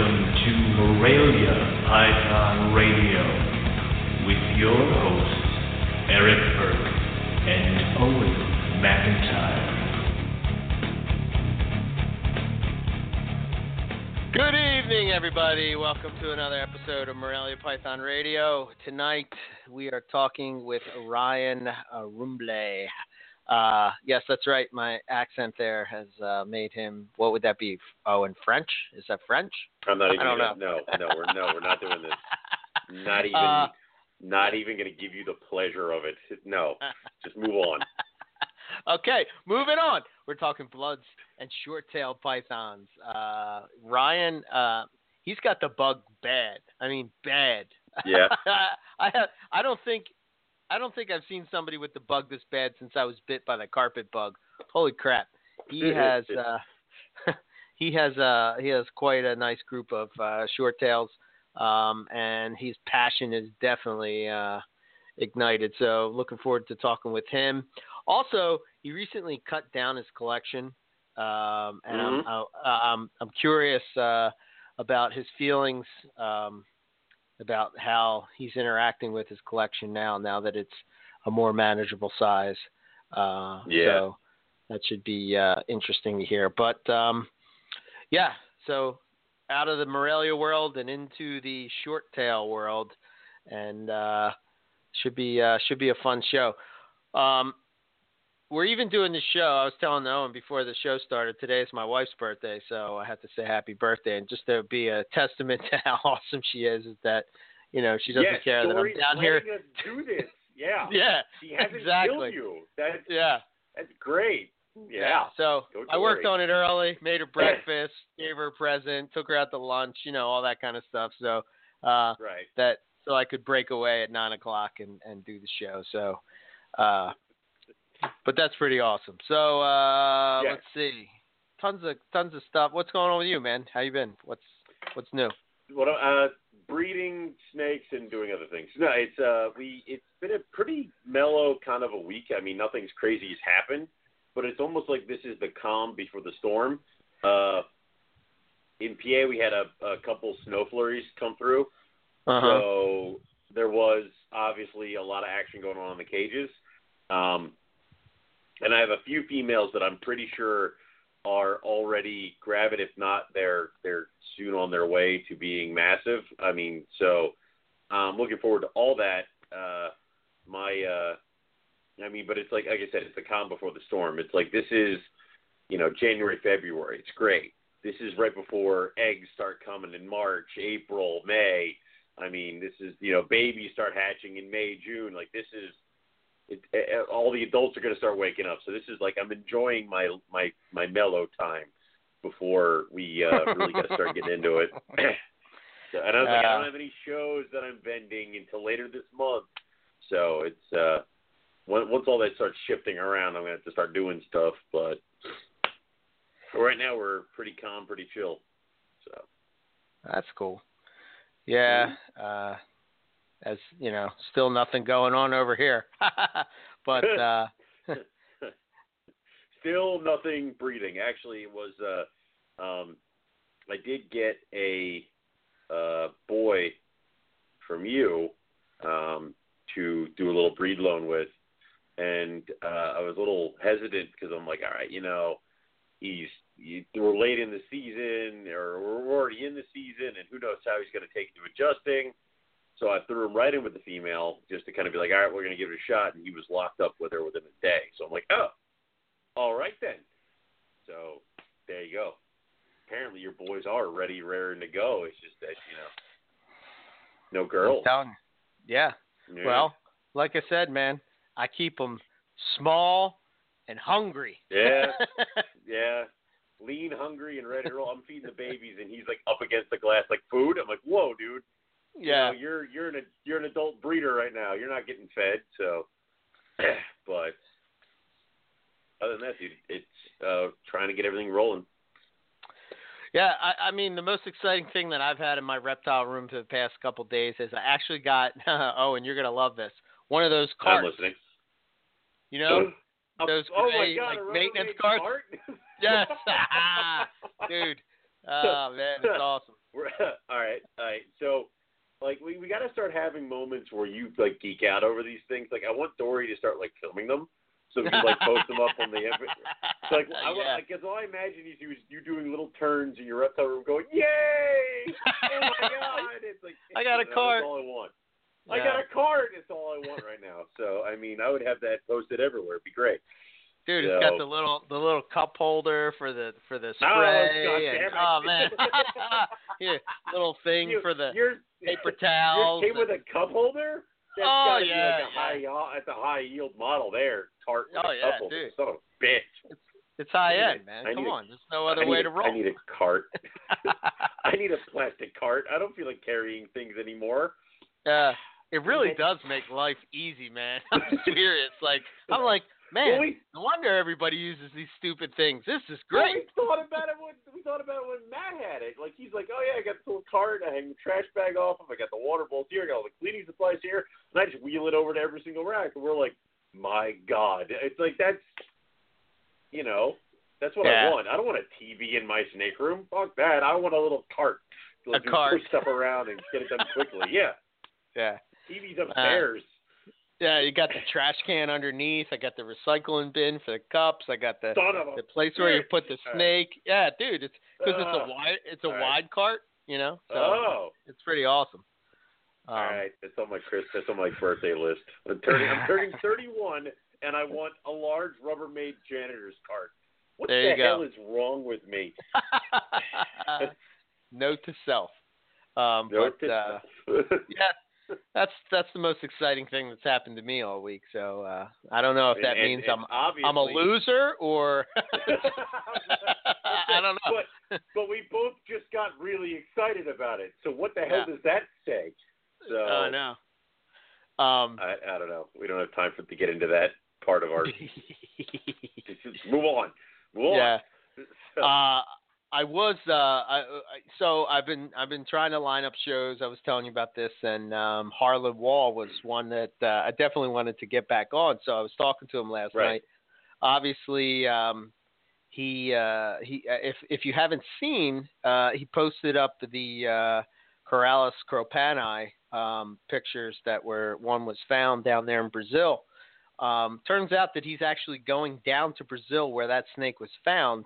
Welcome to Morelia Python Radio with your hosts, Eric Burke and Owen McIntyre. Good evening, everybody. Welcome to another episode of Morelia Python Radio. Tonight we are talking with Ryan uh, Rumble. Uh, yes, that's right. My accent there has uh, made him. What would that be? Oh, in French? Is that French? I'm not even. I don't gonna, No, no, we're no, we're not doing this. Not even. Uh, not even going to give you the pleasure of it. No, just move on. okay, moving on. We're talking bloods and short-tailed pythons. Uh, Ryan, uh, he's got the bug bad. I mean, bad. Yeah. I have. I don't think. I don't think I've seen somebody with the bug this bad since I was bit by the carpet bug. Holy crap! He has. Uh, he has. Uh, he has quite a nice group of uh, short tails, um, and his passion is definitely uh, ignited. So, looking forward to talking with him. Also, he recently cut down his collection, um, and I'm, Mhm. I, I'm I'm curious uh, about his feelings um, about how he's interacting with his collection now. Now that it's a more manageable size, uh, Yeah. so that should be uh, interesting to hear. But um, yeah, so out of the Morelia world and into the short tail world, and uh, should be uh, should be a fun show. Um, we're even doing the show. I was telling Owen before the show started. Today is my wife's birthday, so I have to say happy birthday. And just to be a testament to how awesome she is, is that you know she doesn't yeah, care that I'm down here. us do this. Yeah. Yeah, She hasn't exactly. killed you. That's yeah. that's great. Yeah. So I worked on it early, made her breakfast, gave her a present, took her out to lunch, you know, all that kind of stuff. So uh, Right. that so I could break away at nine o'clock and and do the show. So, uh, but that's pretty awesome. So uh, Yeah. let's see, tons of tons of stuff. What's going on with you, man? How you been? What's what's new? What uh breeding snakes and doing other things. No, it's uh we it's been a pretty mellow kind of a week. I mean, nothing's crazy has happened, but it's almost like this is the calm before the storm. Uh in PA we had a, a couple snow flurries come through. Uh-huh. So there was obviously a lot of action going on in the cages. Um, and I have a few females that I'm pretty sure are already gravid. If not, they're they're soon on their way to being massive. I mean, so I'm looking forward to all that. Uh, my, uh, I mean, but it's like like I said, it's the calm before the storm. It's like this is, you know, January, February. It's great. This is right before eggs start coming in March, April, May. I mean, this is you know babies start hatching in May, June. Like this is it, it, all the adults are going to start waking up. So this is like I'm enjoying my my my mellow time before we uh, really got to start getting into it. so, and I was like, I don't Uh. have any shows that I'm vending until later this month. So it's uh, once once all that starts shifting around, I'm going to have to start doing stuff. But right now we're pretty calm, pretty chill. So That's cool. Yeah. Mm-hmm. Uh, as you know, still nothing going on over here. but uh, still nothing breeding. Actually, it was uh, um, I did get a uh, boy from you um, to do a little breed loan with, and uh, I was a little hesitant because I'm like, all right, you know, he's you, we're late in the season, or we're already in the season, and who knows how he's going to take to adjusting. So I threw him right in with the female just to kind of be like, all right, we're going to give it a shot. And he was locked up with her within a day. So I'm like, oh, all right then. So there you go. Apparently your boys are ready, raring to go. It's just that you know, no girls. I'm telling you. Yeah. Yeah. Well, like I said, man, I keep them small and hungry. Yeah. yeah, lean, hungry, and ready to roll. I'm feeding the babies, and he's like up against the glass like food. I'm like, whoa, dude. You yeah. know, you're you're an you're an adult breeder right now. You're not getting fed, so. but other than that, dude, it's uh, trying to get everything rolling. Yeah, I, I mean the most exciting thing that I've had in my reptile room for the past couple of days is I actually got oh, and you're gonna love this. One of those carts. I'm listening. you know, Oh, those oh gray, god, like, maintenance carts? cart? Yes. dude. Oh man, it's awesome. We're- having moments where you like geek out over these things. Like I want Dory to start like filming them, so we can like post them up on the. So, like I, yeah. I guess all I imagine is you you doing little turns in your reptile room, going, "Yay! Oh my god!" It's like I got a that's cart. all I want. I got a cart. It's all I want right now. So I mean, I would have that posted everywhere. It'd be great. Dude, it's got the little the little cup holder for the for the Oh, spray. God and, oh man, yeah, little thing You- for the yours, paper yours towels. came with a cup holder. That's Oh, yeah, like a high, yield- that's a high yield model there. Tart Oh, yeah, dude. Son of a bitch. it's high end, man. I Come need a- on, there's no other way a- to roll. I need a cart. I need a plastic cart. I don't feel like carrying things anymore. Yeah, it really does make life easy, man. I'm serious. Like I'm like, man, we, no wonder everybody uses these stupid things. This is great. we thought about it when we thought about it when Matt had it. Like he's like, oh yeah, I got this little cart. I hang the trash bag off of. I got the water bowls here. I got all the cleaning supplies here, and I just wheel it over to every single rack. And we're like, my God, it's like that's, you know, that's what Yeah. I want. I don't want a TV in my snake room. Fuck that. I want a little cart. to A cart. Push stuff around and get it done quickly. Yeah, Yeah. TV's uh, upstairs. Yeah, you got the trash can underneath. I got the recycling bin for the cups. I got the Son of a the place where you put the snake. Yeah, dude, it's because it's a wide it's a All right. wide cart, you know. So oh. it's pretty awesome. Um, All right, it's on my Chris. That's on my birthday list. I'm turning. I'm turning 31, and I want a large Rubbermaid janitor's cart. What There the you go. hell is wrong with me? Note to self. Um, Note but to uh, self. yeah, that's that's the most exciting thing that's happened to me all week. So uh, I don't know if that And- means and I'm I'm a loser or I don't know. But but we both just got really excited about it. So what the hell Yeah. does that say? So Oh no. Um, I I don't know. We don't have time for to get into that part of our. just, just move on. Move yeah. on. So- Uh, I was uh, I, I, so I've been I've been trying to line up shows. I was telling you about this, and um, Harlan Wall was one that uh, I definitely wanted to get back on. So I was talking to him last Right. night. Obviously, um, he uh, he uh, if if you haven't seen, uh, he posted up the uh, Corallus cropanii um, pictures that were one was found down there in Brazil. Um, turns out that he's actually going down to Brazil where that snake was found.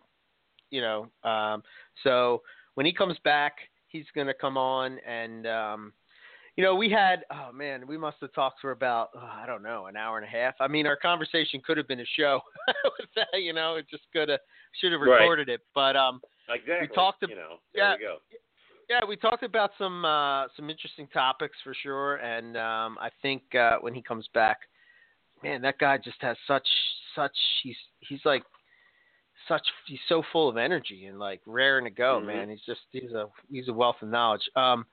You know, um, so when he comes back, he's going to come on and. Um, you know, we had oh man, we must have talked for about oh, I don't know an hour and a half. I mean, our conversation could have been a show that. You know, it just could have should have Right. recorded it. But um, exactly. talked to- you know. There yeah. we go. yeah, we talked about some uh, some interesting topics for sure, and um, I think uh, when he comes back, man, that guy just has such such he's he's like such he's so full of energy and like raring to go, Mhm. man. He's just he's a he's a wealth of knowledge. Um,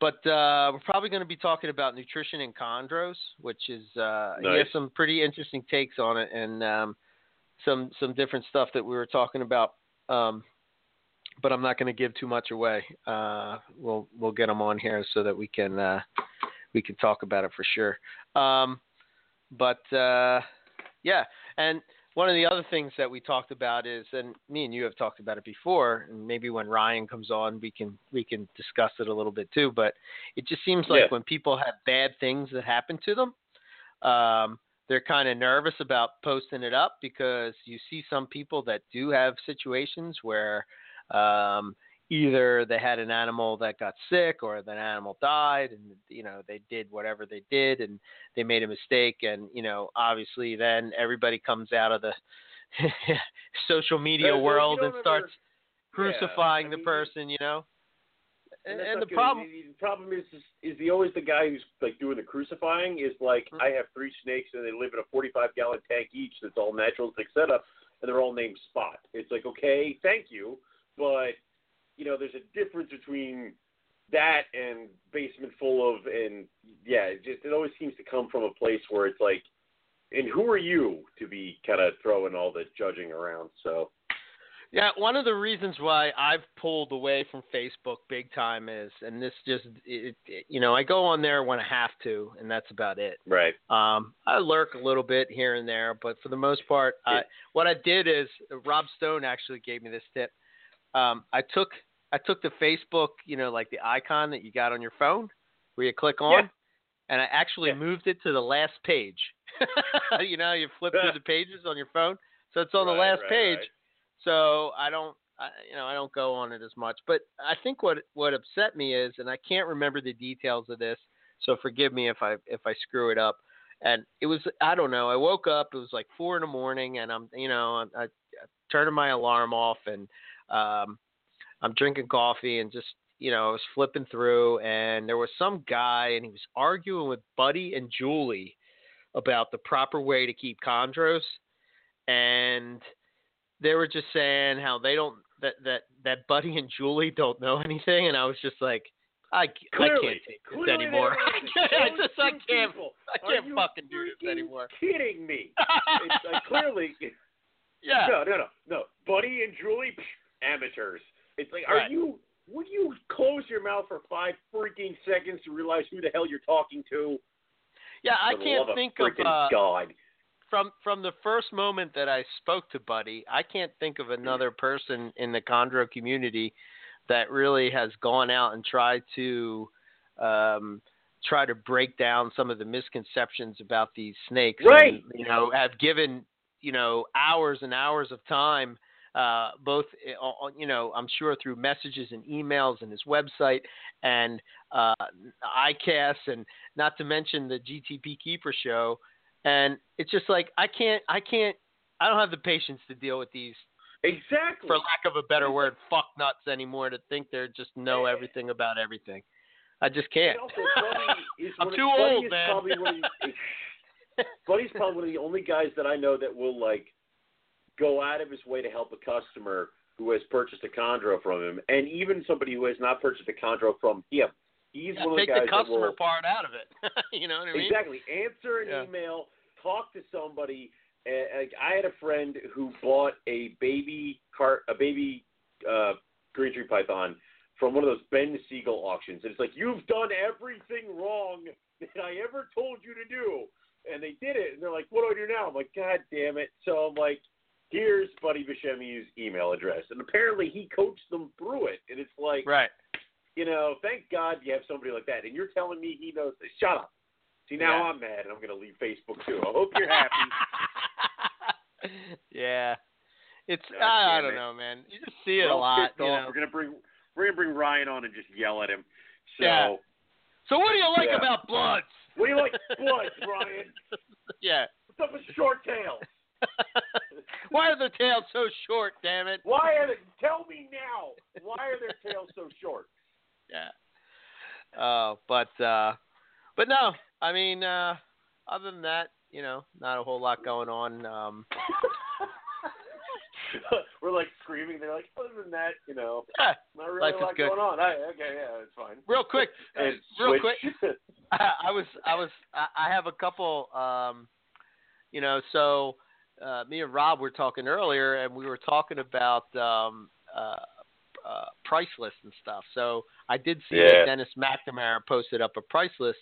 but uh, we're probably going to be talking about nutrition and chondros, which is uh, he has some pretty interesting takes on it, and um, some some different stuff that we were talking about. Um, but I'm not going to give too much away. Uh, we'll we'll get him on here so that we can uh, we can talk about it for sure. Um, but uh, yeah, and one of the other things that we talked about is, and me and you have talked about it before, and maybe when Ryan comes on, we can we can discuss it a little bit too. But it just seems like Yeah. when people have bad things that happen to them, um, they're kind of nervous about posting it up because you see some people that do have situations where um, either they had an animal that got sick or the animal died and you know they did whatever they did and they made a mistake and you know obviously then everybody comes out of the social media There's- world and starts Yeah, crucifying I the mean, person you know And, and, and the good. problem The problem is, is is the always the guy who's like doing the crucifying is like Mhm. I have three snakes and they live in a 45 gallon tank each. That's all natural, it's like setup, and they're all named Spot. It's like okay, thank you, but you know there's a difference between that and basement full of and yeah, it just it always seems to come from a place where it's like, and who are you to be kind of throwing all the judging around? So Yeah, one of the reasons why I've pulled away from Facebook big time is, and this just, it, it, you know, I go on there when I have to, and that's about it. right, Um, I lurk a little bit here and there, but for the most part, I, what I did is Rob Stone actually gave me this tip. Um, I took I took the Facebook, you know, like the icon that you got on your phone, where you click on, and I actually Yeah. moved it to the last page. you know, you flip through the pages on your phone, so it's on the last right, page. right. So I don't, I, you know, I don't go on it as much. But I think what what upset me is, and I can't remember the details of this, so forgive me if I if I screw it up. And it was, I don't know. I woke up. It was like four in the morning, and I'm, you know, I, I turning my alarm off, and um, I'm drinking coffee, and just, you know, I was flipping through, and there was some guy, and he was arguing with Buddy and Julie about the proper way to keep chondros, and they were just saying how they don't that that that Buddy and Julie don't know anything, and I was just like, I, Clearly, can't take this anymore. they're I just I can't. I can't fucking do this anymore. Kidding me? It's like clearly. yeah. No, no, no, no. Buddy and Julie, psh, amateurs. It's like, are Right. you? Would you close your mouth for five freaking seconds to realize who the hell you're talking to? Yeah, I can't of think of uh, God. from from the first moment that I spoke to Buddy, I can't think of another person in the chondro community that really has gone out and tried to um, try to break down some of the misconceptions about these snakes. Right. And, you know, have given you know hours and hours of time. Uh, both, uh, you know, I'm sure through messages and emails and his website and uh, ICAS, and not to mention the GTP Keeper show and it's just like I can't I can't I don't have the patience to deal with these Exactly. for lack of a better word fuck nuts anymore to think they're just know everything about everything. I just can't. Buddy I'm too Buddy old, man. Probably one of Buddy's probably one of the only guys that I know that will like go out of his way to help a customer who has purchased a chondro from him, and even somebody who has not purchased a chondro from him. He's Yeah, one of the take guys the customer will part out of it. you know what I mean? exactly answer an Yeah. email, talk to somebody. Uh, I had a friend who bought a baby cart, a baby uh, green tree python from one of those Ben Siegel auctions, and it's like you've done everything wrong that I ever told you to do, and they did it, and they're like, "What do I do now?" I'm like, "God damn it!" So I'm like, "Here's Buddy Buscemi's email address," and apparently he coached them through it, and it's like, Right. you know, thank God you have somebody like that. And you're telling me he knows this. Shut up. See, now Yeah. I'm mad and I'm going to leave Facebook too. I hope you're happy. yeah. It's God I, I don't it. know, man. You just see it We're a lot. You know? We're going to bring we're going to bring Ryan on and just yell at him. So, Yeah. So what do you like Yeah. about bloods? what do you like bloods, Ryan? yeah. What's up with short tails? Why are the tails so short, damn it? Why are they, tell me now, why are their tails so short? Yeah. Uh, but uh, but no, I mean, uh, other than that, you know, not a whole lot going on. Um, we're like screaming. They're like, other than that, you know, yeah, not really Life a is lot going on. I, okay, yeah, it's fine. real quick, uh, And real switch. quick. I, I was I was I I have a couple um you know so uh me and Rob were talking earlier and we were talking about um uh uh price lists and stuff. So I did see Yeah. that Dennis McNamara posted up a price list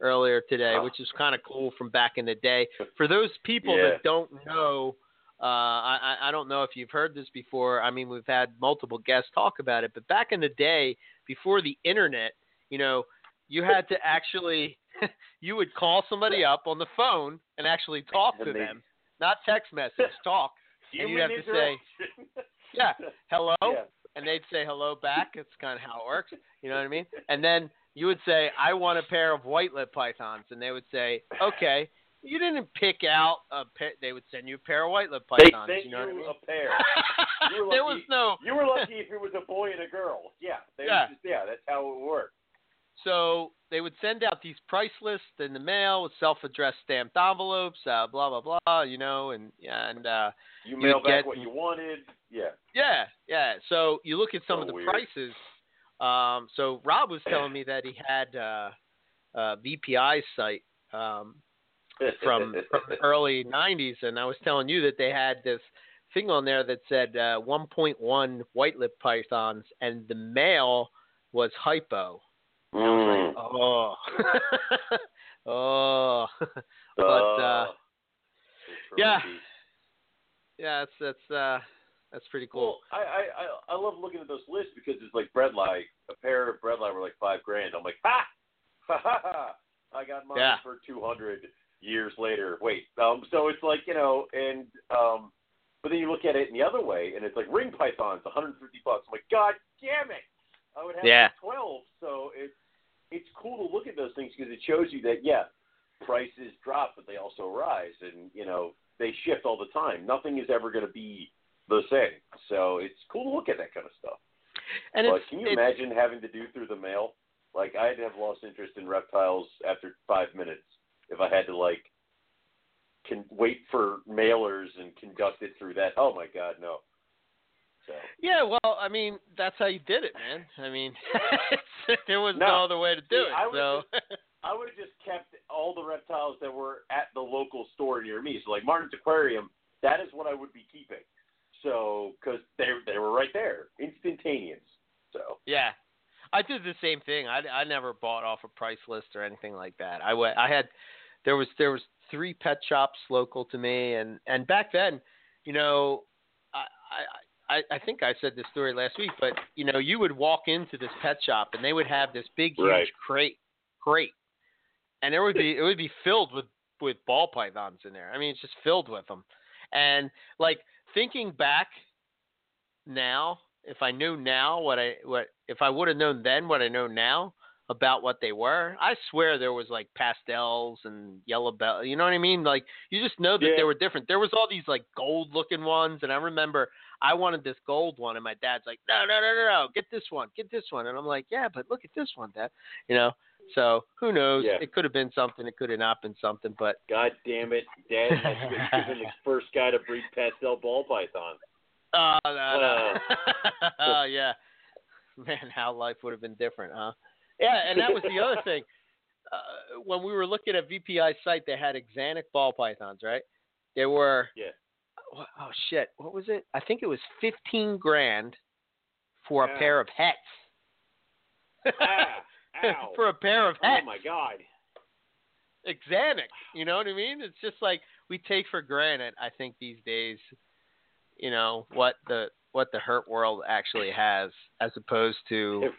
earlier today, Oh. which is kind of cool from back in the day. For those people Yeah. that don't know uh, I, I don't know if you've heard this before. I mean, we've had multiple guests talk about it, but back in the day, before the internet, you know, you had to actually you would call somebody up on the phone and actually talk to them, not text message, talk. And you'd have to say, yeah, hello, Yeah. and they'd say hello back. It's kind of how it works. You know what I mean? And then you would say, I want a pair of white lip pythons, and they would say, okay. You didn't pick out a pair. They would send you a pair of white lip They pythons. sent you know what I mean? a pair. You there was no. You were lucky if it was a boy and a girl. Yeah. They Yeah. Just, yeah, that's how it worked. So they would send out these price lists in the mail with self-addressed stamped envelopes, uh, blah blah blah, you know, and and uh, You mail back get- what you wanted. Yeah. yeah, yeah. So you look at some So of the weird. prices. Um, so Rob was telling me that he had uh, uh, VPI's site um, from from the early '90s, and I was telling you that they had this thing on there that said uh, 1.1 white lip pythons, and the male was hypo. Mm. Oh, oh, but uh, Oh. yeah. Yeah, that's that's uh, that's pretty cool. Well, I, I I I love looking at those lists because it's like bredli. A pair of bredli were like five grand. I'm like, ha, ha ha ha. I got mine Yeah. for two hundred years later. Wait, um, so it's like you know, and um, but then you look at it in the other way, and it's like ring pythons, 150 bucks. I'm like, God damn it! I would have Yeah. 12. So it's it's cool to look at those things because it shows you that yeah, prices drop, but they also rise, and you know they shift all the time. Nothing is ever going to be the same. So it's cool to look at that kind of stuff. And but can you imagine having to do through the mail? Like I'd have lost interest in reptiles after five minutes if I had to like can wait for mailers and conduct it through that. Oh my god, no. So yeah. Well, I mean, that's how you did it, man. I mean, there was no, No. other way to do See, it. I would so I would have just kept all the reptiles that were at the local store near me. So like Martin's Aquarium, that is what I would be keeping. So because they they were right there, instantaneous. So yeah, I did the same thing. I, I never bought off a price list or anything like that. I went. I had there was there was three pet shops local to me, and and back then, you know, I. I I, I think I said this story last week, but you know, you would walk into this pet shop and they would have this big, huge Right. crate, crate, and there would be it would be filled with with ball pythons in there. I mean, it's just filled with them. And like thinking back now, if I knew now what I what if I would have known then what I know now about what they were, I swear there was like pastels and yellow bell. You know what I mean? Like you just know that Yeah. they were different. There was all these like gold looking ones, and I remember I wanted this gold one, and my dad's like, no, no, no, no, no, get this one, get this one, and I'm like, yeah, but look at this one, Dad. You know. So who knows? Yeah. It could have been something. It could have not been something. But God damn it, Dad has been the first guy to breed pastel ball pythons. Oh, no, no. oh, yeah. Man, how life would have been different, huh? Yeah, and that was the other thing. Uh, when we were looking at VPI's site, they had axanthic ball pythons, right? They were, Yeah. oh, oh, shit, what was it? I think it was 15 grand for a pair of hets. Ow. for a pair of hets. oh my god. axanthic. You know what I mean? It's just like we take for granted. I think these days, you know what the what the herp world actually has, as opposed to Ev-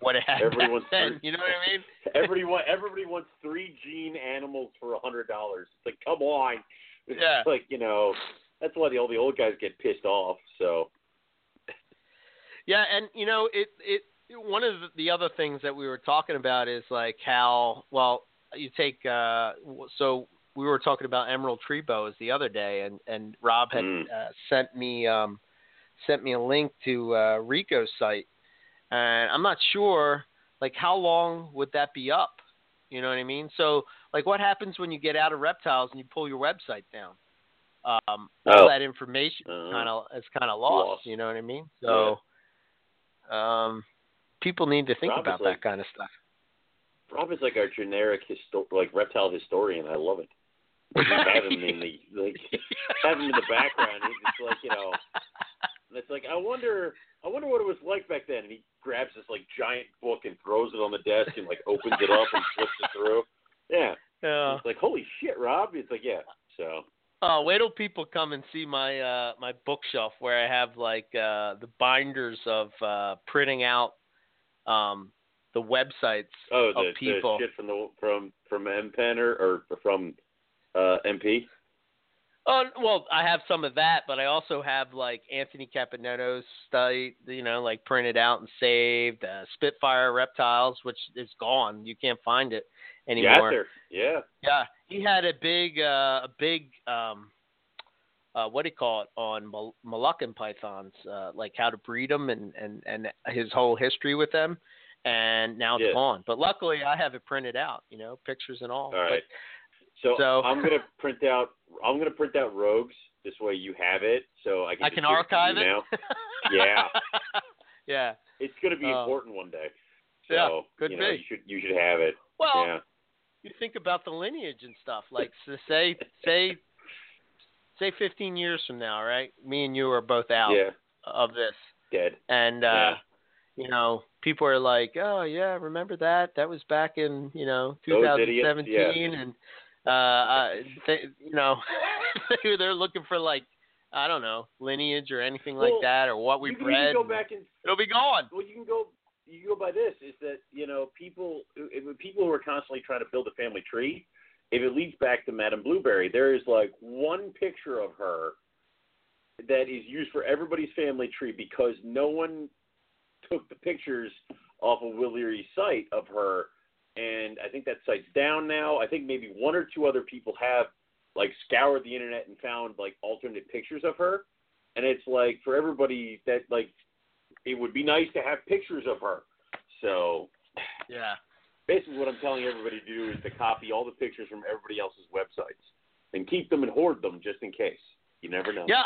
what it had everyone's. You know what I mean? Everyone, everybody wants three gene animals for a hundred dollars. It's like, come on. It's Yeah. like you know, that's why the old the old guys get pissed off. So Yeah, and you know it it one of the- the other things that we were talking about is like how well you take uh so we were talking about emerald tree boas the other day and and Rob had Mm. uh, sent me um sent me a link to uh Rico's site and I'm not sure like how long would that be up you know what I mean so like what happens when you get out of reptiles and you pull your website down um all Oh. that information Uh, kind of is kind of lost, lost. you know what I mean so um, people need to think Rob about like- that kind of stuff. Rob is like our generic histo- like reptile historian. I love it. Have him in the like have him in the background. He's just like you know, and it's like I wonder, I wonder what it was like back then. And he grabs this like giant book and throws it on the desk and like opens it up and flips it through. Yeah, Yeah. it's like holy shit, Rob. It's like yeah. So Oh, wait till people come and see my uh my bookshelf where I have like uh the binders of uh printing out um the websites oh, of the, the people. shit from the from from MPen or, or from uh MP. Oh well, I have some of that, but I also have like Anthony Caponetto's study, you know, like printed out and saved. Uh, Spitfire Reptiles, which is gone, you can't find it anymore. Yeah. Yeah, he had a big, uh, a big, um, uh, what do you call it on Mol- Moluccan pythons, uh, like how to breed them and and and his whole history with them. And now it's Yeah. gone. But luckily, I have it printed out, you know, pictures and all. All right. So, So- I'm gonna print out. I'm gonna print out rogues. This way you have it, so I can. I can archive it. Now. Yeah. yeah. It's gonna be Oh. important one day. So, Yeah, could you know, be. You should you should have it. Well, yeah. you think about the lineage and stuff. Like, so say, say, say, 15 years from now, right? Me and you are both out Yeah. of this. Dead. and uh Yeah. you know people are like oh yeah remember that that was back in you know Those idiots, 2017 and uh I, they, you know they're looking for like i don't know lineage or anything like that or what we you can bred even go back and it'll be gone well, you can go. you go by this is that you know people if, people who are constantly trying to build a family tree. If it leads back to Madame Blueberry, there is like one picture of her that is used for everybody's family tree because no one took the pictures off of Will Leary's site of her, and I think that site's down now. I think maybe one or two other people have like scoured the internet and found like alternate pictures of her, and it's like for everybody that like it would be nice to have pictures of her. So yeah, basically what I'm telling everybody to do is to copy all the pictures from everybody else's websites and keep them and hoard them just in case. You never know. Yeah,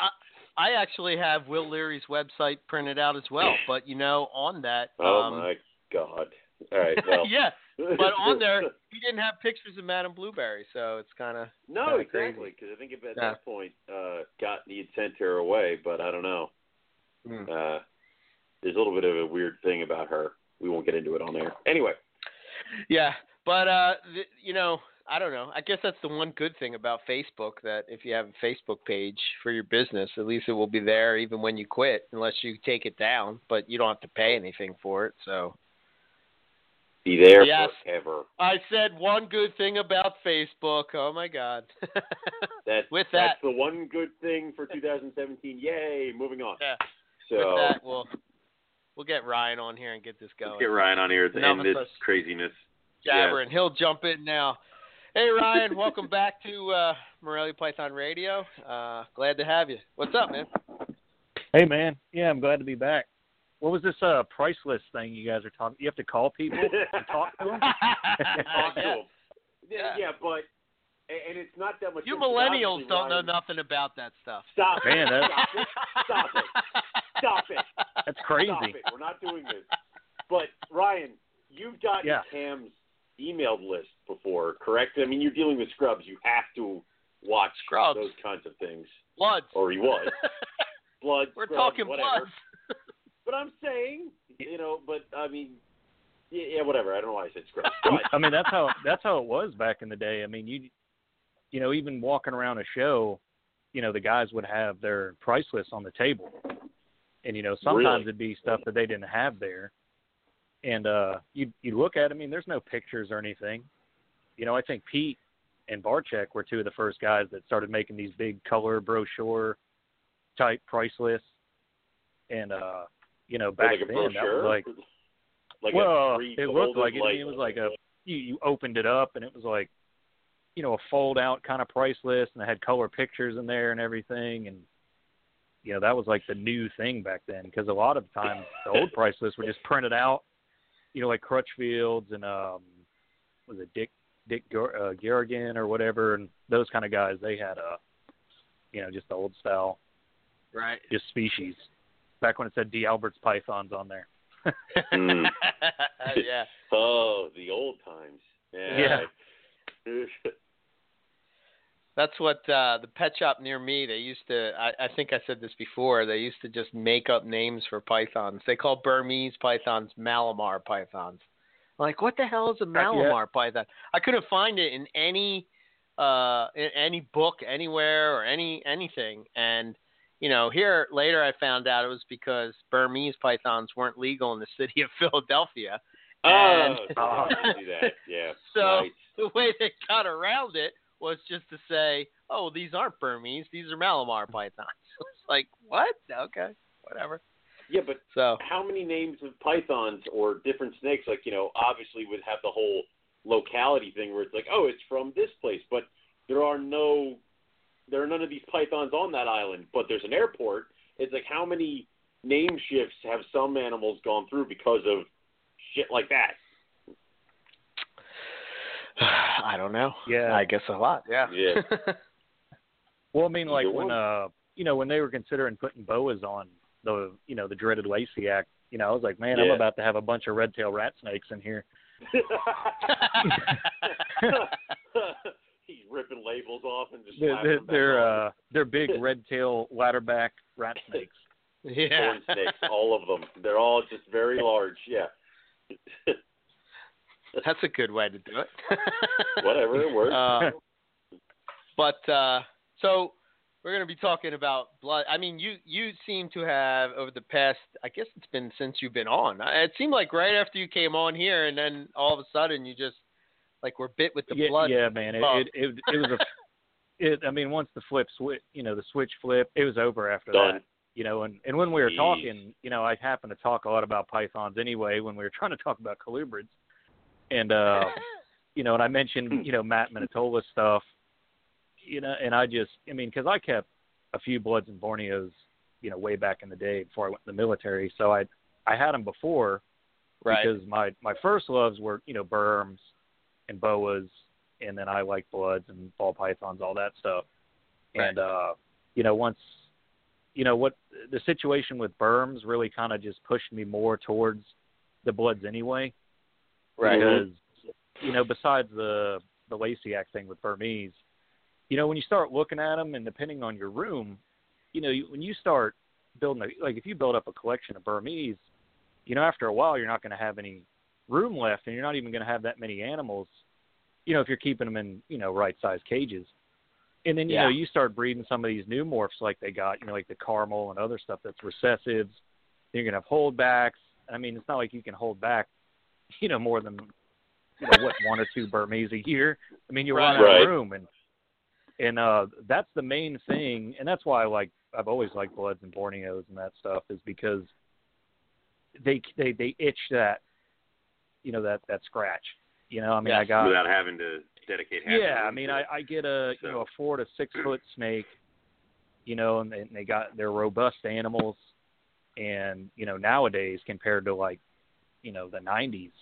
I actually have Will Leary's website printed out as well, but you know, on that. Oh um, my God! All right, well. yeah, but on there he didn't have pictures of Madame Blueberry, so it's kind of no, exactly. Because I think if at yeah. that point, uh, got he'd sent her away, but I don't know. Mm. Uh, there's a little bit of a weird thing about her. We won't get into it on there. Anyway. Yeah, but uh, th- you know, I don't know. I guess that's the one good thing about Facebook that if you have a Facebook page for your business, at least it will be there even when you quit, unless you take it down. But you don't have to pay anything for it, so be there yes, forever. I said one good thing about Facebook. Oh my God. that's, With that, that's the one good thing for 2017. Yay! Moving on. Yeah. So With that, we'll we'll get Ryan on here and get this going. Let's get Ryan on here to end this craziness. Jabbering. Yeah. He'll jump in now. Hey Ryan, welcome back to uh, Morelia Python Radio. Uh, glad to have you. What's up, man? Hey man, yeah, I'm glad to be back. What was this uh, price list thing you guys are talking? You have to call people and talk to them. talk to yeah. them. Yeah, yeah, but and it's not that much. You millennials don't know nothing about that stuff. Stop Man, it! Stop it! Stop it! Stop it! That's crazy. Stop it! We're not doing this. But Ryan, you've gotten yeah. Cam's emailed list before, correct? I mean, you're dealing with Scrubs. You have to watch Scrubs. those kinds of things. Bloods. Or he was. Blood. We're Scrubs, talking whatever. bloods. But I'm saying, you know, but I mean, yeah, yeah, whatever. I don't know why I said. But, I mean, that's how that's how it was back in the day. I mean, you, you know, even walking around a show, you know, the guys would have their price lists on the table, and you know, sometimes Really? it'd be stuff that they didn't have there, and uh, you you look at. I mean, there's no pictures or anything. You know, I think Pete and Barchek were two of the first guys that started making these big color brochure type price lists, and uh, you know, back like then that was like like well, a it looked like it. I mean, it was like a you, you opened it up and it was like you know a fold out kind of price list and it had color pictures in there and everything and you know that was like the new thing back then because a lot of times the old price lists were just printed out you know like Crutchfields and um was it Dick Dick Gar- uh, Garrigan or whatever and those kind of guys they had a you know just the old style Right. just species back when it said D'Albertis pythons on there Mm. yeah. Oh, the old times. Yeah. That's what uh the pet shop near me they used to I, I think I said this before, they used to just make up names for pythons. They call Burmese pythons Malamar pythons. I'm like, what the hell is a Malamar python? I couldn't find it in any uh in any book anywhere or any anything and you know, here later I found out it was because Burmese pythons weren't legal in the city of Philadelphia. oh, And- so oh, I didn't see that. Yeah. So the way they got around it was just to say, "Oh, these aren't Burmese; these are Malamar pythons." it's like, what? Okay, whatever. Yeah, but So how many names of pythons or different snakes? Like you know, obviously would have the whole locality thing where it's like, oh, it's from this place, but there are no, there are none of these pythons on that island. But there's an airport. It's like how many name shifts have some animals gone through because of shit like that? I don't know. Yeah. I guess a lot. Yeah. Yeah. Well, I mean, like Either when uh, you know, when they were considering putting boas on the, you know, the dreaded Lacey Act, you know, I was like, man, I'm about to have a bunch of red tail rat snakes in here. He's ripping labels off and just They're they're, they're uh, they're big red tail ladderback rat snakes. yeah. corn snakes, all of them. They're all just very large. Yeah. That's a good way to do it. Whatever, it works. Uh, but uh, so we're going to be talking about blood. I mean, you you seem to have over the past. I guess it's been since you've been on. It seemed like right after you came on here, and then all of a sudden you just like we're bit with the yeah, blood. Yeah, man. It, it it it was a. It, I mean, once the flip switch, you know, the switch flip, it was over after Done. that. You know, and and when we were Jeez. talking, you know, I happen to talk a lot about pythons anyway. When we were trying to talk about colubrids, and uh, you know, and I mentioned, you know, Matt Minatola stuff, you know, and I just, I mean, because I kept a few Bloods and Borneos, you know, way back in the day before I went in the military, so I I had them before right. because my my first loves were you know berms and boas, and then I like bloods and ball pythons, all that stuff. Right. And uh, you know, once you know what the situation with berms really kind of just pushed me more towards the bloods anyway, right. because you know besides the the Lacey Act thing with Burmese, you know when you start looking at them and depending on your room, you know you, when you start building a, like if you build up a collection of Burmese, you know after a while you're not going to have any room left and you're not even going to have that many animals, you know if you're keeping them in you know right size cages. And then you Yeah. know you start breeding some of these new morphs like they got, you know, like the caramel and other stuff that's recessives. You're gonna have holdbacks. I mean, it's not like you can hold back, you know, more than you know what one or two Burmese a year. I mean, you run out of room, and and uh that's the main thing, and that's why I like I've always liked Bloods and Borneos and that stuff is because they they they itch that you know that that scratch. You know, I mean, I got without having to dedicate half. yeah, I mean, I. I get a you know a four to six foot snake, you know, and they, and they got they're robust animals, and you know nowadays compared to like, you know, the '90s,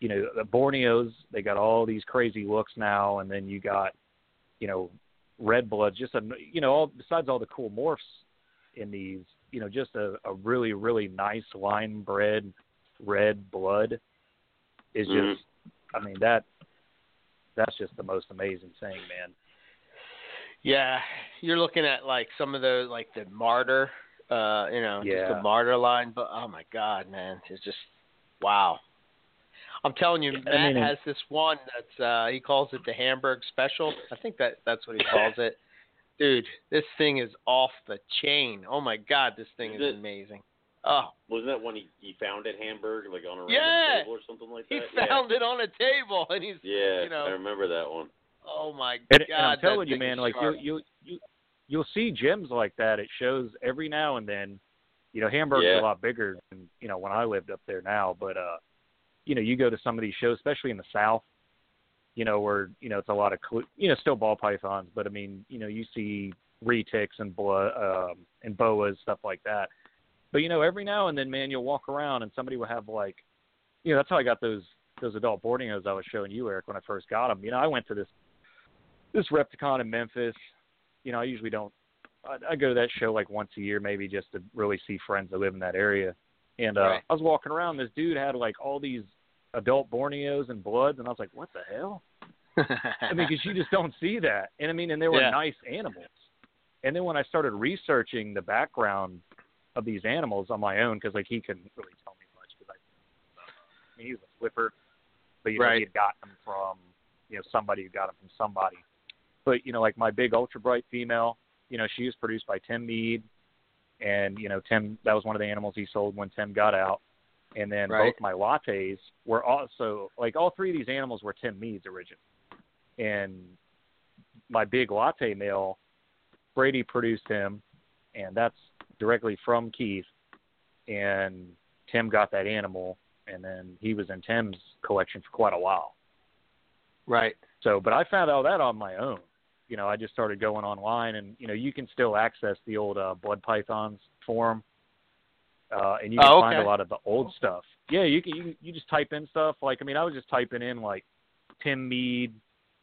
you know, the Borneos they got all these crazy looks now, and then you got, you know, red bloods, just a you know all besides all the cool morphs in these, you know, just a, a really really nice line bred red blood is Mhm. just, I mean that that's just the most amazing thing, man. Yeah, you're looking at like some of the like the martyr, uh, you know, just the martyr line. But oh my god, man, it's just wow. I'm telling you, Yeah, I Matt mean, has this one that's uh he calls it the Hamburg Special. I think that that's what he calls it. Dude, this thing is off the chain. Oh my god, this thing Is is it- amazing. Oh, Wasn't that one he, he found at Hamburg, like on a random Yeah. table or something like that? he that? found it on a table and he's yeah, you know. I remember that one. oh my god. and I'm telling you, man, like you you you you'll see gems like that. It shows every now and then. You know, Hamburg's Yeah. a lot bigger than you know when I lived up there now, but uh, you know, you go to some of these shows, especially in the South. You know, where you know it's a lot of clu- you know still ball pythons, but I mean, you know, you see retics and blood um, and boas stuff like that. But you know, every now and then, man, you'll walk around and somebody will have like, you know, that's how I got those those adult Borneos I was showing you, Eric, when I first got them. You know, I went to this this Repticon in Memphis. You know, I usually don't. I, I go to that show like once a year, maybe just to really see friends that live in that area. And uh, Right. I was walking around. This dude had like all these adult Borneos and Bloods, and I was like, "What the hell?" I mean, because you just don't see that. And I mean, and they were Yeah. nice animals. And then when I started researching the background of these animals on my own, because like he couldn't really tell me much, because I, I mean, he was a flipper, but you know, Right. he had gotten them from you know somebody who got them from somebody. But you know, like my big ultra bright female, you know, she was produced by Tim Mead, and you know, Tim that was one of the animals he sold when Tim got out. And then Right. both my lattes were also like all three of these animals were Tim Mead's original. And my big latte male, Brady produced him, and that's directly from Keith. And Tim got that animal, and then he was in Tim's collection for quite a while. right. So, but I found all that on my own. You know, I just started going online, and you know, you can still access the old uh, Blood Pythons forum, uh, and you can Oh, find a lot of the old stuff. Yeah, you can. You, can you just type in stuff like I mean, I was just typing in like Tim Mead,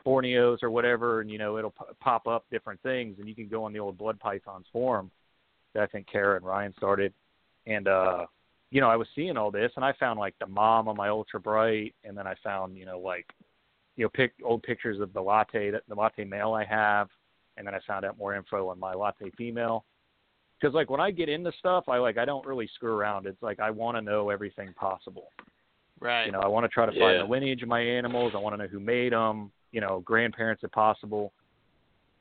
Borneos or whatever, and you know, it'll p- pop up different things, and you can go on the old Blood Pythons forum I think Kara and Ryan started, and uh, you know, I was seeing all this, and I found like the mom on my Ultra Bright, and then I found you know like you know, pick old pictures of the latte that the latte male I have, and then I found out more info on my latte female. Because like when I get into stuff, I like I don't really screw around. It's like I want to know everything possible. Right. You know, I want to try to find Yeah. the lineage of my animals. I want to know who made them. You know, grandparents if possible.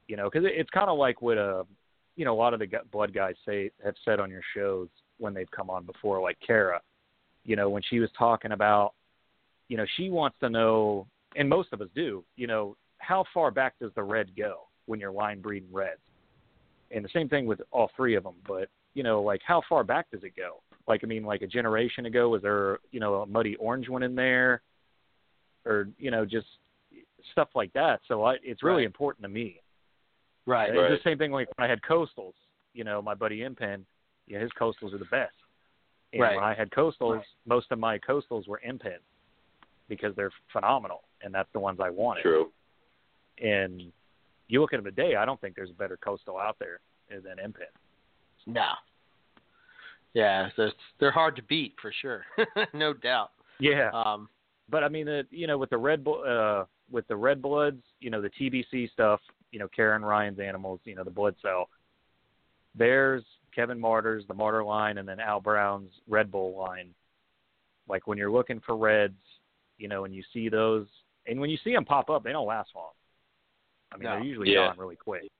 You know, because it, it's kind of like with a you know a lot of the blood guys say have said on your shows when they've come on before, like Kara, you know, when she was talking about, you know, she wants to know, and most of us do, you know, how far back does the red go when you're line breeding reds? And the same thing with all three of them, but you know, like how far back does it go? Like, I mean, like a generation ago, was there, you know, a muddy orange one in there, or you know, just stuff like that. So I, it's really Right. important to me. Right. It's the same thing like when I had coastals. You know, my buddy Impen, yeah, his coastals are the best. And Right. when I had coastals, most of my coastals were Impen because they're phenomenal, and that's the ones I wanted. True. And you look at them today, I don't think there's a better coastal out there than Impen. No. Yeah, they're, they're hard to beat for sure, no doubt. Yeah, Um, but I mean, the, you know, with the red uh, with the red bloods, you know, the TBC stuff, you know, Karen Ryan's animals, you know, the blood cell. There's Kevin Martyr's, the Martyr line, and then Al Brown's Red Bull line. Like when you're looking for reds, you know, and you see those, and when you see them pop up, they don't last long. I mean, No. they're usually Yeah. gone really quick,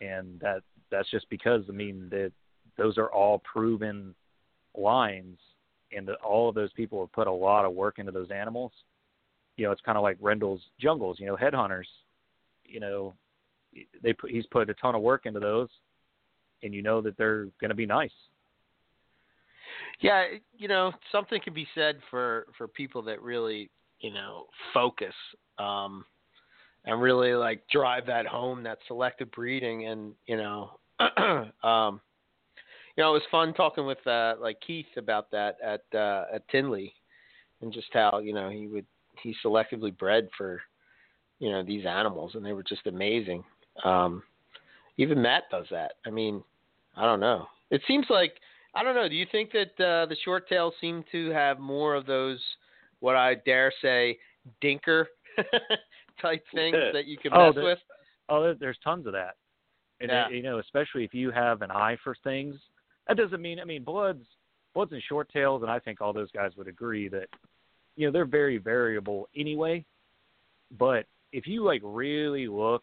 and that that's just because I mean that those are all proven lines, and that all of those people have put a lot of work into those animals. You know, it's kind of like Rendell's jungles. You know, headhunters. You know, they put he's put a ton of work into those, and you know that they're going to be nice. yeah, you know, something can be said for for people that really, you know, focus um, and really like drive that home, that selective breeding, and you know, um, you know, it was fun talking with uh, like Keith about that at uh, at Tinley, and just how you know he would he selectively bred for you know these animals, and they were just amazing. Um, even Matt does that. I mean, I don't know. It seems like I don't know. Do you think that uh, the short tails seem to have more of those, what I dare say, dinker type things that you can Oh, mess with? Oh, there's tons of that. And Yeah. uh, you know, especially if you have an eye for things. That doesn't mean I mean bloods bloods and short tails and I think all those guys would agree that you know, they're very variable anyway. But if you like really look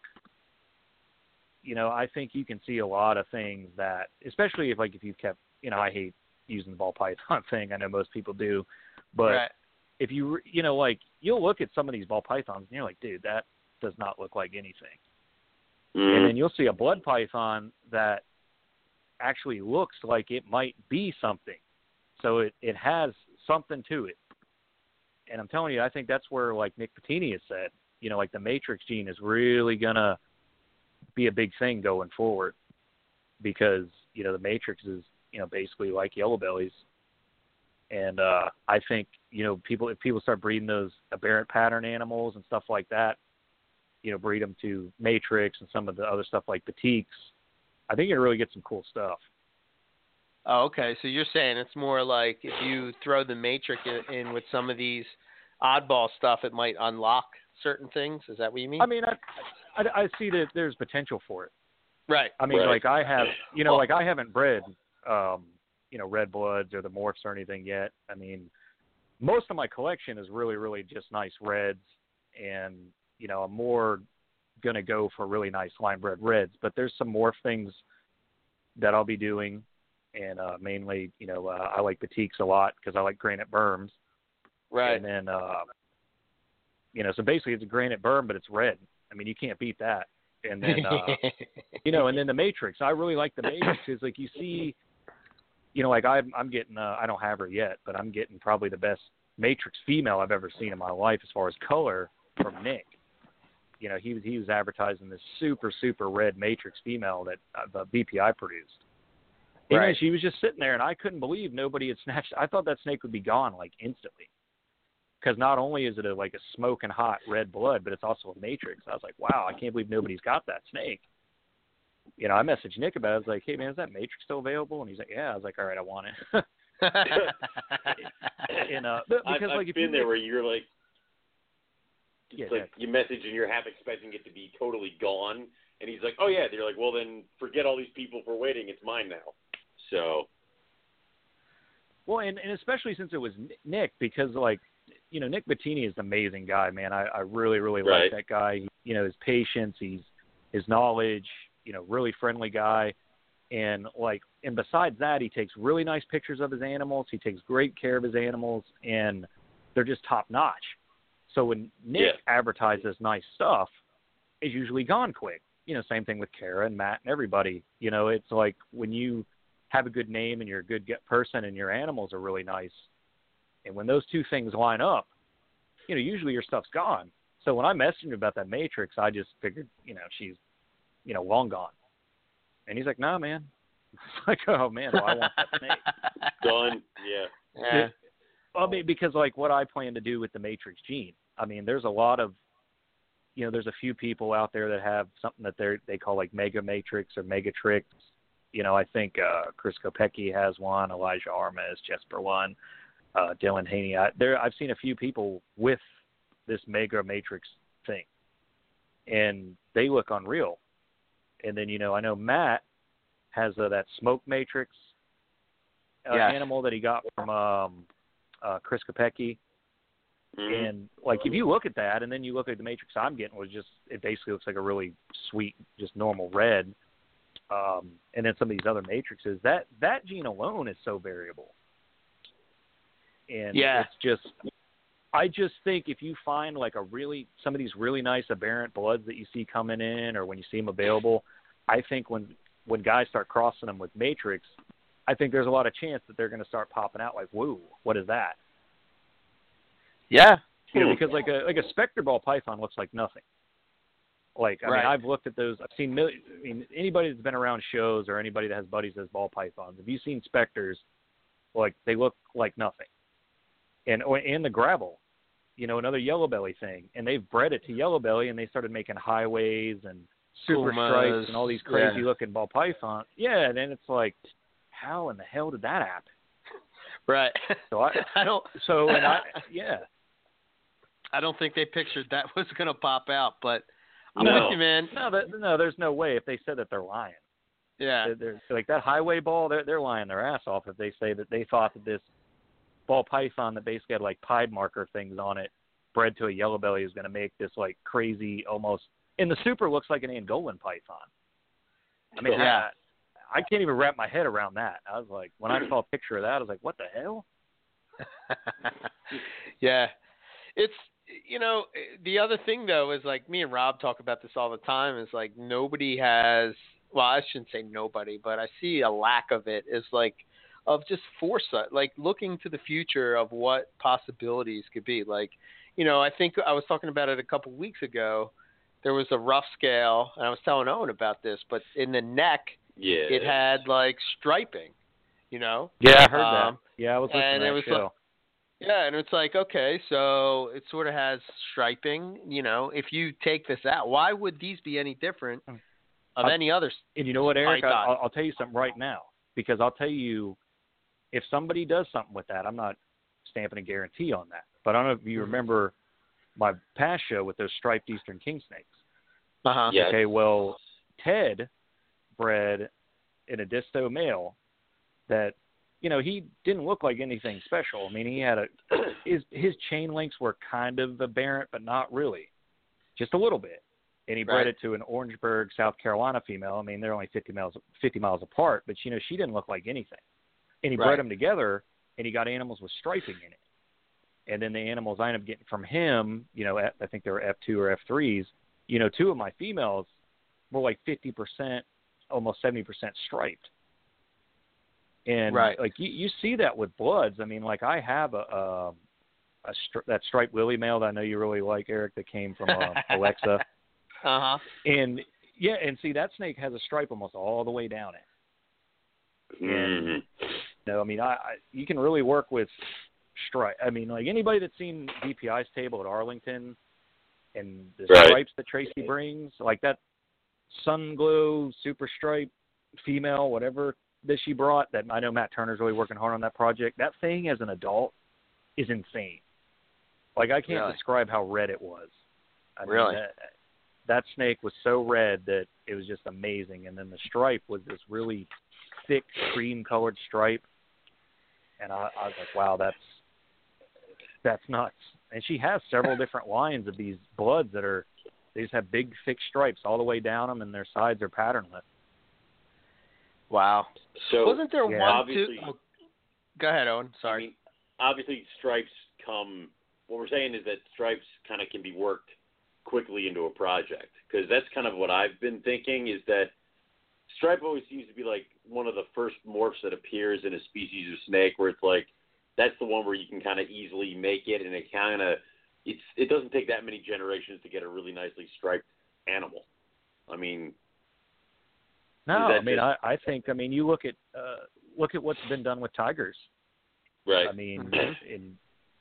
you know, I think you can see a lot of things that especially if like if you've kept you know, I hate using the ball python thing. I know most people do. But right. if you you know like you'll look at some of these ball pythons and you're like, dude, that does not look like anything and Mm. then you'll see a blood python that actually looks like it might be something. So it, it has something to it. And I'm telling you, I think that's where like Nick Bettini has said, you know, like the matrix gene is really gonna be a big thing going forward because, you know, the matrix is, you know, basically like yellow bellies. And uh I think, you know, people if people start breeding those aberrant pattern animals and stuff like that, you know, breed them to Matrix and some of the other stuff like Batiks. I think you can really get some cool stuff. Oh, okay. So you're saying it's more like if you throw the matrix in, in with some of these oddball stuff, it might unlock certain things. Is that what you mean? I mean, I, I, I see that there's potential for it. right. I mean, Right. like I have, you know, Well- like I haven't bred, um, you know, red bloods or the morphs or anything yet. I mean, most of my collection is really, really just nice reds, and you know, I'm more gonna go for really nice line bred reds. But there's some more things that I'll be doing, and uh, mainly, you know, uh, I like Batiks a lot because I like granite berms. Right. And then, uh, you know, so basically it's a granite berm, but it's red. I mean, you can't beat that. And then, uh, you know, and then the Matrix. I really like the Matrix because, like, you see, you know, like I'm, I'm getting, uh, I don't have her yet, but I'm getting probably the best Matrix female I've ever seen in my life as far as color from Nick. You know, he was he was advertising this super super red Matrix female that uh, the BPI produced. And Right. she was just sitting there, and I couldn't believe nobody had snatched. I thought that snake would be gone like instantly, because not only is it a like a smoking hot red blood, but it's also a matrix. I was like, wow, I can't believe nobody's got that snake. You know, I messaged Nick about it. I was like, hey man, is that matrix still available? And he's like, yeah. I was like, all right, I want it. and uh, but I've, because I've like if you been you there where you're like, it's Yeah, like you message and you're half expecting it to be totally gone, and he's like, oh yeah. They're like, well then forget all these people for waiting. It's mine now. So Well, and, and especially since it was Nick, because like, you know, Nick Bettini is an amazing guy, man. I, I really, really Right. like that guy. He, you know, his patience, he's his knowledge. you know, really friendly guy. And like, and besides that, he takes really nice pictures of his animals. He takes great care of his animals, and they're just top notch. So when Nick Yeah. advertises nice stuff, it's usually gone quick. You know, same thing with Kara and Matt and everybody. You know, it's like when you have a good name and you're a good get person and your animals are really nice, and when those two things line up, you know, usually your stuff's gone. So when I messaged him about that Matrix, I just figured, you know, she's, you know, long gone. And he's like, "No, man." It's like, "Oh man, well, I want that snake." Done. Yeah. Yeah. Well, I mean, because like what I plan to do with the Matrix gene. I mean, there's a lot of, you know, there's a few people out there that have something that they they call like Mega Matrix or Megatrix. You know, I think uh, Chris Kopecki has one, Elijah Armas, Jesper one, uh, Dylan Haney. I, there, I've seen a few people with this Mega Matrix thing, and they look unreal. And then you know, I know Matt has uh, that Smoke Matrix uh, Yes. animal that he got from um, uh, Chris Kopecki. Mhm. And like if you look at that and then you look at the matrix I'm getting was just it basically looks like a really sweet, just normal red. Um and then some of these other matrices, that that gene alone is so variable. And Yeah. it's just I just think if you find like a really some of these really nice aberrant bloods that you see coming in or when you see them available, I think when when guys start crossing them with matrix, I think there's a lot of chance that they're going to start popping out like, "Whoa, what is that?" Yeah. you know, because like a like a specter ball python looks like nothing. Like I Right. mean, I've looked at those. I've seen. Mil- I mean, anybody that's been around shows or anybody that has buddies that has ball pythons. Have you seen specters? Like they look like nothing. And or and the gravel, you know, another yellow belly thing. And they've bred it to yellow belly, and they started making highways and super Pumas, stripes and all these crazy yeah. looking ball python. Yeah, and then it's like, how in the hell did that happen? Right. So I, I don't. so and I, yeah. I don't think they pictured that was going to pop out, but I'm No. with you, man. No, that, no, there's no way. If they said that, they're lying. Yeah. They're, they're, like that highway ball, they're they're lying their ass off if they say that they thought that this ball python that basically had like pied marker things on it, bred to a yellow belly, is going to make this like crazy almost. And the super looks like an Angolan python. I mean, Yeah. I, can't even wrap my head around that. I was like, when I saw a picture of that, I was like, what the hell? yeah. It's you know, the other thing though is like me and Rob talk about this all the time is like nobody has well, I shouldn't say nobody, but I see a lack of it is like of just foresight, like looking to the future of what possibilities could be. Like, you know, I think I was talking about it a couple weeks ago. There was a rough scale, and I was telling Owen about this, but in the neck, Yeah. it had like striping, you know? Yeah, I heard Um, that. Yeah, I was listening and to it that was show. Yeah, and it's like, okay, so it sort of has striping. You know, if you take this out, why would these be any different of Uh, any other? And you know what, Eric? I, I'll, I'll tell you something right now because I'll tell you if somebody does something with that, I'm not stamping a guarantee on that. But I don't know if you Mhm. remember my past show with those striped eastern king snakes. Uh huh. Yes. Okay, well, Ted bred in a disto male that you know he didn't look like anything special. I mean, he had a his his chain links were kind of aberrant, but not really, just a little bit. And he bred it to an Orangeburg, South Carolina female. I mean, they're only 50 miles 50 miles apart, but you know she didn't look like anything. And he Right. bred them together, and he got animals with striping in it. And then the animals I ended up getting from him, you know, I think they were F2 or F3s. You know, two of my females were like 50%, almost 70% striped. And Right. like you, you see that with bloods. I mean, like I have a, a, a stri- that striped Willie male that I know you really like, Eric, that came from uh, Alexa. Uh huh. And yeah, and see that snake has a stripe almost all the way down it. Mhm. No, I mean, I, I you can really work with stripe. I mean, like anybody that's seen DPI's table at Arlington and the Right. stripes that Tracy brings, like that sun glow super stripe female, whatever that she brought. That I know Matt Turner's really working hard on that project. That thing as an adult is insane. Like I can't Really? describe how red it was. I mean, Really? that, that snake was so red that it was just amazing. And then the stripe was this really thick cream colored stripe. And I, I was like, wow, that's that's nuts. And she has several different lines of these bloods that are They just have big thick stripes all the way down them, and their sides are patternless. Wow. So Wasn't there yeah, one obviously- too? oh, go ahead, Owen. I Sorry. mean, obviously, stripes come. What we're saying is that stripes kind of can be worked quickly into a project because that's kind of what I've been thinking is that stripe always seems to be like one of the first morphs that appears in a species of snake where it's like that's the one where you can kind of easily make it and it kind of it's it doesn't take that many generations to get a really nicely striped animal. I mean, No, I mean, just- I, I think, I mean, you look at uh, look at what's been done with tigers. right? I mean, Mhm. in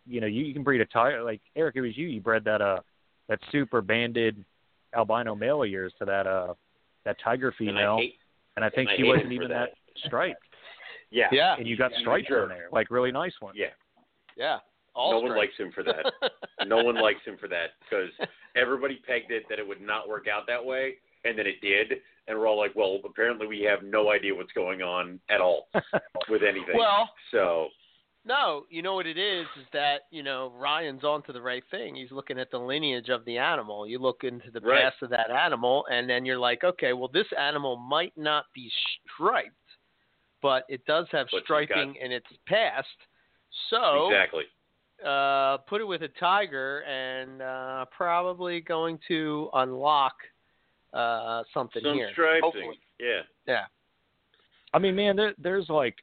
you know, you, you can breed a tiger like Eric. It was you. You bred that uh that super banded albino male of yours to that uh that tiger and I female, hate, and I think and she hate wasn't even that. striped, yeah, yeah. and you got Yeah, stripes sure. in there, like really nice ones. yeah. Yeah. All no one likes him for that. no one likes him for that because everybody pegged it that it would not work out that way, and then it did, and we're all like, well, apparently we have no idea what's going on at all with anything. Well, so no, you know what it is is that you know Ryan's onto the right thing. He's looking at the lineage of the animal. You look into the Right. past of that animal, and then you're like, okay, well, this animal might not be striped, but it does have But striping got- in its past. So exactly, uh, put it with a tiger, and uh, probably going to unlock uh, something some here. striping. Hopefully. Yeah, Yeah. I mean, man, there, there's like,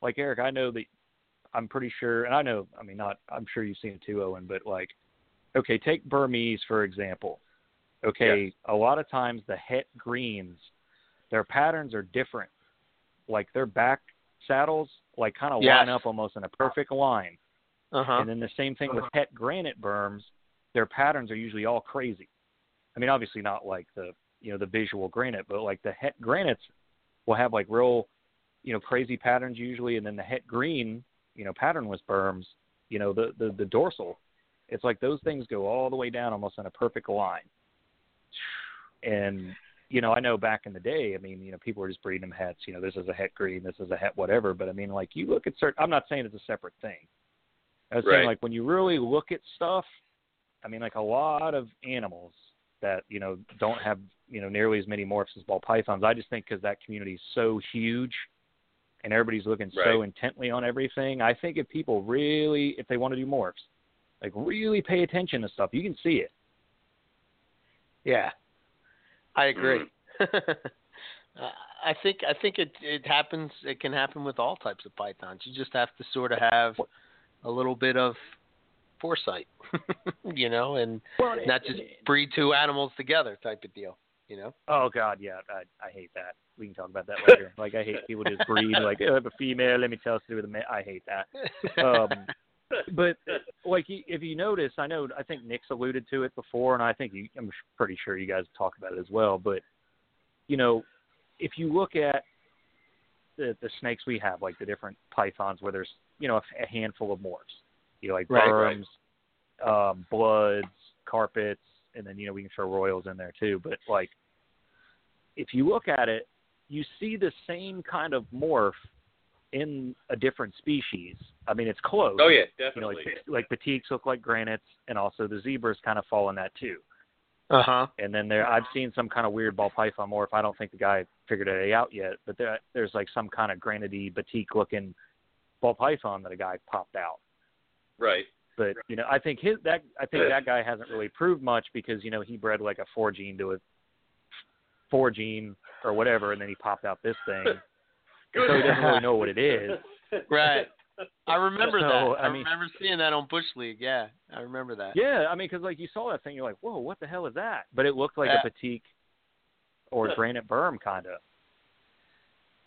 like Eric, I know that I'm pretty sure, and I know, I mean, not, I'm sure you've seen it too, Owen, but like, okay, take Burmese for example. Okay, a lot of times the het greens, their patterns are different. Like their back saddles, like kind of Yes. line up almost in a perfect line. Uh huh. And then the same thing with het granite berms, their patterns are usually all crazy. I mean, obviously not like the you know the visual granite, but like the het granites will have like real you know crazy patterns usually, and then the het green you know patternless berms, you know the the, the dorsal, it's like those things go all the way down almost in a perfect line. And you know, I know back in the day, I mean, you know, people were just breeding them hets. You know, this is a het green, this is a het whatever. But I mean, like you look at certain. I'm not saying it's a separate thing. I was saying like when you really look at stuff, I mean, like a lot of animals that you know don't have you know nearly as many morphs as ball pythons. I just think because that community is so huge, and everybody's looking so intently on everything. I think if people really, if they want to do morphs, like really pay attention to stuff, you can see it. Yeah, I agree. Mm. Uh, I think I think it it happens. It can happen with all types of pythons. You just have to sort of have a little bit of foresight, you know, and Well, not just breed two animals together type of deal. You know. Oh God, yeah, I I hate that. We can talk about that later. like I hate people just breed like oh, I have a female. Let me tell us to do with a male. I hate that. Um, but like if you notice, I know I think Nick's alluded to it before, and I think you, I'm pretty sure you guys talk about it as well. But you know, if you look at the the snakes we have, like the different pythons, where there's you know a, a handful of morphs, you know, like Right, berms, um, bloods, carpets, and then you know we can throw royals in there too. But like, if you look at it, you see the same kind of morph in a different species. I mean, it's close oh yeah, you know, definitely. like like petites look like granites, and also the zebras kind of fall in that too. Uh huh. And then there, I've seen some kind of weird ball python morph. I don't think the guy figured it out yet, but there, there's like some kind of granity batik looking ball python that a guy popped out. right. But you know, I think his that I think that guy hasn't really proved much because you know he bred like a four gene to a four gene or whatever, and then he popped out this thing, so he doesn't really know what it is. Right. I remember So, that. I, I mean- remember seeing that on Bush League. Yeah, I remember that. Yeah, I mean, because like you saw that thing, you're like, whoa, what the hell is that? But it looked like Yeah. a batik or granite berm kind of.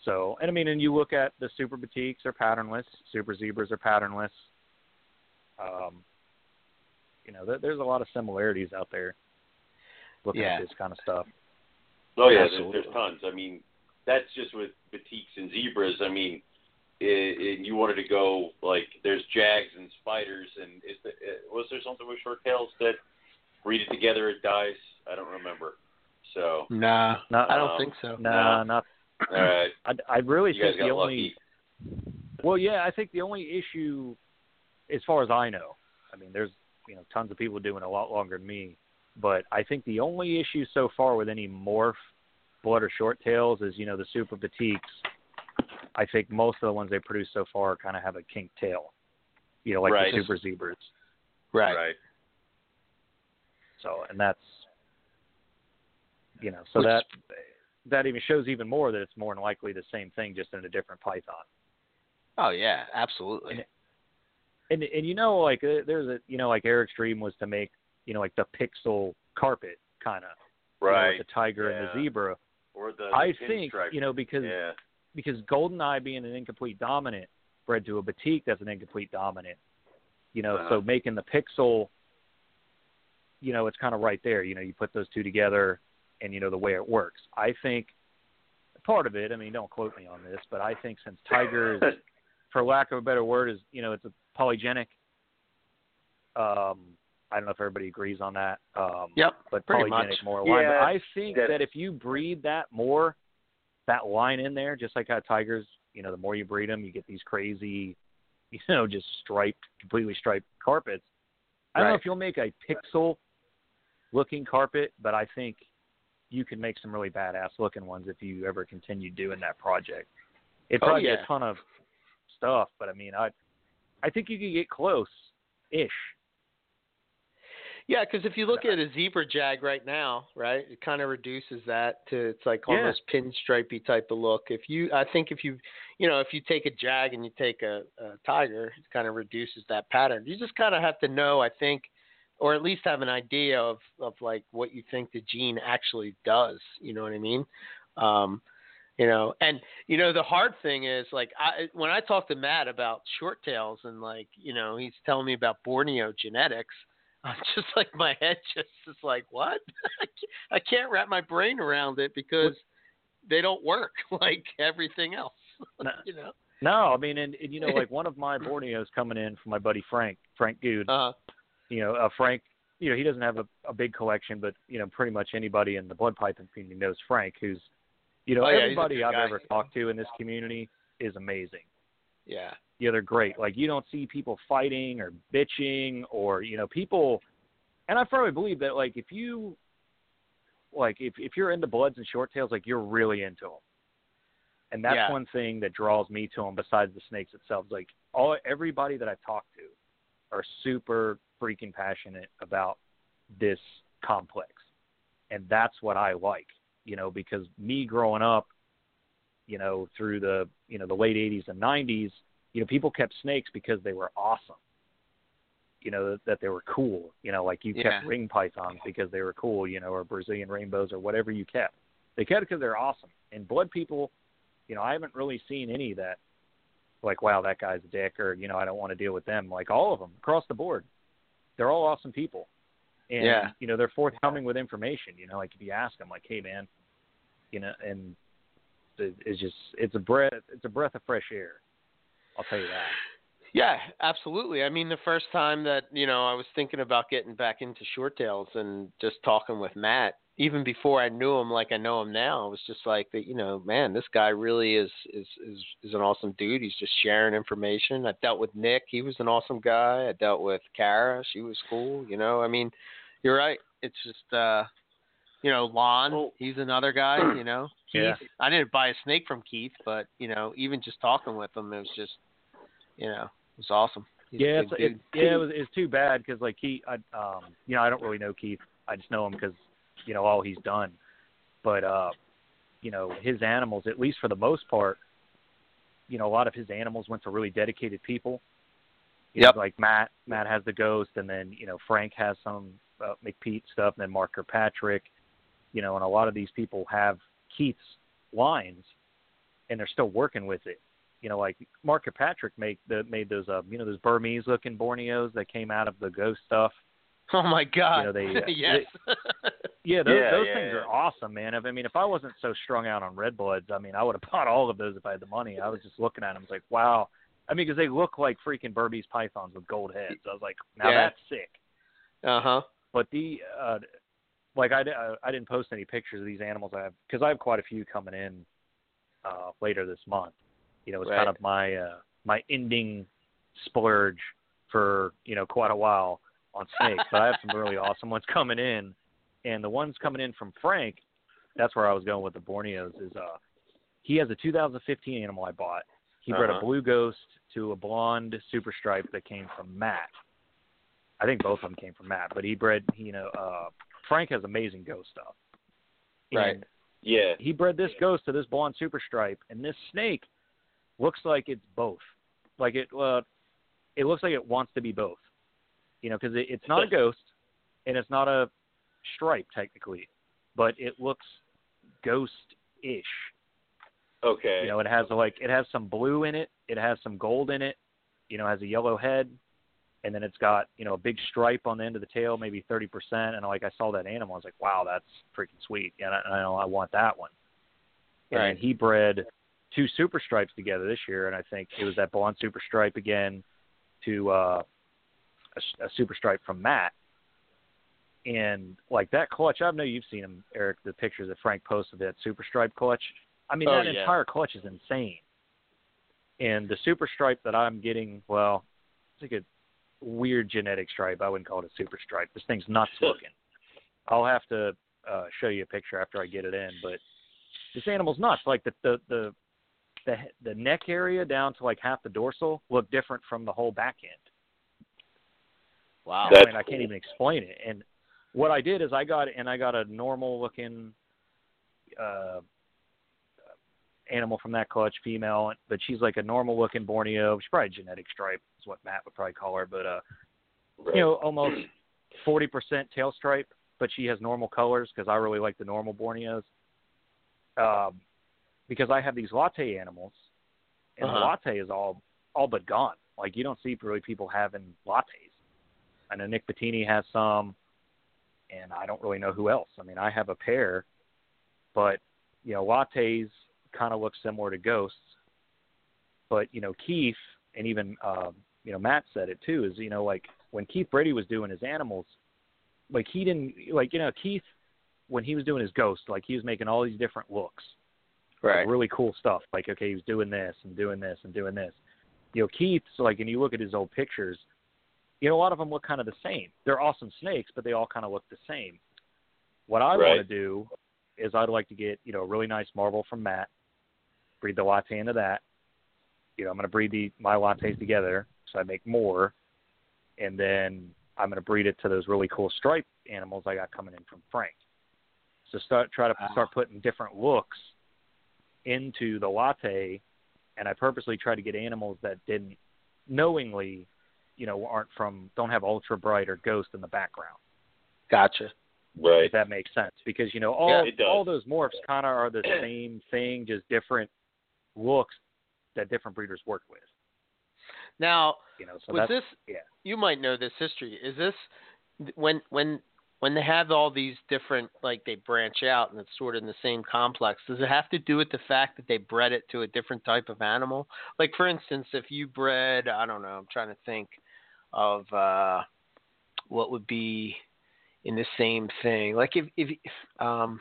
So, and I mean, and you look at the super batiks are patternless, super zebras are patternless. Um, you know, there, there's a lot of similarities out there looking Yeah. at this kind of stuff. Oh yeah, there's, there's tons. I mean, that's just with batiks and zebras. I mean, i and you wanted to go like there's jags and spiders, and is the, uh, was there something with short tails that breed it together? It dies. I don't remember. So, Nah, Not, I don't Um, think so. nah, not. All right, I, I really you think the only. lucky. Well, yeah, I think the only issue, as far as I know, I mean, there's you know tons of people doing a lot longer than me. But I think the only issue so far with any morph blood or short tails is you know the super petites. I think most of the ones they produce so far kind of have a kink tail, you know, like Right. the super zebras. Right. Right. So, and that's, you know, so Which- that that even shows even more that it's more than likely the same thing, just in a different python. Oh yeah, absolutely. And And and you know, like uh, there's a you know, like Eric's dream was to make you know like the pixel carpet kind of Right. with the tiger and the zebra. Or the, I the think pinstripe. you know because Yeah. because Goldeneye being an incomplete dominant bred to a Batik that's an incomplete dominant. You know, Uh-huh. so making the pixel, you know, it's kind of right there. You know, you put those two together, and you know the way it works. I think part of it. I mean, don't quote me on this, but I think since Tiger is, for lack of a better word, is you know it's a polygenic. Um, I don't know if everybody agrees on that. Um, Yep, but pretty polygenic much. more alignment. Yeah, I think that if you breed that more, that line in there, just like how tigers, you know, the more you breed them, you get these crazy, you know, just striped, completely striped carpets. I don't know if you'll make a pixel looking carpet, but I think you can make some really badass looking ones if you ever continue doing that project. It'd Oh, probably be yeah. a ton of stuff, but I mean, I, I think you could get close, ish. Yeah, because if you look at a zebra jag right now, right, it kind of reduces that to it's like almost pinstripey type of look. If you, I think if you, you know, if you take a jag and you take a, a tiger, it kind of reduces that pattern. You just kind of have to know, I think, or at least have an idea of of like what you think the gene actually does. You know what I mean? Um, you know, and you know the hard thing is like I when I talk to Matt about short tails and like you know he's telling me about Borneo genetics. I'm just like my head just is like what? I can't- wrap my brain around it because they don't work like everything else. You know. No, I mean, and, and you know, like one of my Borneos coming in from my buddy Frank, Frank Good. Uh, you know, uh, Frank, you know, he doesn't have a, a big collection, but you know, pretty much anybody in the blood python community knows Frank, who's, you know, Oh, yeah, everybody I've guy. ever talked to in this community is amazing. yeah. Yeah, they're great. Like you don't see people fighting or bitching or you know people, and I firmly believe that like if you, like if if you're into bloods and short tails, like you're really into them, and that's Yeah. one thing that draws me to them besides the snakes itself. Like all everybody that I've talked to are super freaking passionate about this complex, and that's what I like. You know, because me growing up, you know, through the you know the late '80s and '90s you know, people kept snakes because they were awesome. You know, that, they were cool. You know, like you Yeah. kept ring pythons because they were cool, you know, or Brazilian rainbows or whatever you kept. They kept because they're awesome. And blood people, you know, I haven't really seen any of that. Like, wow, that guy's a dick, or you know, I don't want to deal with them. Like all of them across the board, they're all awesome people. And Yeah. you know, they're forthcoming with information. You know, like if you ask them, like, hey, man, you know, and it's just it's a breath it's a breath of fresh air. I'll tell you that. Yeah, absolutely. I mean, the first time that you know I was thinking about getting back into short tails and just talking with Matt, even before I knew him like I know him now, it was just like that. You know, man, this guy really is is is is an awesome dude. He's just sharing information. I dealt with Nick; he was an awesome guy. I dealt with Kara; she was cool. You know, I mean, you're right. It's just. uh you know, Lon, he's another guy, you know. Keith, Yeah. I didn't buy a snake from Keith, but, you know, even just talking with him, it was just, you know, it was awesome. He's yeah, it's, it's yeah, it was it's too bad because like he, I, um, you know, I don't really know Keith. I just know him because you know all he's done. But uh, you know, his animals, at least for the most part, you know, a lot of his animals went to really dedicated people. You Yep. know, like Matt, Matt has the ghost, and then you know Frank has some uh, McPete stuff, and then Mark Kirkpatrick. You know, and a lot of these people have Keith's lines, and they're still working with it you know, like Mark Kirkpatrick made the made those uh you know those Burmese looking Borneos that came out of the ghost stuff. Oh my God! know, they, uh, yes. Yeah, those Yeah, those yeah, things yeah. are awesome, man. If, I mean, if I wasn't so strung out on red bloods, I mean, I would have bought all of those if I had the money. I was just looking at them, I was like, wow. I mean, because they look like freaking Burmese pythons with gold heads. I was like, now Yeah. that's sick. uh huh. But the uh like I, uh, I didn't post any pictures of these animals I have because I have quite a few coming in uh later this month. You know, it's Right. kind of my uh my ending splurge for, you know, quite a while on snakes. but I have some really awesome ones coming in And the ones coming in from Frank, that's where I was going with the Borneos. Is uh, he has a 2015 animal I bought. He bred Uh-huh. a blue ghost to a blonde super stripe that came from Matt. I think both of them came from Matt, but he bred, you know, uh, Frank has amazing ghost stuff. Right. And Yeah. he bred this ghost to this blonde super stripe, and this snake looks like it's both. Like it, uh, it looks like it wants to be both. You know, because it, it's not a ghost, and it's not a stripe technically, but it looks ghost-ish. Okay. You know, it has like it has some blue in it, it has some gold in it. You know, has a yellow head, and then it's got you know a big stripe on the end of the tail, maybe thirty percent. And like I saw that animal, I was like, wow, that's freaking sweet. And I, I know I want that one. And Right. then he bred two super stripes together this year, and I think it was that blonde super stripe again to uh, a, a super stripe from Matt. And like that clutch, I know you've seen him, Eric, the pictures that Frank posted of that super stripe clutch. I mean, Oh, that yeah. entire clutch is insane. And the super stripe that I'm getting, well, it's like a weird genetic stripe. I wouldn't call it a super stripe. This thing's nuts looking. I'll have to uh, show you a picture after I get it in, but this animal's nuts. Like the the the the, the neck area down to like half the dorsal look different from the whole back end. Wow. That's I mean, I can't cool. even explain it. And what I did is I got and I got a normal looking uh animal from that clutch, female, but she's like a normal looking Borneo. She's probably genetic stripe is what Matt would probably call her, but uh Right. you know, almost forty percent tail stripe, but she has normal colors because I really like the normal Borneos. Um, because I have these latte animals, and Uh-huh. the latte is all all but gone. Like you don't see really people having lattes. I know Nick Bettini has some, and I don't really know who else. I mean, I have a pair, but you know, lattes kind of look similar to ghosts. But you know, Keith and even um, you know Matt said it too. Is you know like when Keith Brady was doing his animals, like he didn't like you know Keith when he was doing his ghost, like he was making all these different looks, like, Right. really cool stuff. Like okay, he was doing this and doing this and doing this. You know, Keith's like, and you look at his old pictures, you know, a lot of them look kind of the same. They're awesome snakes, but they all kind of look the same. What I want to do is I'd like to get you know a really nice marble from Matt, breed the latte into that. You know, I'm going to breed the my lattes together, so I make more, and then I'm going to breed it to those really cool striped animals I got coming in from Frank. So start try to Wow. start putting different looks into the latte, and I purposely try to get animals that didn't knowingly, you know, aren't from don't have ultra bright or ghost in the background Gotcha. right. if that makes sense. Because you know all Yeah, all those morphs kind of are the same thing, just different looks that different breeders work with. Now, You know, so was this? yeah. You might know this history. Is this when when when they have all these different like they branch out and it's sort of in the same complex? Does it have to do with the fact that they bred it to a different type of animal? Like for instance, if you bred, I don't know, I'm trying to think of uh what would be in the same thing. Like if if um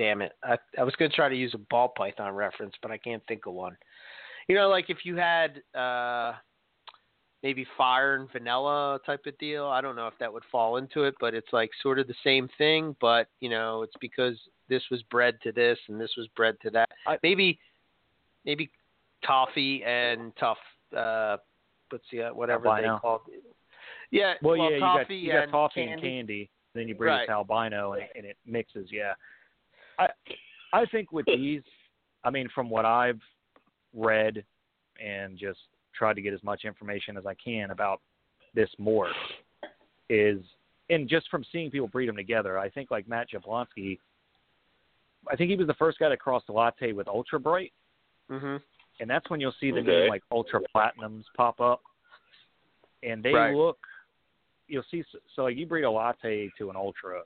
damn it. I I was going to try to use a ball python reference, but I can't think of one. You know, like if you had uh maybe fire and vanilla type of deal. I don't know if that would fall into it, but it's like sort of the same thing, but you know, it's because this was bred to this and this was bred to that. Maybe maybe toffee and tough uh uh, whatever Albino. they called it. Yeah, Well, yeah, you got you got and toffee candy. and candy, then you breed Right. it albino, and, and it mixes. Yeah, I I think with these, I mean, from what I've read and just tried to get as much information as I can about this morph is, and just from seeing people breed them together, I think like Matt Jablonski, I think he was the first guy to cross the latte with ultra bright, Mhm. And that's when you'll see the Okay. name like ultra platinums pop up, and they Right. look. You'll see so like you breed a latte to an ultra,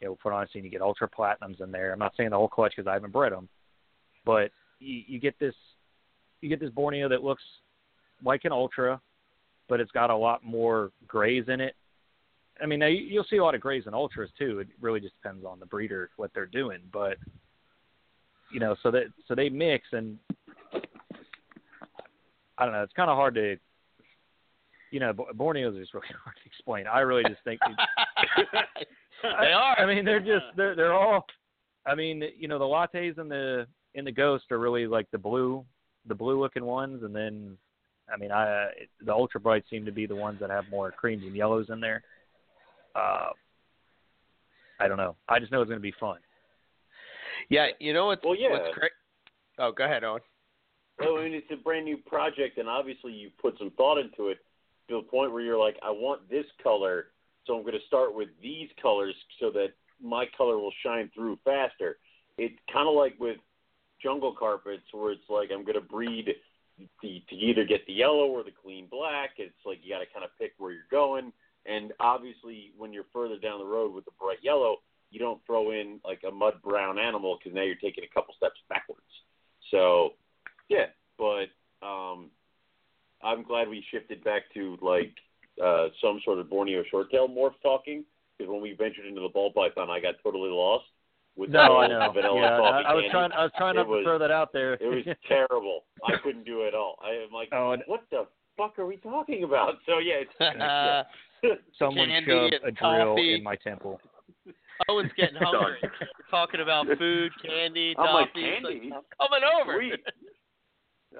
you know, for scene, you get ultra platinums in there. I'm not saying the whole clutch because I haven't bred them, but you, you get this, you get this Borneo that looks like an ultra, but it's got a lot more grays in it. I mean, now you- you'll see a lot of grays in ultras too. It really just depends on the breeder what they're doing, but you know, so that so they mix and I don't know. It's kind of hard to, you know, Bo- Borneos is really hard to explain. I really just think they are. I mean, they're just they're they're all. I mean, you know, the lattes and the in the Ghost are really like the blue, the blue looking ones, and then, I mean, I the ultra brights seem to be the ones that have more creams and yellows in there. Uh, I don't know. I just know it's going to be fun. Yeah, you know what's Well, yeah. what's great. Oh, go ahead, Owen. Oh, I mean, it's a brand new project, and obviously you put some thought into it to the point where you're like, I want this color, so I'm going to start with these colors so that my color will shine through faster. It's kind of like with jungle carpets, where it's like I'm going to breed the, to either get the yellow or the clean black. It's like you got to kind of pick where you're going, and obviously when you're further down the road with the bright yellow, you don't throw in like a mud brown animal because now you're taking a couple steps backwards. So yeah, but um, I'm glad we shifted back to like uh, some sort of Borneo shorttail morph talking because when we ventured into the ball python, I got totally lost with No, whole I know. vanilla Yeah, coffee I, I was candy. trying. I was trying It not was- to throw that out there. It was terrible. I couldn't do it at all. I am like, Oh, what the fuck are we talking about? So yeah, it's yeah. Someone Candy shoved and a drill toffee. in my temple. Owen's getting hungry. We're talking about food, candy, I'm like, toffee. It's candy? I'm coming over. Sweet.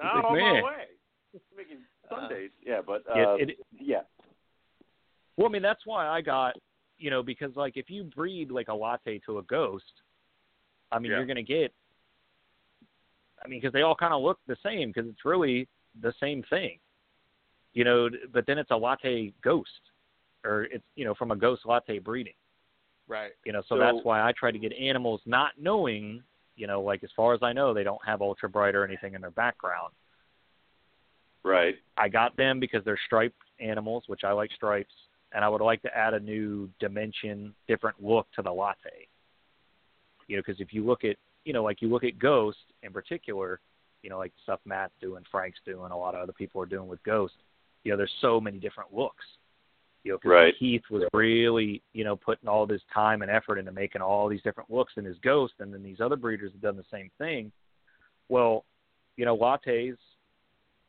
I'm like, on my way. Making sundaes. yeah, but uh, it- yeah. Well, I mean, that's why I got, you know, because like if you breed like a latte to a ghost, I mean, Yeah. you're going to get, I mean, because they all kind of look the same because it's really the same thing, you know, but then it's a latte ghost or it's, you know, from a ghost latte breeding, Right. you know, so, So- that's why I try to get animals not knowing, you know, like as far as I know, they don't have ultra bright or anything in their background. Right. I got them because they're striped animals, which I like stripes, and I would like to add a new dimension, different look to the latte. You know, because if you look at, you know, like you look at Ghost in particular, you know, like stuff Matt's doing, Frank's doing, a lot of other people are doing with Ghost. You know, there's so many different looks. You know, because Right. Keith was really, you know, putting all this time and effort into making all these different looks in his Ghost, and then these other breeders have done the same thing. Well, you know, lattes,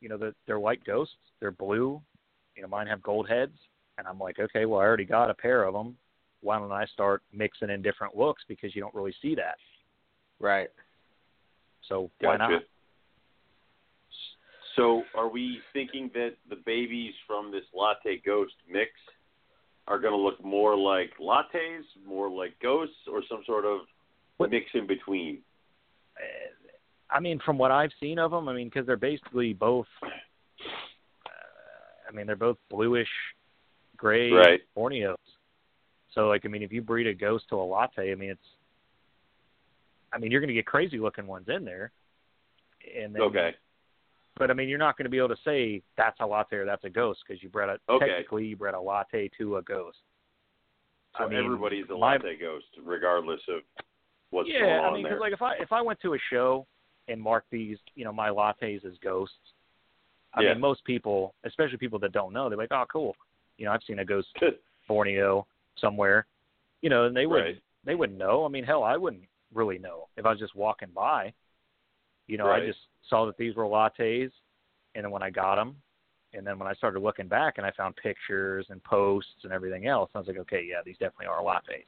you know, they're, they're white ghosts. They're blue. You know, mine have gold heads. And I'm like, okay, well, I already got a pair of them. Why don't I start mixing in different looks because you don't really see that. Right. So why Gotcha. not? So, are we thinking that the babies from this latte ghost mix are going to look more like lattes, more like ghosts, or some sort of What- mix in between? I mean, from what I've seen of them, I mean, because they're basically both. Uh, I mean, they're both bluish, gray Right. Borneos. So, like, I mean, if you breed a ghost to a latte, I mean, it's. I mean, you're going to get crazy looking ones in there. And then, Okay. But I mean, you're not going to be able to say that's a latte or that's a ghost because you bred a Okay. technically you bred a latte to a ghost. So I mean, everybody's a my- latte ghost, regardless of what's yeah, going on I mean, there. like if I if I went to a show and marked these, you know, my lattes as ghosts, I Yeah. mean, most people, especially people that don't know, they're like, oh, cool. You know, I've seen a ghost Borneo somewhere, you know, and they wouldn't Right. they wouldn't know. I mean, hell, I wouldn't really know if I was just walking by. You know, Right. I just saw that these were lattes, and then when I got them, and then when I started looking back and I found pictures and posts and everything else, I was like, okay, yeah, these definitely are lattes.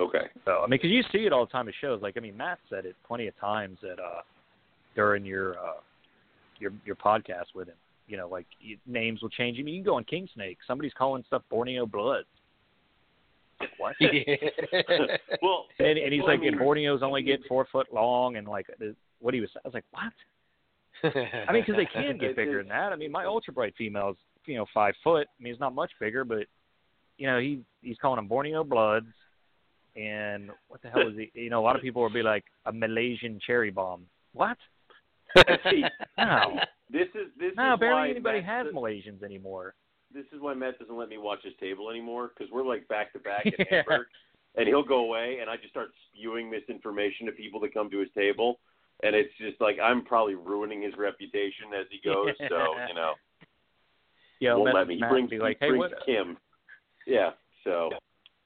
okay. So I mean, because you see it all the time at shows. Like I mean, Matt said it plenty of times that uh during your uh your your podcast with him. You know, like you, names will change. I mean, you can go on King Snake. Somebody's calling stuff Borneo Blood. What? well, And, and he's well, I like, mean- and Borneos only get four foot long, and like the- what he was. I was like, what? I mean, because they can get bigger than that. I mean, my ultra bright female's you know five foot. I mean, he's not much bigger, but you know he he's calling them Borneo Bloods, and what the hell is he? You know, a lot of people will be like a Malaysian cherry bomb. What? No, this is this no, is barely anybody has Malaysians anymore. This is why Matt doesn't let me watch his table anymore because we're like back to back at Yeah. Hamburg, and he'll go away, and I just start spewing misinformation to people that come to his table, and it's just like I'm probably ruining his reputation as he goes. So you know, Yeah, won't Matt, let me. He brings, like, he hey, brings what? Kim. Yeah. So.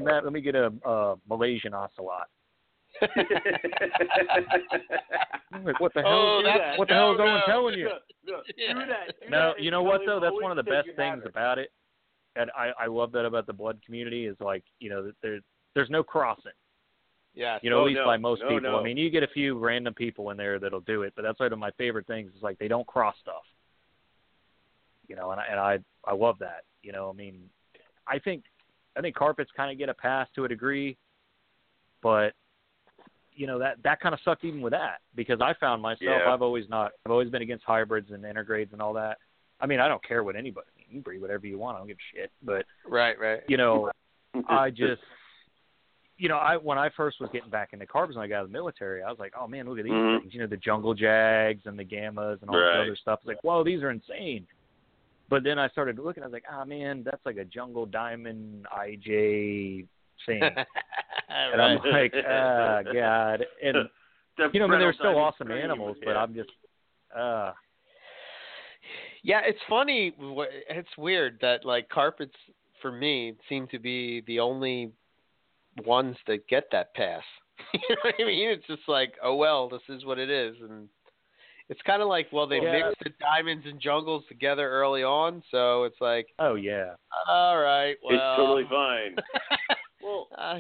Matt, let me get a uh, Malaysian ocelot. I'm like, what the hell? Oh, that. what the No, hell is Owen no, telling you? no, no, Yeah. Do that. Do No, that, you know what though? That's one of the best things it. about it. and I I love that about the blood community is like you know that there's there's no crossing. Yeah. You know, Oh, at least no. by most No, people. no. I mean, you get a few random people in there that'll do it, but that's one of my favorite things. Is like they don't cross stuff. You know, and I, and I I love that. You know, I mean, I think I think carpets kind of get a pass to a degree, but you know that that kind of sucked even with that because I found myself Yeah. I've always not I've always been against hybrids and intergrades and all that. I mean, I don't care what anybody. You can breed whatever you want. I don't give a shit. But Right. Right. you know, I just, you know, I when I first was getting back into carbs when I got out of the military, I was like, oh man, look at these Mhm. things. You know, the jungle jags and the gammas and all Right. this other stuff. It's like, whoa, these are insane. But then I started looking. I was like, ah man, that's like a jungle diamond IJ thing. And I'm like, ah, god. And The you know, I mean, they're still awesome Cream, animals, but yeah. I'm just, uh, Yeah, it's funny. It's weird that like carpets for me seem to be the only ones that get that pass. you know what I mean? It's just like, oh well, this is what it is, and it's kind of like, well, they Yeah. mixed the diamonds and jungles together early on, so it's like, oh yeah. all right, well, it's totally fine. Well, uh,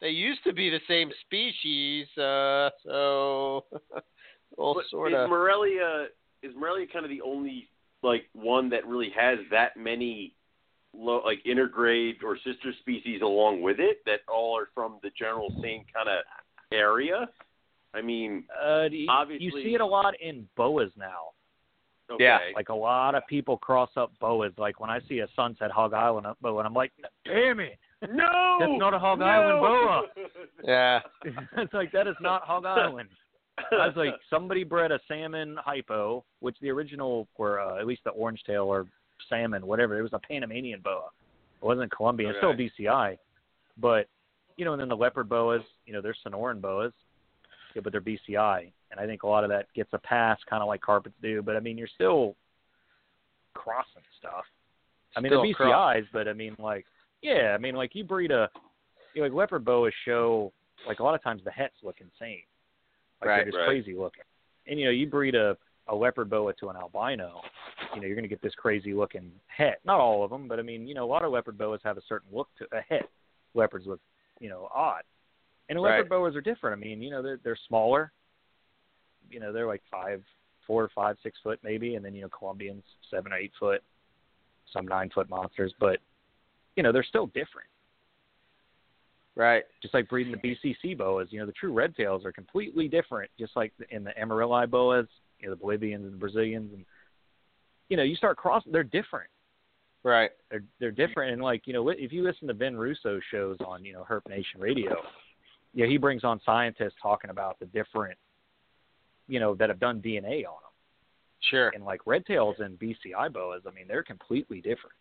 they used to be the same species, uh, so well, but sort is. Morelia is Morelia kind of the only like one that really has that many low, like intergrade or sister species along with it that all are from the general same kind of area? I mean, Uh, you, you see it a lot in boas now. okay. Yeah, Like a lot of people cross up boas. Like when I see a Sunset Hog Island up boa, and I'm like, damn it, no, That's not a Hog no! Island boa. yeah, it's like that is not Hog Island. I was like, somebody bred a salmon hypo, which the original were uh, at least the orange tail or salmon, whatever. It was a Panamanian boa. It wasn't Colombian. It's still BCI, but you know, and then the leopard boas, you know, they're Sonoran boas, yeah, but they're BCI, and I think a lot of that gets a pass, kind of like carpets do. But I mean, you're still crossing stuff. I mean, Still they're cross- BCIs, but I mean, like, yeah, I mean, like you breed a, you know, like leopard boas show, like a lot of times the hets look insane, like Right, they're just right. crazy looking. And you know, you breed a a leopard boa to an albino, you know, you're going to get this crazy looking het. Not all of them, but I mean, you know, a lot of leopard boas have a certain look to a het. Leopards look, you know, odd. And Right. leopard boas are different. I mean, you know, they're they're smaller. You know, they're like five, four, five, six foot maybe, and then you know, Colombians seven or eight foot, some nine foot monsters. But you know, they're still different. right. Just like breeding the BCC boas, you know, the true red tails are completely different. Just like in the Amarali boas, you know, the Bolivians and the Brazilians, and you know, you start crossing, they're different. Right. They're they're different, and like you know, if you listen to Ben Russo shows on you know Herp Nation Radio, yeah, he brings on scientists talking about the different, you know, that have done DNA on them. Sure. And like red tails and BCI boas, I mean, they're completely different.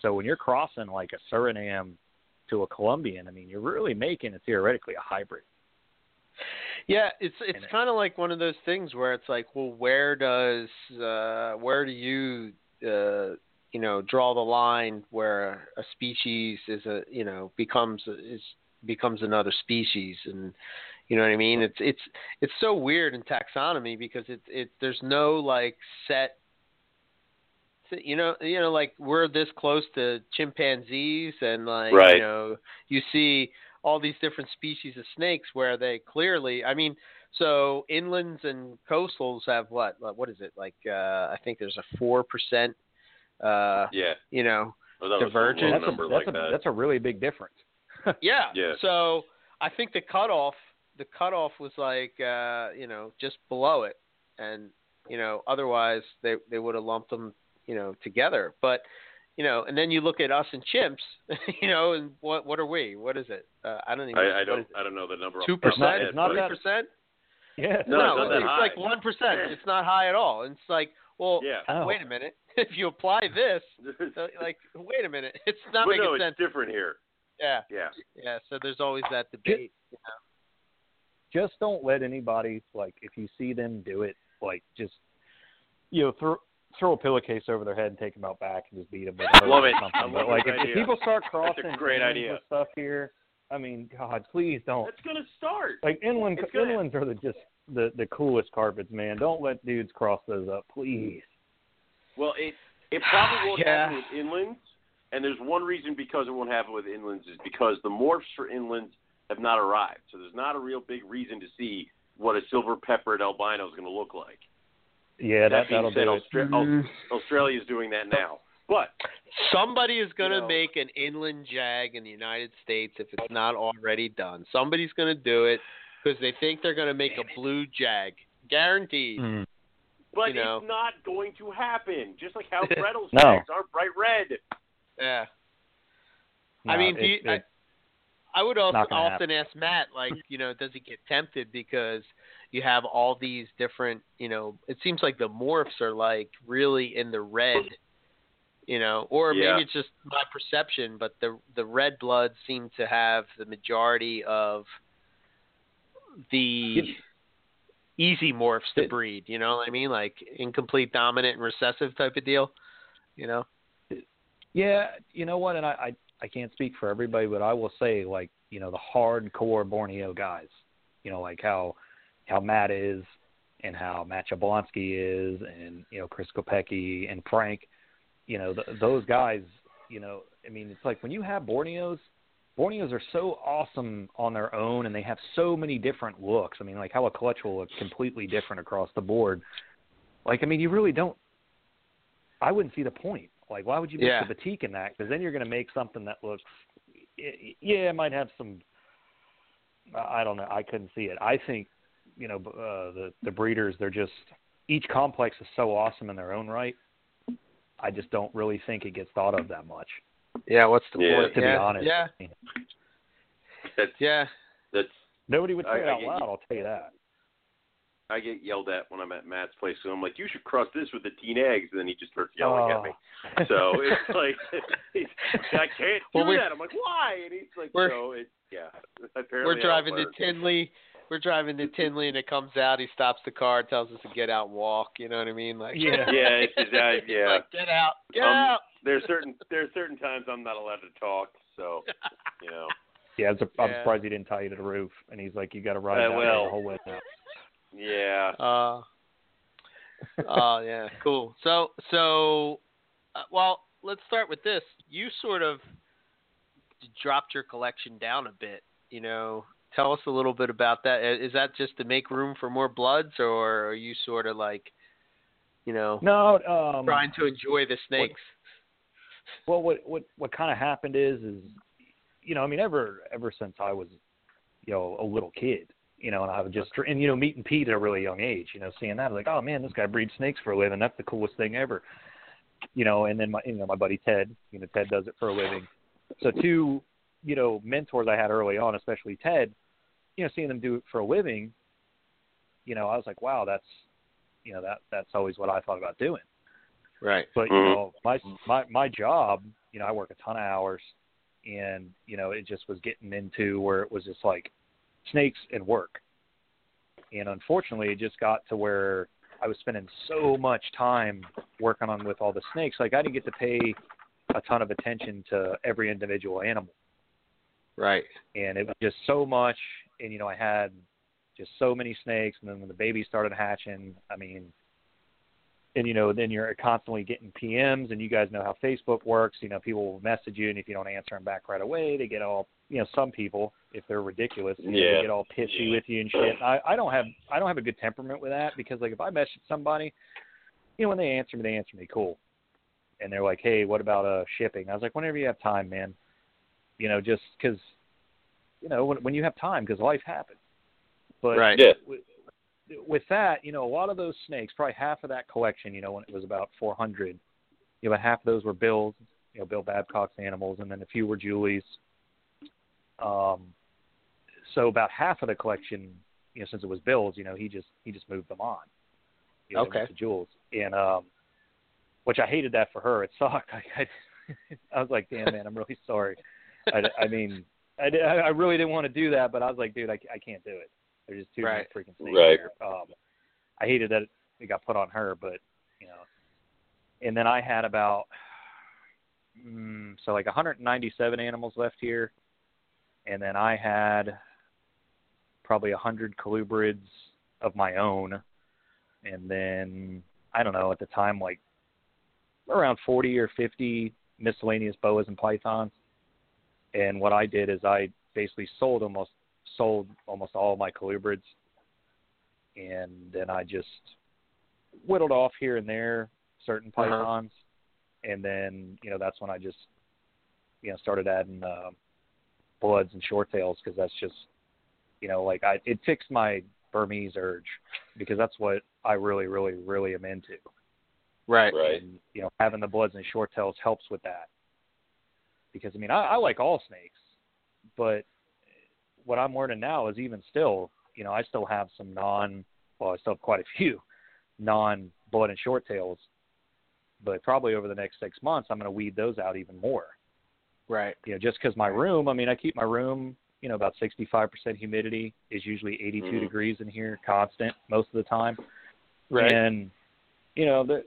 So when you're crossing like a Suriname to a Colombian, I mean, you're really making it theoretically a hybrid. Yeah, it's it's kind of like one of those things where it's like, well, where does uh, where do you uh, you know draw the line where a species is a you know becomes is becomes another species and you know what I mean? It's it's it's so weird in taxonomy because it it there's no like set you know you know like we're this close to chimpanzees and like Right. you know you see all these different species of snakes where they clearly i mean so inlands and coastals have what what what is it like uh i think there's a four percent uh yeah. you know that was some Divergent. low that's a like a that. that's a really big difference. yeah Yeah. so i think the cutoff the cutoff was like uh you know just below it and you know otherwise they they would have lumped them you know together but you know and then you look at us and chimps you know and what what are we what is it uh, i don't even I, I don't? I don't know the number. off Two the top of my percent, head, It's not but- three that- percent. Yeah. No, No, it's not it's high. like one percent. It's not high at all. And it's like, well, Yeah. Oh. wait a minute. If you apply this, like, wait a minute, it's not Well, making no, it's sense. different here. Yeah, Yeah. yeah. So there's always that debate. just don't let anybody like if you see them do it like just you know throw throw a pillowcase over their head and take them out back and just beat them with a Love it. something. I love but like this if, if idea. people start That's crossing a great idea. with stuff here, I mean, God, please don't. It's gonna start. Like inland It's inlands are the just the the coolest carpets, man. Don't let dudes cross those up, please. Well, it it probably won't Yeah. happen with inlands, And there's one reason because it won't happen with inlands is because the morphs for inlands have not arrived. So there's not a real big reason to see what a silver peppered albino is going to look like. Yeah, that, being that'll said, do it. Austra- Mhm. Australia is doing that now. But Somebody is going to You know- make an inland jag in the United States if it's not already done. Somebody's going to do it because they think they're going to make a blue jag, guaranteed. Mm. but You know. it's not going to happen. Just like how Brettles No. jags aren't bright red. Yeah. No, I mean, do it- you, it- I, I would also Not gonna often ask Matt, like, you know, does he get tempted because you have all these different, you know, it seems like the morphs are like really in the red, you know, or Yeah. maybe it's just my perception, but the the red bloods seem to have the majority of the easy morphs to breed. You know what I mean? Like incomplete dominant and recessive type of deal. You know? Yeah, you know what, and I, I I can't speak for everybody, but I will say like you know the hardcore Borneo guys, you know like how how Matt is, and how Matt Jablonski is, and you know Chris Kopecki and Frank, you know th those guys, you know I mean it's like when you have Borneos, Borneos are so awesome on their own, and they have so many different looks. I mean like how a clutch will look completely different across the board. Like I mean you really don't. I wouldn't see the point. Like, why would you mix Yeah. the batik in that? Because then you're going to make something that looks, yeah, it might have some. I don't know. I couldn't see it. I think, you know, uh, the the breeders, they're just each complex is so awesome in their own right. I just don't really think it gets thought of that much. Yeah. What's the Yeah, point? To yeah. be honest, Yeah. That's Yeah. that's nobody would say I- it out get loud. I'll tell you that. I get yelled at when I'm at Matt's place. So I'm like, you should cross this with the T-negs, and then he just starts yelling at me. Oh. So it's like, he's, I can't do Well, we're- that. I'm like, why? And he's like, we're- so it, yeah. Apparently We're driving to works. Tinley. We're driving to Tinley, and it comes out. He stops the car, tells us to get out and walk. You know what I mean? Like, Yeah. Yeah, it's just, I, yeah. like, get out, get Um, out. There's certain there's certain times I'm not allowed to talk. So you know, Yeah, I'm, sur- Yeah. surprised he didn't tie you to the roof. And he's like, you got to ride Uh, that well. the whole way now. yeah. Uh, oh yeah, cool. So so, uh, well, let's start with this. You sort of dropped your collection down a bit. You know, tell us a little bit about that. Is that just to make room for more bloods, or are you sort of like, you know, No, um, trying to enjoy the snakes? Well, what what what kind of happened is is you know I mean ever ever since I was you know a little kid you know and I would just and you know meeting Pete at a really young age you know seeing that was like oh man this guy breeds snakes for a living that's the coolest thing ever you know and then my you know my buddy Ted you know Ted does it for a living so two you know mentors I had early on especially Ted you know seeing them do it for a living you know I was like wow that's you know that that's always what I thought about doing Right. but you Mhm. know my my my job you know i work a ton of hours and you know it just was getting into where it was just like snakes and work and unfortunately it just got to where i was spending so much time working on with all the snakes like i didn't get to pay a ton of attention to every individual animal Right. and it was just so much and you know i had just so many snakes and then when the babies started hatching i mean and you know then you're constantly getting pms and you guys know how facebook works. You know people will message you and if you don't answer them back right away they get all you know some people if they're ridiculous you know, Yeah. they get all pissy with you and shit. I i don't have i don't have a good temperament with that because like if i message somebody you know when they answer me they answer me cool. And they're like hey what about uh shipping? I was like whenever you have time man you know just because you know when when you have time because life happens but Right. Yeah. with, with that you know a lot of those snakes probably half of that collection you know when it was about 400 you know about half of those were bills you know bill babcock's animals and then a few were julie's um so about half of the collection you know since it was bill's you know he just he just moved them on you know, Okay. to jules and um which i hated that for her it sucked i i, I was like damn man i'm really sorry I, I mean, I, di- I really didn't want to do that, but I was like, dude, I, I can't do it. There's just too Right. many freaking snakes Right. here. Um, I hated that it got put on her, but you know. And then I had about mm, so like 197 animals left here, and then I had probably 100 colubrids of my own, and then I don't know at the time like around 40 or 50 miscellaneous boas and pythons. And what I did is I basically sold almost sold almost all my colubrids, and then I just whittled off here and there certain Uh-huh. pythons, and then you know that's when I just you know started adding uh, bloods and short tails because that's just you know like I it fixed my Burmese urge because that's what I really really really am into. Right. Right. And, you know, having the bloods and short tails helps with that. Because I mean, I, I like all snakes, but what I'm learning now is even still, you know, I still have some non, well, I still have quite a few non blood and short tails, but probably over the next six months, I'm going to weed those out even more. Right. You know, just because my room, I mean, I keep my room, you know, about 65% humidity is usually 82 Mhm. degrees in here, constant most of the time. Right. And you know, the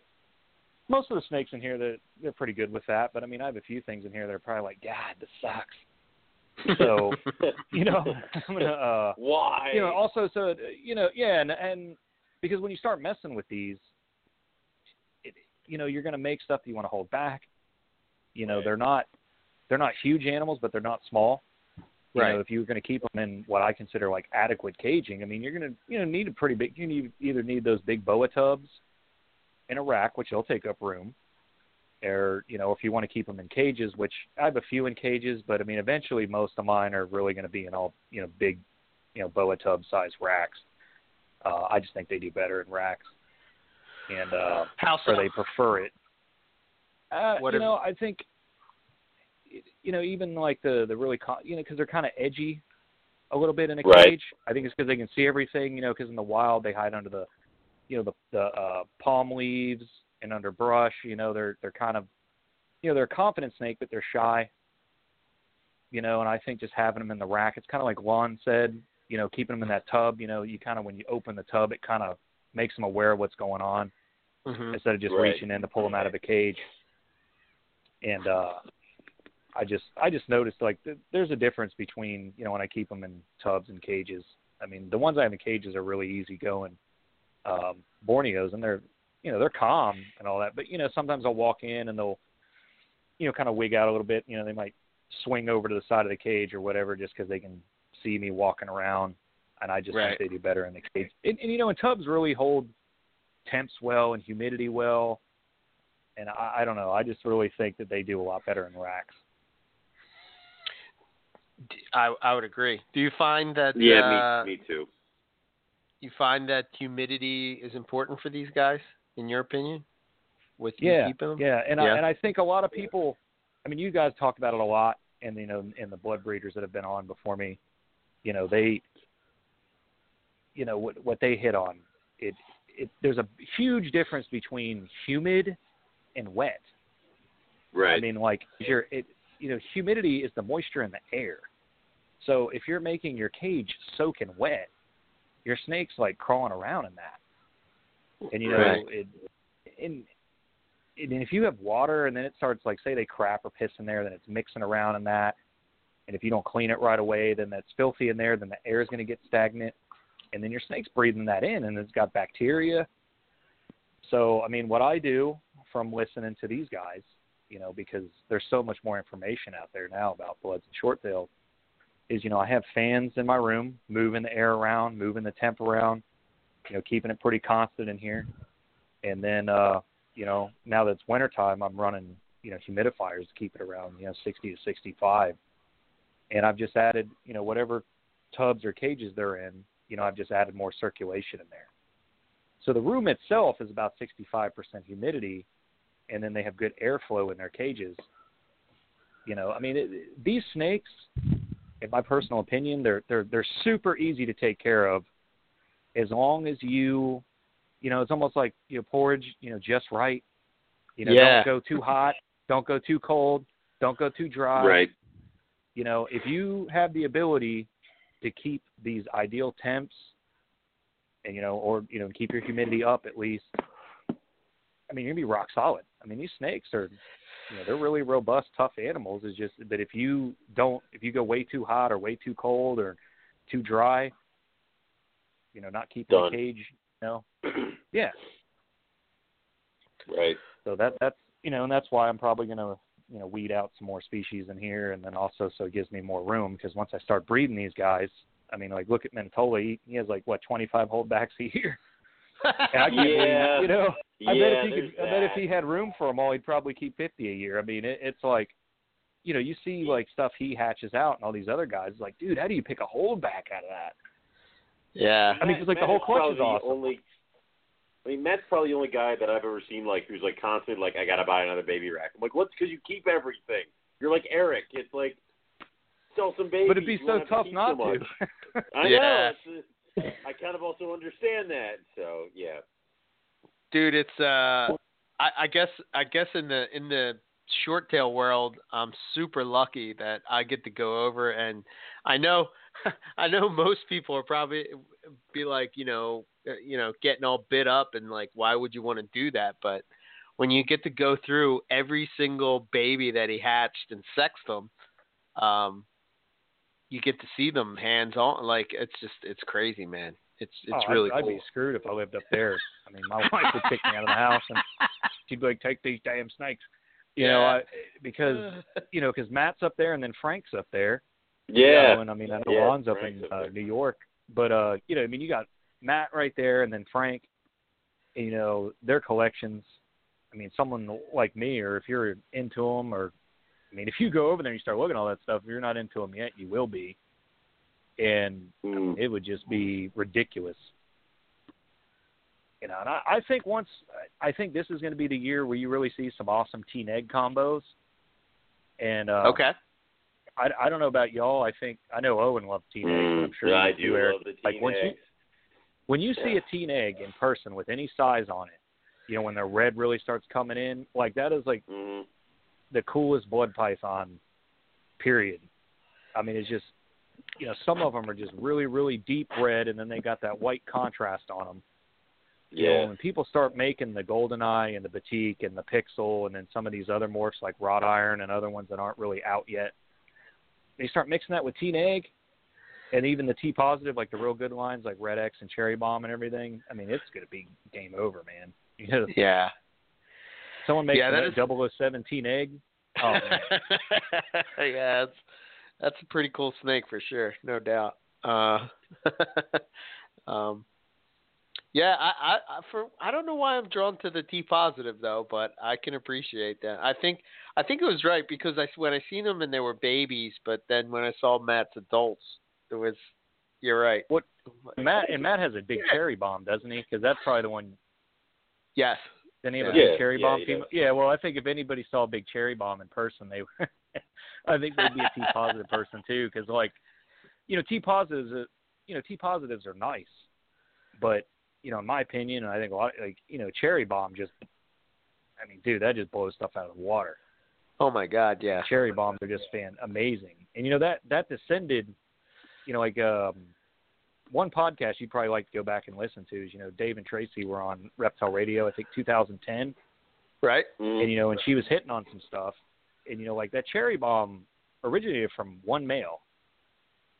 most of the snakes in here they're they're pretty good with that. But I mean, I have a few things in here that are probably like, God, this sucks. So you know, I'm gonna uh, Why? you know also so you know yeah, and and because when you start messing with these, it, you know, you're gonna make stuff that you want to hold back. You know, Right. they're not they're not huge animals, but they're not small. You Right. know, if you're going to keep them in what I consider like adequate caging, I mean, you're going to you know need a pretty big. You need either need those big boa tubs in a rack, which will take up room, or you know if you want to keep them in cages, which I have a few in cages, but I mean eventually most of mine are really going to be in all you know big, you know boa tub size racks. Uh, I just think they do better in racks, and uh, How so? or they prefer it. Uh, What you if- know, I think, you know, even like the the really, co- you know, because they're kind of edgy, a little bit in a Right. cage. I think it's because they can see everything. You know, because in the wild they hide under the, you know, the the uh, palm leaves and under brush. You know, they're they're kind of, you know, they're a confident snake, but they're shy. You know, and I think just having them in the rack, it's kind of like Lon said. You know, keeping them in that tub. You know, you kind of when you open the tub, it kind of makes them aware of what's going on Mhm. instead of just Right. reaching in to pull them out of the cage. And uh, I just I just noticed like th- there's a difference between you know when I keep them in tubs and cages. I mean the ones I have in cages are really easy going um, Borneos and they're you know they're calm and all that, but you know sometimes I'll walk in and they'll you know kind of wig out a little bit. You know they might swing over to the side of the cage or whatever just because they can see me walking around, and I just Right. think they do better in the cage. And, and you know and tubs really hold temps well and humidity well. And I, I don't know. I just really think that they do a lot better in racks. I I would agree. Do you find that yeah, uh, me, me too. You find that humidity is important for these guys, in your opinion? With you Yeah, keeping them? yeah, and Yeah. I and I think a lot of people. I mean, you guys talk about it a lot, and you know, and the blood breeders that have been on before me, you know, they, you know, what what they hit on. It it there's a huge difference between humid and wet. Right. I mean, like your it, you know, humidity is the moisture in the air. So if you're making your cage soaking wet, your snake's like crawling around in that. And you know, Right. it, and and if you have water and then it starts like say they crap or piss in there, then it's mixing around in that. And if you don't clean it right away, then that's filthy in there. Then the air is going to get stagnant, and then your snake's breathing that in, and it's got bacteria. So I mean, what I do from listening to these guys, you know, because there's so much more information out there now about bloods and short tails, is you know I have fans in my room, moving the air around, moving the temp around, you know, keeping it pretty constant in here. And then uh, you know, now that it's wintertime, I'm running, you know, humidifiers to keep it around, you know, 60 to 65. And I've just added, you know, whatever tubs or cages they're in, you know, I've just added more circulation in there. So the room itself is about 65% humidity, and then they have good airflow in their cages. You know, I mean, it, these snakes, in my personal opinion, they're they're they're super easy to take care of, as long as you, you know, it's almost like you know porridge, you know, just right. You know, Yeah. don't go too hot, don't go too cold, don't go too dry. right. You know, if you have the ability to keep these ideal temps, and you know, or you know, keep your humidity up at least. I mean, you're gonna be rock solid. I mean, these snakes are, you know, they're really robust, tough animals. It's just that if you don't, if you go way too hot or way too cold or too dry, you know, not keeping Done. the cage, you know, yeah. right. So that that's you know, and that's why I'm probably gonna you know weed out some more species in here, and then also so it gives me more room because once I start breeding these guys, I mean, like look at Mentola, he, he has like what 25 holdbacks a year. And I can't Yeah. believe, you know, I yeah, bet if he there's could, I bet if he had room for them all, he'd probably keep 50 a year. I mean, it, it's like, you know, you see like stuff he hatches out, and all these other guys, like, dude, how do you pick a holdback out of that? Yeah. I mean, 'cause, like, the whole is clutch probably is awesome. Only, I mean, Matt's probably the only guy that I've ever seen like who's like constant like I gotta buy another baby rack. I'm like, what's because you keep everything. You're like Eric. It's like sell some babies. But it'd be You so won't to tough not so to. I Yeah. know. It's, uh, I kind of also understand that. So yeah. dude it's uh I, I guess i guess in the in the short tail world i'm super lucky that i get to go over and i know i know most people are probably be like you know uh, you know getting all bit up and like why would you want to do that but when you get to go through every single baby that he hatched and sex them um you get to see them hands on like it's just it's crazy man it's it's Oh, really I'd, cool I'd be screwed if I lived up there. I mean, my wife would kick me out of the house, and she'd be like, "Take these damn snakes," you know, I, because you know, because Matt's up there and then Frank's up there. Yeah. You know, and I mean, I know Yeah, Ron's up Frank's in up uh. New York, but uh, you know, I mean, you got Matt right there, and then Frank. You know, their collections. I mean, someone like me, or if you're into them, or I mean, if you go over there and you start looking at all that stuff, if you're not into them yet, you will be. And Mm. it would just be ridiculous. You know, and I, I think once I think this is going to be the year where you really see some awesome T-neg combos. And uh, okay I, I don't know about y'all. I think I know Owen loves T-negs. but I'm sure Mm, I do Eric. love the teen Like, once you- When you see a T-neg in person with any size on it, you know, when the red really starts coming in, like that is like Mhm. The coolest blood python. Period. I mean, it's just you know some of them are just really really deep red, and then they got that white contrast on them. You know, Yeah. when people start making the golden eye and the batik and the pixel, and then some of these other morphs like wrought iron and other ones that aren't really out yet, they start mixing that with T-neg, and even the T positive, like the real good lines like Red X and Cherry Bomb and everything. I mean, it's gonna be game over, man. You know, yeah someone makes Yeah, that a is- 007 egg. Oh, yeah, that's that's a pretty cool snake for sure, no doubt. Uh, um, yeah, I, I, I for I don't know why I'm drawn to the T positive though, but I can appreciate that. I think I think it was right because I when I seen them and they were babies, but then when I saw Matt's adults, it was you're right. What- Matt and Matt has a big cherry bomb, doesn't he? Because that's probably the one. Yes. Then he have a Yeah. big cherry Yeah, bomb he female. does. Yeah, well, I think if anybody saw a big cherry bomb in person, they, were I think they'd be a T positive person too. Because like, you know, T positives, uh, you know, T positives are nice, but you know, in my opinion, and I think a lot, like you know, cherry bomb just, I mean, dude, that just blows stuff out of the water. Oh my God, yeah. cherry bombs are just fan amazing. And you know that that descended, you know, like um, one podcast you'd probably like to go back and listen to is you know Dave and Tracy were on Reptile Radio I think 2010, Right? Mhm. and you know and she was hitting on some stuff, and you know like that cherry bomb originated from one male,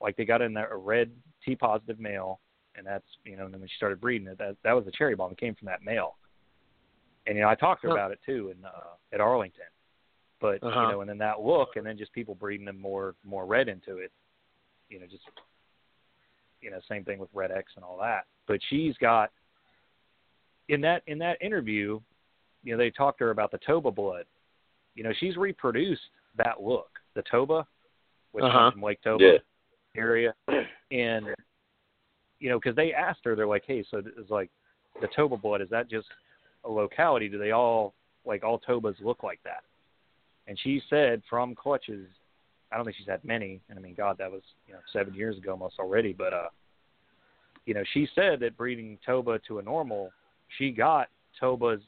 like they got in there a red T positive male, and that's you know and then when she started breeding it that that was the cherry bomb that came from that male. And you know I talked to her Huh. about it too in uh, at Arlington but Uh-huh. you know, and then that look, and then just people breeding them more more red into it. You know, just you know, same thing with Red X and all that. But she's got in that in that interview, you know, they talked to her about the Toba blood. You know, she's reproduced that look, the Toba, which Uh-huh. comes from Lake Toba Yeah. area, and you know, because they asked her, they're like, hey, so it's like the Toba blood is that just a locality? Do they all like all Tobas look like that? And she said from clutches, I don't think she's had many, and I mean, God, that was you know seven years ago almost already. But uh, you know, she said that breeding Toba to a normal, she got Tobas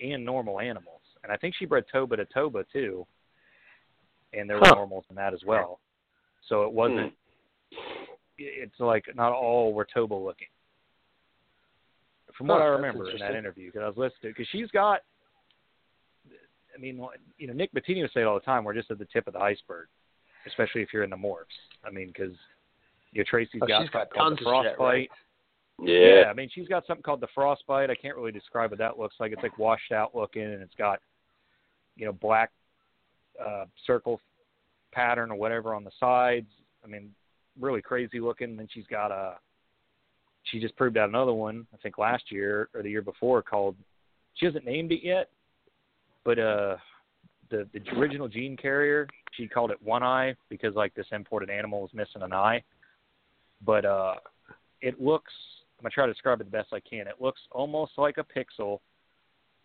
and normal animals, and I think she bred Toba to Toba too, and there were Huh. normals in that as well. So it wasn't. It's like not all were Toba looking. From what Huh, I remember in that interview, because I was listening, because she's got I mean, you know, Nick Bettini would say it all the time. We're just at the tip of the iceberg, especially if you're in the morphs. I mean, because you know, Tracy's Oh, got she's got something called the tons of shit, frostbite. right? Yeah. I mean, she's got something called the frostbite. I can't really describe what that looks like. It's like washed out looking, and it's got, you know, black uh, circle pattern or whatever on the sides. I mean, really crazy looking. And then she's got a. She just proved out another one, I think last year or the year before, called. She hasn't named it yet, but uh, the the original gene carrier, she called it One Eye because like this imported animal was missing an eye. But uh, it looks. I'm gonna try to describe it the best I can. It looks almost like a pixel,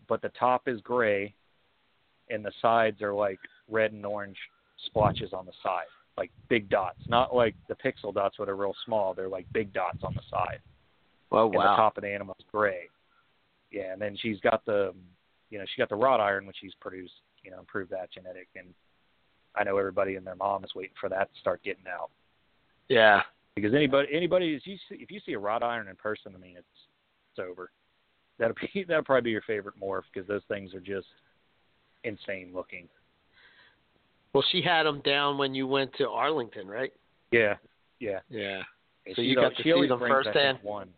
but the top is gray, and the sides are like red and orange splotches on the side, like big dots. Not like the pixel dots where they're real small. They're like big dots on the side. Oh And the top of the animal is gray. Yeah, and then she's got the, you know, she got the wrought iron which she's produced, you know, improved that genetic, and I know everybody and their mom is waiting for that to start getting out Yeah. because anybody, anybody, if you see, if you see a wrought iron in person, I mean, it's it's over. That'll be that'll probably be your favorite morph because those things are just insane looking. Well, she had them down when you went to Arlington, right? Yeah, yeah. Yeah. And So you got to see them brings, I think, firsthand? One.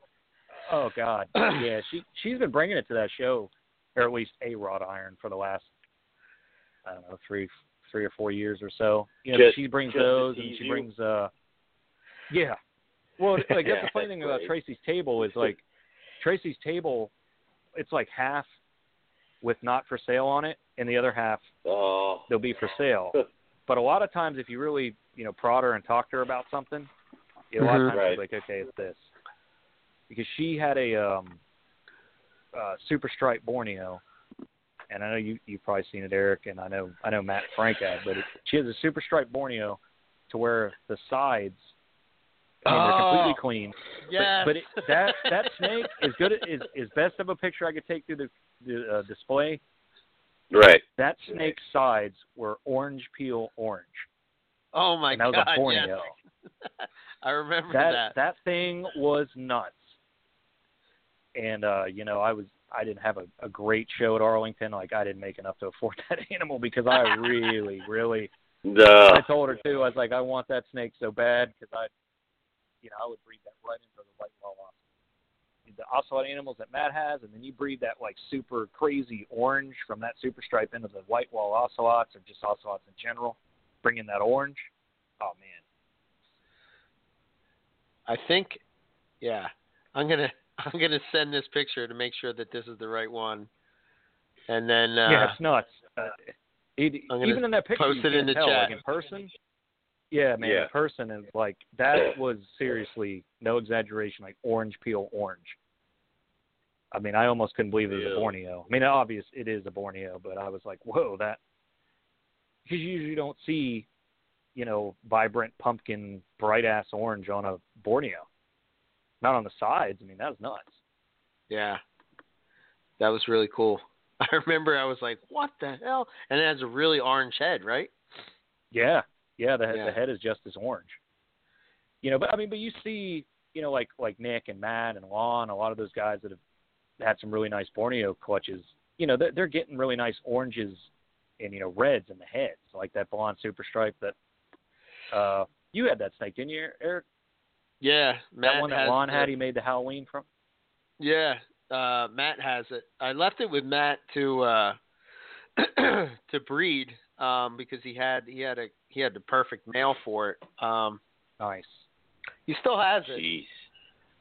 Oh God, yeah. She she's been bringing it to that show, or at least a wrought iron for the last I don't know three three or four years or so. You know, Just- she brings those, and she you? brings uh, yeah. Well, like that's Yeah, the funny that's thing about. Tracy's table is like Tracy's table, it's like half with not for sale on it, and the other half Oh, they'll be for sale. but a lot of times, if you really, you know, prod her and talk to her about something, you know, a lot of times Right. she's like, okay, it's this. Because she had a um, uh, super stripe Borneo, and I know you you've probably seen it, Eric, and I know I know Matt and Frank have, but it, she has a super stripe Borneo to where the sides, I mean, they're Oh. completely clean. Yes. But, but it, that that snake is good is is best of a picture I could take through the the uh, display. right. That snake's sides were orange peel orange. oh my and that was God. a Borneo. yes. I remember that that. that thing was nuts. And uh, you know, I was I didn't have a, a great show at Arlington. Like I didn't make enough to afford that animal because I really, really. The I told her too. I was like, I want that snake so bad because I, you know, I would breed that right into the white wall ocelot. The ocelot animals that Matt has, and then you breed that like super crazy orange from that super stripe into the white wall ocelots or just ocelots in general, bring in that orange. Oh man. I think, yeah, I'm gonna I'm gonna send this picture to make sure that this is the right one, and then uh, yeah, it's nuts. Uh, it, I'm even in that picture, post it in the tell, chat. Like in person, yeah, man, Yeah. in person and like that was seriously no exaggeration, like orange peel orange. I mean, I almost couldn't believe it was a Borneo. I mean, obvious it is a Borneo, but I was like, whoa, that because you usually don't see, you know, vibrant pumpkin, bright ass orange on a Borneo. Not on the sides. I mean, that was nuts. yeah, that was really cool. I remember I was like, what the hell? And it has a really orange head, right? Yeah, yeah. The Yeah. the head is just as orange. You know, but I mean, but you see, you know, like like Nick and Matt and Lon, a lot of those guys that have had some really nice Borneo clutches. You know, they're, they're getting really nice oranges and you know reds in the heads, like that blonde super stripe that uh you had that snake, didn't you, Eric? Yeah, Matt that one that has Lon the- had, he made the Halloween from. Yeah, uh, Matt has it. I left it with Matt to uh, to breed um, because he had he had a he had the perfect male for it. Um, Nice. he still has it, jeez.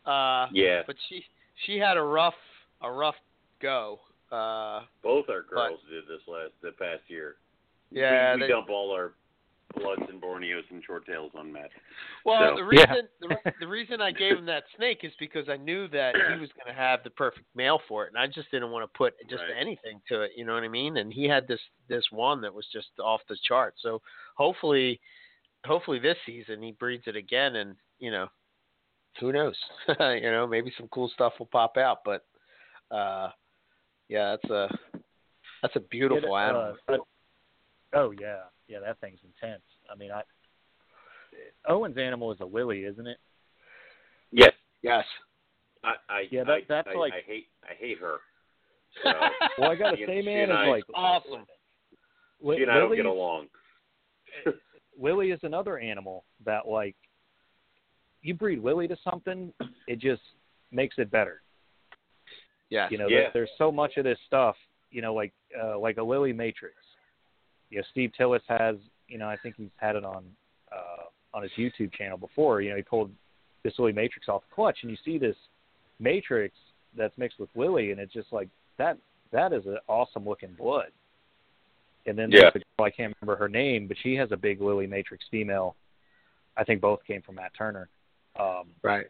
uh, Yeah, but she she had a rough a rough go. Uh, both our girls did this last the past year. yeah, we, we they- dump all our bloods and Borneos and short tails on Matt. Well, So- the reason Yeah. the, re- the reason I gave him that snake is because I knew that he was going to have the perfect male for it, and I just didn't want to put just Right. anything to it. You know what I mean? And he had this this one that was just off the chart. So hopefully, hopefully this season he breeds it again, and you know, who knows? you know, maybe some cool stuff will pop out. But uh, yeah, that's a that's a beautiful Yeah, animal. uh, uh, oh yeah, yeah, that thing's intense. I mean, I Owen's animal is a lily, isn't it? Yes, yes. I, I Yeah, that- I, that's I, like- I hate I hate her. So Well, I gotta She- say, man, and is I- like awesome. Li- she and I don't get along. Willie is another animal that like you breed Willie to something, it just makes it better. Yeah. You know, Yeah. there, there's so much of this stuff. You know, like uh, like a Lily Matrix. You know, Steve Tillis has, you know, I think he's had it on uh, on his YouTube channel before. You know, he pulled this Lily Matrix off the clutch, and you see this matrix that's mixed with Lily, and it's just like that. That is an awesome looking blood. And then Yeah. there's a girl, I can't remember her name, but she has a big Lily Matrix female. I think both came from Matt Turner. Um, Right.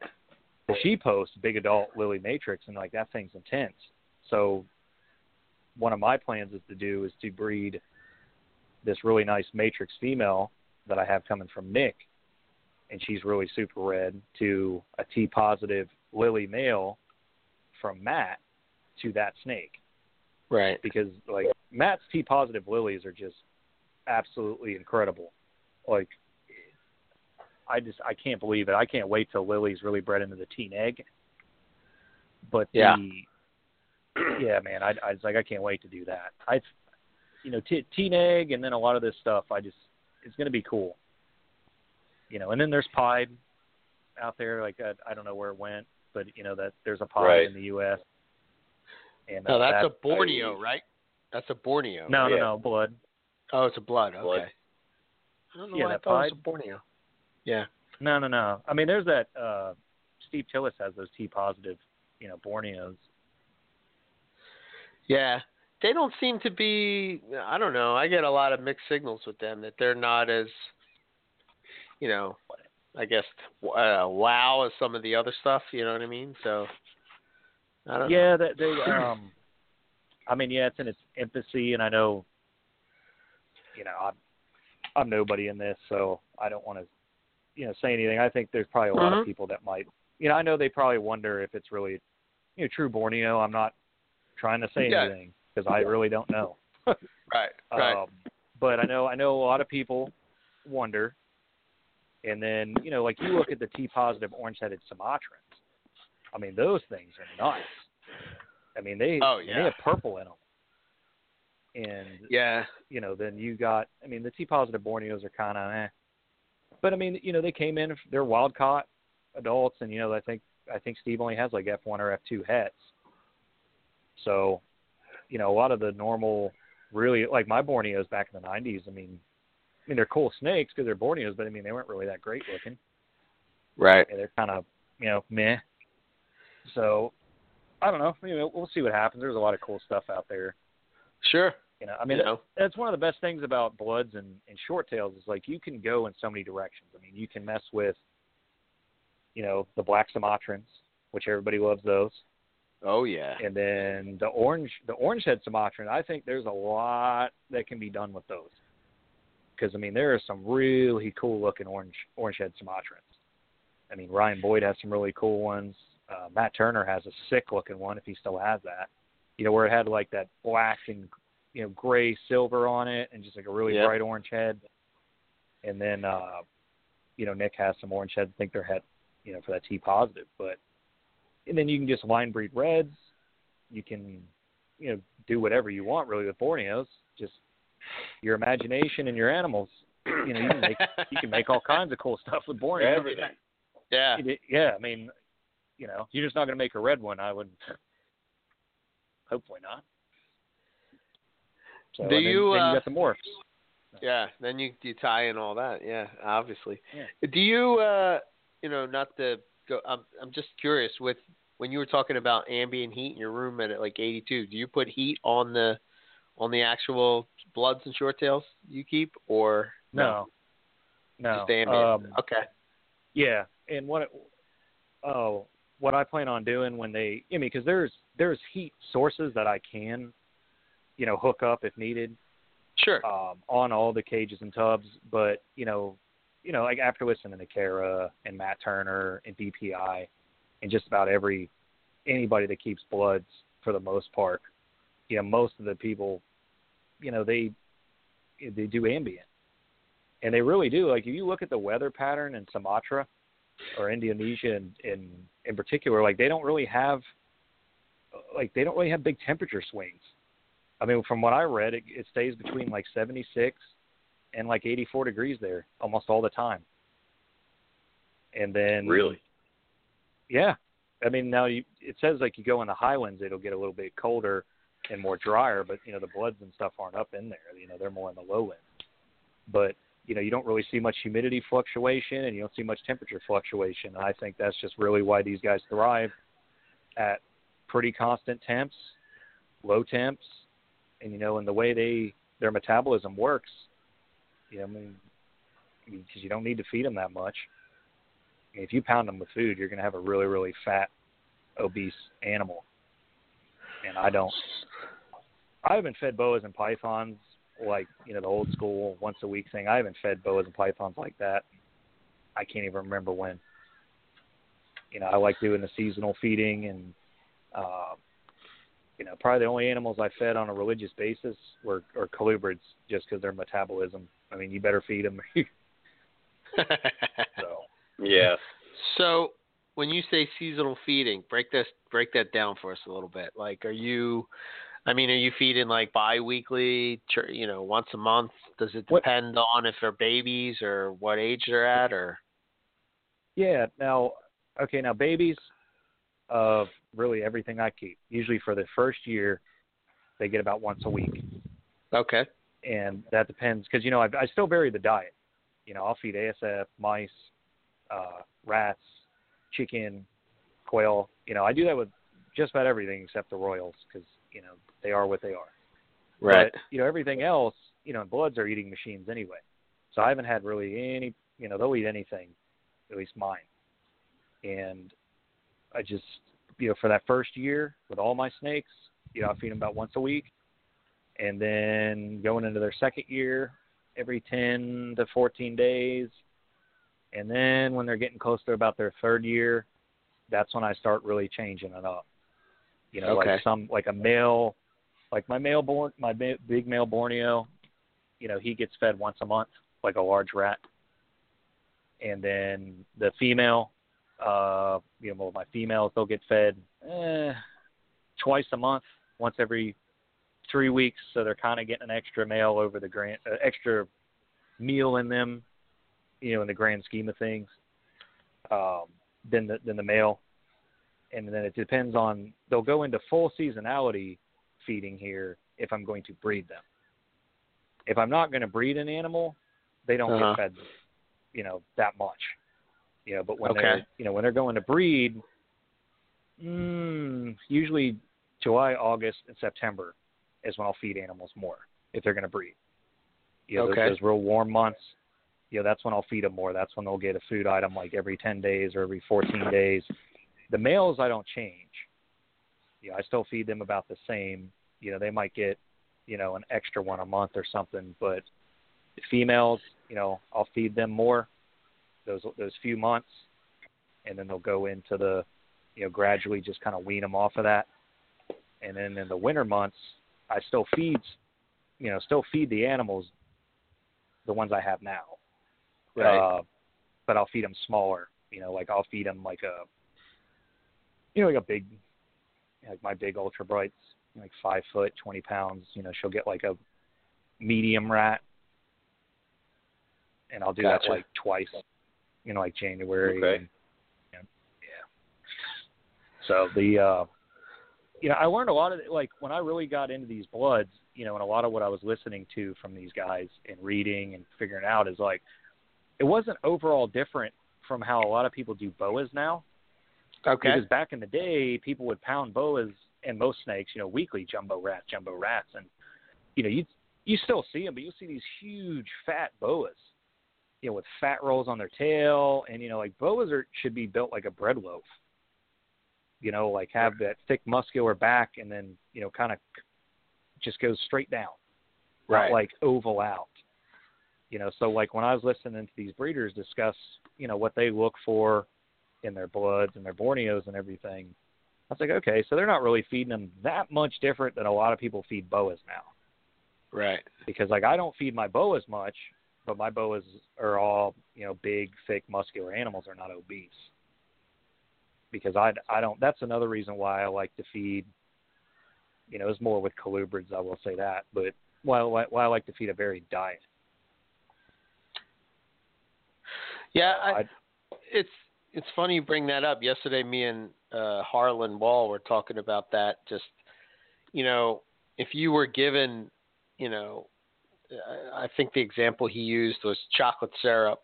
she posts big adult Lily Matrix, and like that thing's intense. So one of my plans is to do is to breed this really nice Matrix female that I have coming from Nick, and she's really super red to a T positive Lily male from Matt to that snake Right. because like Matt's T positive lilies are just absolutely incredible. Like I just I can't believe it. I can't wait till Lily's really bred into the T-neg. But Yeah. the yeah, man, I I was like I can't wait to do that. I you know, t- T-neg and then a lot of this stuff I just it's going to be cool. You know, and then there's Pied out there like I, I don't know where it went, but you know that there's a Pied Right. in the US. And No, uh, that's that- a Borneo, right? That's a Borneo. no, no, Yeah. no, blood. Oh, it's a blood. Okay. Blood. I don't know Yeah, why I that thought it was a Borneo. Yeah. No, no, no. I mean, there's that. uh Steve Tillis has those T positive, you know, Borneos. Yeah. They don't seem to be. I don't know. I get a lot of mixed signals with them that they're not as, you know, I guess uh, wow as some of the other stuff. You know what I mean? So. I don't. Yeah, that they. um I mean, yeah, it's in its infancy, and I know, you know, I'm I'm nobody in this, so I don't want to, you know, say anything. I think there's probably a lot Mhm. of people that might, you know, I know they probably wonder if it's really, you know, true Borneo. I'm not trying to say Yeah. anything because I really don't know. Right. Right. Um, but I know I know a lot of people wonder, and then you know, like you look at the T positive orange headed Sumatrans. I mean, those things are nuts. I mean, they Oh, they have purple in them, and yeah. you know, then you got. I mean, the T positive Borneos are kind of, eh. But I mean, you know, they came in. They're wild caught adults, and you know, I think I think Steve only has like F one or F two hets. So, you know, a lot of the normal, really like my Borneos back in the '90s. I mean, I mean they're cool snakes because they're Borneos, but I mean they weren't really that great looking. Right. And they're kind of, you know, meh. So, I don't know. You know, we'll see what happens. There's a lot of cool stuff out there. Sure. You know, I mean, you know. that's one of the best things about bloods and, and short tails is like you can go in so many directions. I mean, you can mess with, you know, the black Sumatrans, which everybody loves those, Oh yeah. and then the orange, the orange head Sumatran. I think there's a lot that can be done with those, because I mean there are some really cool looking orange orange head Sumatrans. I mean Ryan Boyd has some really cool ones. Uh, Matt Turner has a sick looking one if he still has that. You know where it had like that black and you know gray silver on it and just like a really Yeah. bright orange head. And then uh you know Nick has some orange heads. I think they're head you know for that T positive, but and then you can just line breed reds. You can you know do whatever you want really with Borneos. Just your imagination and your animals. You know you can make you can make all kinds of cool stuff with Borneos. Everything. yeah. Yeah, I mean, you know, you're just not going to make a red one. I would, hopefully not. So, Do then, you, Then uh, you got the morphs. Yeah, then you you tie in all that. Yeah, obviously. Yeah. Do you uh you know not to go? I'm I'm just curious with when you were talking about ambient heat in your room at like 82. Do you put heat on the on the actual bloods and short tails you keep, or No, no. just ambient? Um, okay. yeah, and what? It, oh, what I plan on doing when they, I mean, because there's there's heat sources that I can, you know, hook up if needed. Sure. um, on all the cages and tubs. But you know, you know, like after listening to Kara and Matt Turner and DPI and just about every anybody that keeps bloods for the most part, you know, most of the people, you know, they they do ambient, and they really do. Like if you look at the weather pattern in Sumatra or Indonesia in in, in particular, like they don't really have like they don't really have big temperature swings. I mean, from what I read, it, it stays between like 76 and like 84 degrees there almost all the time. And then Really? yeah, I mean now you, it says like you go in the highlands, it'll get a little bit colder. and more drier, but you know the bloods and stuff aren't up in there. You know they're more in the low end. But you know you don't really see much humidity fluctuation and you don't see much temperature fluctuation. And I think that's just really why these guys thrive at pretty constant temps, low temps, and you know, and the way they their metabolism works. You know, I mean, because you don't need to feed them that much. I mean, if you pound them with food, you're going to have a really, really fat, obese animal. And I don't. I haven't fed boas and pythons like you know the old school once a week thing. I haven't fed boas and pythons like that. I can't even remember when. You know, I like doing the seasonal feeding, and uh, you know, probably the only animals I fed on a religious basis were, were colubrids, just because their metabolism. I mean, you better feed them. so Yeah. So when you say seasonal feeding, break this break that down for us a little bit. Like, are you? I mean, are you feeding like biweekly? tr- You know, once a month? Does it What- depend on if they're babies or what age they're at, or? Yeah. Now, okay. Now, babies of really everything I keep. Usually for the first year, they get about once a week, Okay. And that depends because you know I, I still vary the diet. You know, I'll feed ASF, mice, uh, rats, chicken, quail. You know, I do that with just about everything except the royals because you know they are what they are. Right. But, you know, everything else, you know, bloods are eating machines anyway. So I haven't had really any, you know, they'll eat anything, at least mine. And I just, you know, for that first year with all my snakes, you know, I feed them about once a week. And then going into their second year, every 10 to 14 days. And then when they're getting close to about their third year, that's when I start really changing it up. You know, Okay. like some, like a male like my male born my big male Borneo, you know, he gets fed once a month like a large rat. And then the female, uh, you know, well, my females they'll get fed eh, twice a month, once every three weeks, so they're kind of getting an extra male over the grand, uh, extra meal in them, you know, in the grand scheme of things. Um, than the than the male, and then it depends on they'll go into full seasonality feeding here if I'm going to breed them. If I'm not going to breed an animal, they don't Uh-huh. get fed, you know, that much. You know, but when Okay. they're you know when they're going to breed, mm, usually July, August, and September is when I'll feed animals more if they're going to breed. You know, those- those, real warm months. You know, that's when I'll feed them more. That's when they'll get a food item like every 10 days or every 14 days. The males I don't change. You know, I still feed them about the same. You know, they might get, you know, an extra one a month or something, but the females, you know, I'll feed them more those those few months, and then they'll go into the, you know, gradually just kind of wean them off of that, and then in the winter months, I still feed, you know, still feed the animals, the ones I have now, Right. uh, but I'll feed them smaller. You know, like I'll feed them like a, you know, like a big, like my big ultra brights, like five foot, twenty pounds. You know, she'll get like a medium rat, and I'll do Gotcha. that like twice. You know, like January. Okay. And, and, yeah. So the, uh, you know, I learned a lot of like when I really got into these bloods. You know, and a lot of what I was listening to from these guys and reading and figuring out is like it wasn't overall different from how a lot of people do boas now. okay. Because back in the day, people would pound boas and most snakes, you know, weekly jumbo rats, jumbo rats, and you know, you you still see them, but you'll see these huge fat boas, you know, with fat rolls on their tail, and you know, like boas are should be built like a bread loaf. You know, like have that thick muscular back, and then you know, kind of just goes straight down, Right. not like oval out. You know, so like when I was listening to these breeders discuss, you know, what they look for in their bloods and their Borneos and everything, I was like, okay, so they're not really feeding them that much different than a lot of people feed boas now. Right. Because like I don't feed my boas much, but my boas are all you know big, thick, muscular animals. They're not obese. Because I I don't. That's another reason why I like to feed. You know, it's more with colubrids. I will say that, but why why, why I like to feed a varied diet. Yeah, I, I, it's it's funny you bring that up. Yesterday, me and uh, Harlan Wall were talking about that. Just you know, if you were given, you know, I I think the example he used was chocolate syrup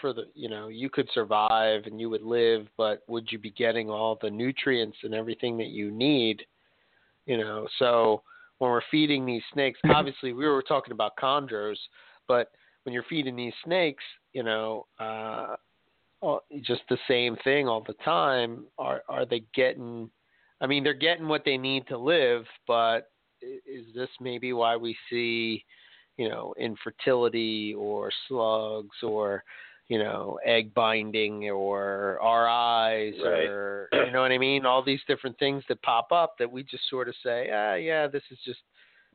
for the, you know, you could survive and you would live, but would you be getting all the nutrients and everything that you need? You know, so when we're feeding these snakes, obviously we were talking about chondros, but when you're feeding these snakes, you know, uh, just the same thing all the time. Are are they getting? I mean, they're getting what they need to live, but is this maybe why we see, you know, infertility or slugs or, you know, egg binding or RIs Right. or you know what I mean? All these different things that pop up that we just sort of say, ah, yeah, this is just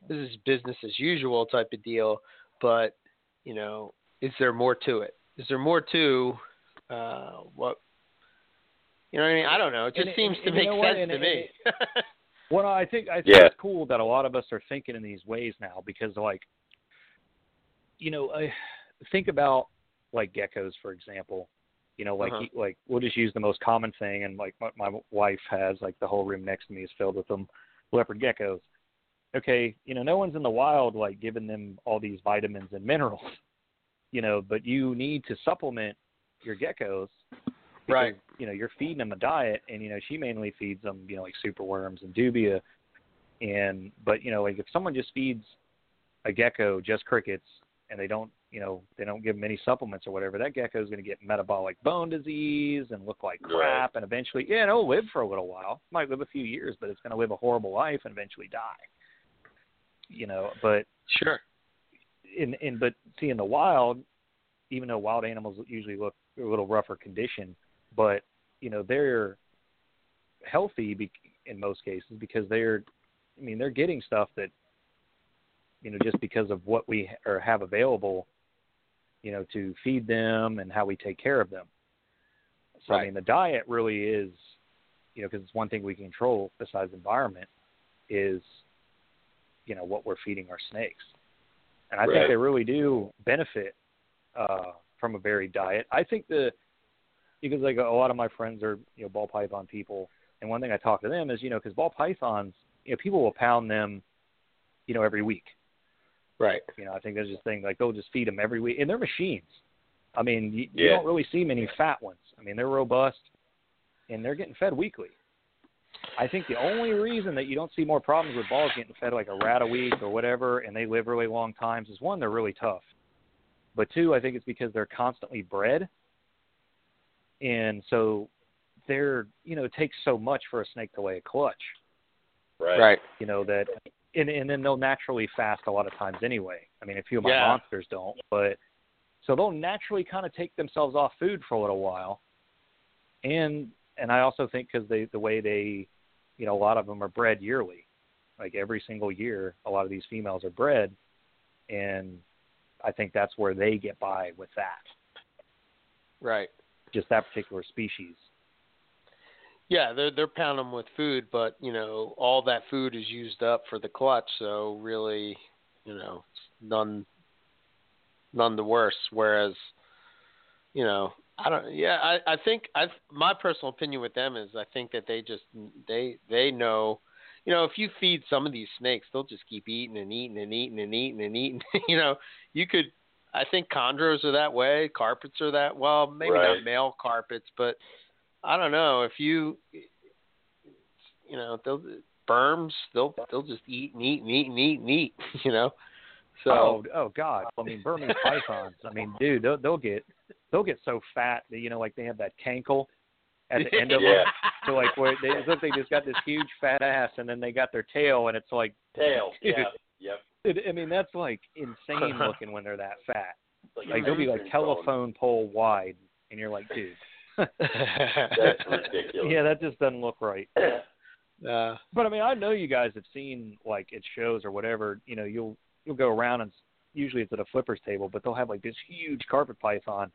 this is business as usual type of deal. But you know, is there more to it? Is there more to uh, what? You know what I mean? I don't know. It just And- seems and- to and you make know sense And- to me. Well, I think I think Yeah. it's cool that a lot of us are thinking in these ways now because, like, you know, I think about like geckos, for example. You know, like Uh-huh. he- like we'll just use the most common thing, and like my, my wife has like the whole room next to me is filled with them, leopard geckos. Okay, you know, no one's in the wild like giving them all these vitamins and minerals. You know, but you need to supplement your geckos because, Right. You know, you're feeding them a diet, and you know she mainly feeds them, you know, like superworms and dubia, and but you know, like if someone just feeds a gecko just crickets and they don't, you know, they don't give them any supplements or whatever, that gecko is going to get metabolic bone disease and look like crap, and eventually, yeah, it'll live for a little while, might live a few years, but it's going to live a horrible life and eventually die. You know, but sure. in in but see in the wild, even though wild animals usually look a little rougher condition, but you know they're healthy be, in most cases because they're, I mean they're getting stuff that, you know, just because of what we or have available, you know, to feed them and how we take care of them. So I mean the diet really is, you know, because it's one thing we control besides environment, is, you know, what we're feeding our snakes and I Right. think they really do benefit uh, from a varied diet. I think the because like a lot of my friends are you know ball python people, and one thing I talk to them is you know because ball pythons, you know people will pound them, you know every week. Right. You know I think there's this thing like they'll just feed them every week, and they're machines. I mean you, you don't really see many fat ones. I mean they're robust, and they're getting fed weekly. I think the only reason that you don't see more problems with balls getting fed like a rat a week or whatever, and they live really long times, is one, they're really tough. But two, I think it's because they're constantly bred. And so they're, you know, it takes so much for a snake to lay a clutch, Right. Right. you know, that, and, and then they'll naturally fast a lot of times anyway. I mean, a few of my Yeah. monsters don't, but so they'll naturally kind of take themselves off food for a little while. And, and I also think because they, the way they, you know, a lot of them are bred yearly, like every single year, a lot of these females are bred. And I think that's where they get by with that, Right. just that particular species. Yeah, they're they're pounding them with food, but you know all that food is used up for the clutch, so really, you know, none none the worse. Whereas, you know, I don't. Yeah, I I think I my personal opinion with them is I think that they just they they know. You know, if you feed some of these snakes, they'll just keep eating and eating and eating and eating and eating. you know, you could. I think chondros are that way. Carpets are that. Well, maybe Right. not male carpets, but I don't know if you, you know, they'll berms. They'll they'll just eat and eat and eat and eat and eat. You know, so oh, oh God! I mean, Burmese pythons. I mean, dude, they'll, they'll get they'll get so fat that you know, like they have that cankle at the end of Yeah. them. So like, where they it's like they just got this huge fat ass, and then they got their tail, and it's like, Tail. Dude. Yeah. Yep. it, I mean, that's like insane looking when they're that fat. It's Like they'll be like ice cream telephone pole wide, and you're like, dude, That's ridiculous. yeah, that just doesn't look right. uh, But I mean, I know you guys have seen like at shows or whatever. You know, you'll you'll go around and s- usually it's at a flippers table, but they'll have like this huge carpet python,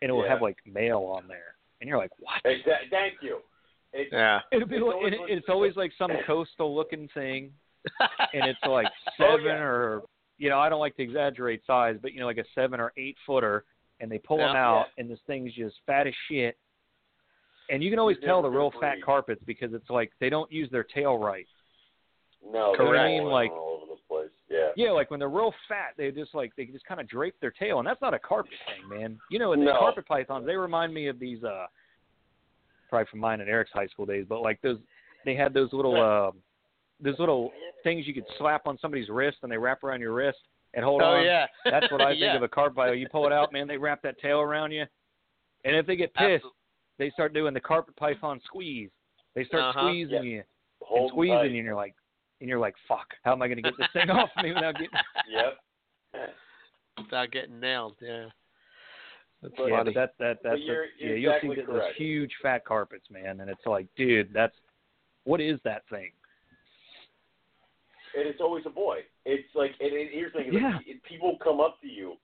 and it will Yeah. have like mail on there, and you're like, what? Exa- Thank you. It's, yeah. It'll be It's like, always and like- it's always like some coastal looking thing, and it's like Oh, seven yeah. or you know, I don't like to exaggerate size, but you know, like a seven or eight footer, and they pull them Yeah. out, and this thing's just fat as shit. And you can always tell the real gonna fat carpets because it's like they don't use their tail right. No, Correct. they're I mean, like- all over the place. Yeah. Yeah, like when they're real fat, they just like they just kind of drape their tail, and that's not a carpet thing, man. You know, the No. carpet pythons they remind me of these, uh probably from mine and Eric's high school days, but like those, they had those little, uh, those little things you could slap on somebody's wrist, and they wrap around your wrist and hold oh on. yeah. That's what I think yeah. of a carpet python. You pull it out, man, they wrap that tail around you, and if they get pissed, Absolutely. they start doing the carpet python squeeze. They start Uh-huh. squeezing Yeah. you and squeezing tight. you, and you're like, and you're like, fuck, how am I going to get this thing off me without getting? Yep. Without getting nailed. Yeah. That's But- yeah, funny. but that that that's But you're a, yeah, you'll see correct. those huge fat carpets, man, and it's like, dude, that's what is that thing? And it's always a boy. It's like, and, and here's the thing: Yeah. like, people come up to you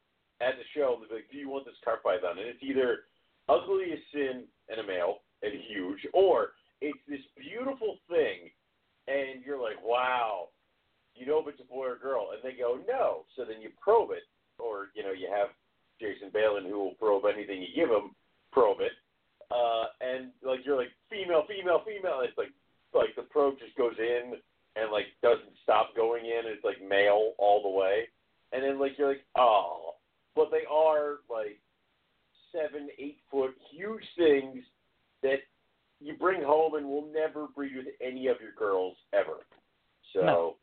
at the show and they're like, "Do you want this carp python?" And it's either ugly as sin and a male and huge, or it's this beautiful thing, and you're like, "Wow." You know if it's a boy or girl, and they go no. So then you probe it, or you know you have Jason Balin who will probe anything you give him, probe it, uh, and like you're like female, female, female. And it's like like the probe just goes in and like doesn't stop going in. It's like male all the way, and then like you're like oh, but they are like seven, eight foot huge things that you bring home and will never breed with any of your girls ever. So, No.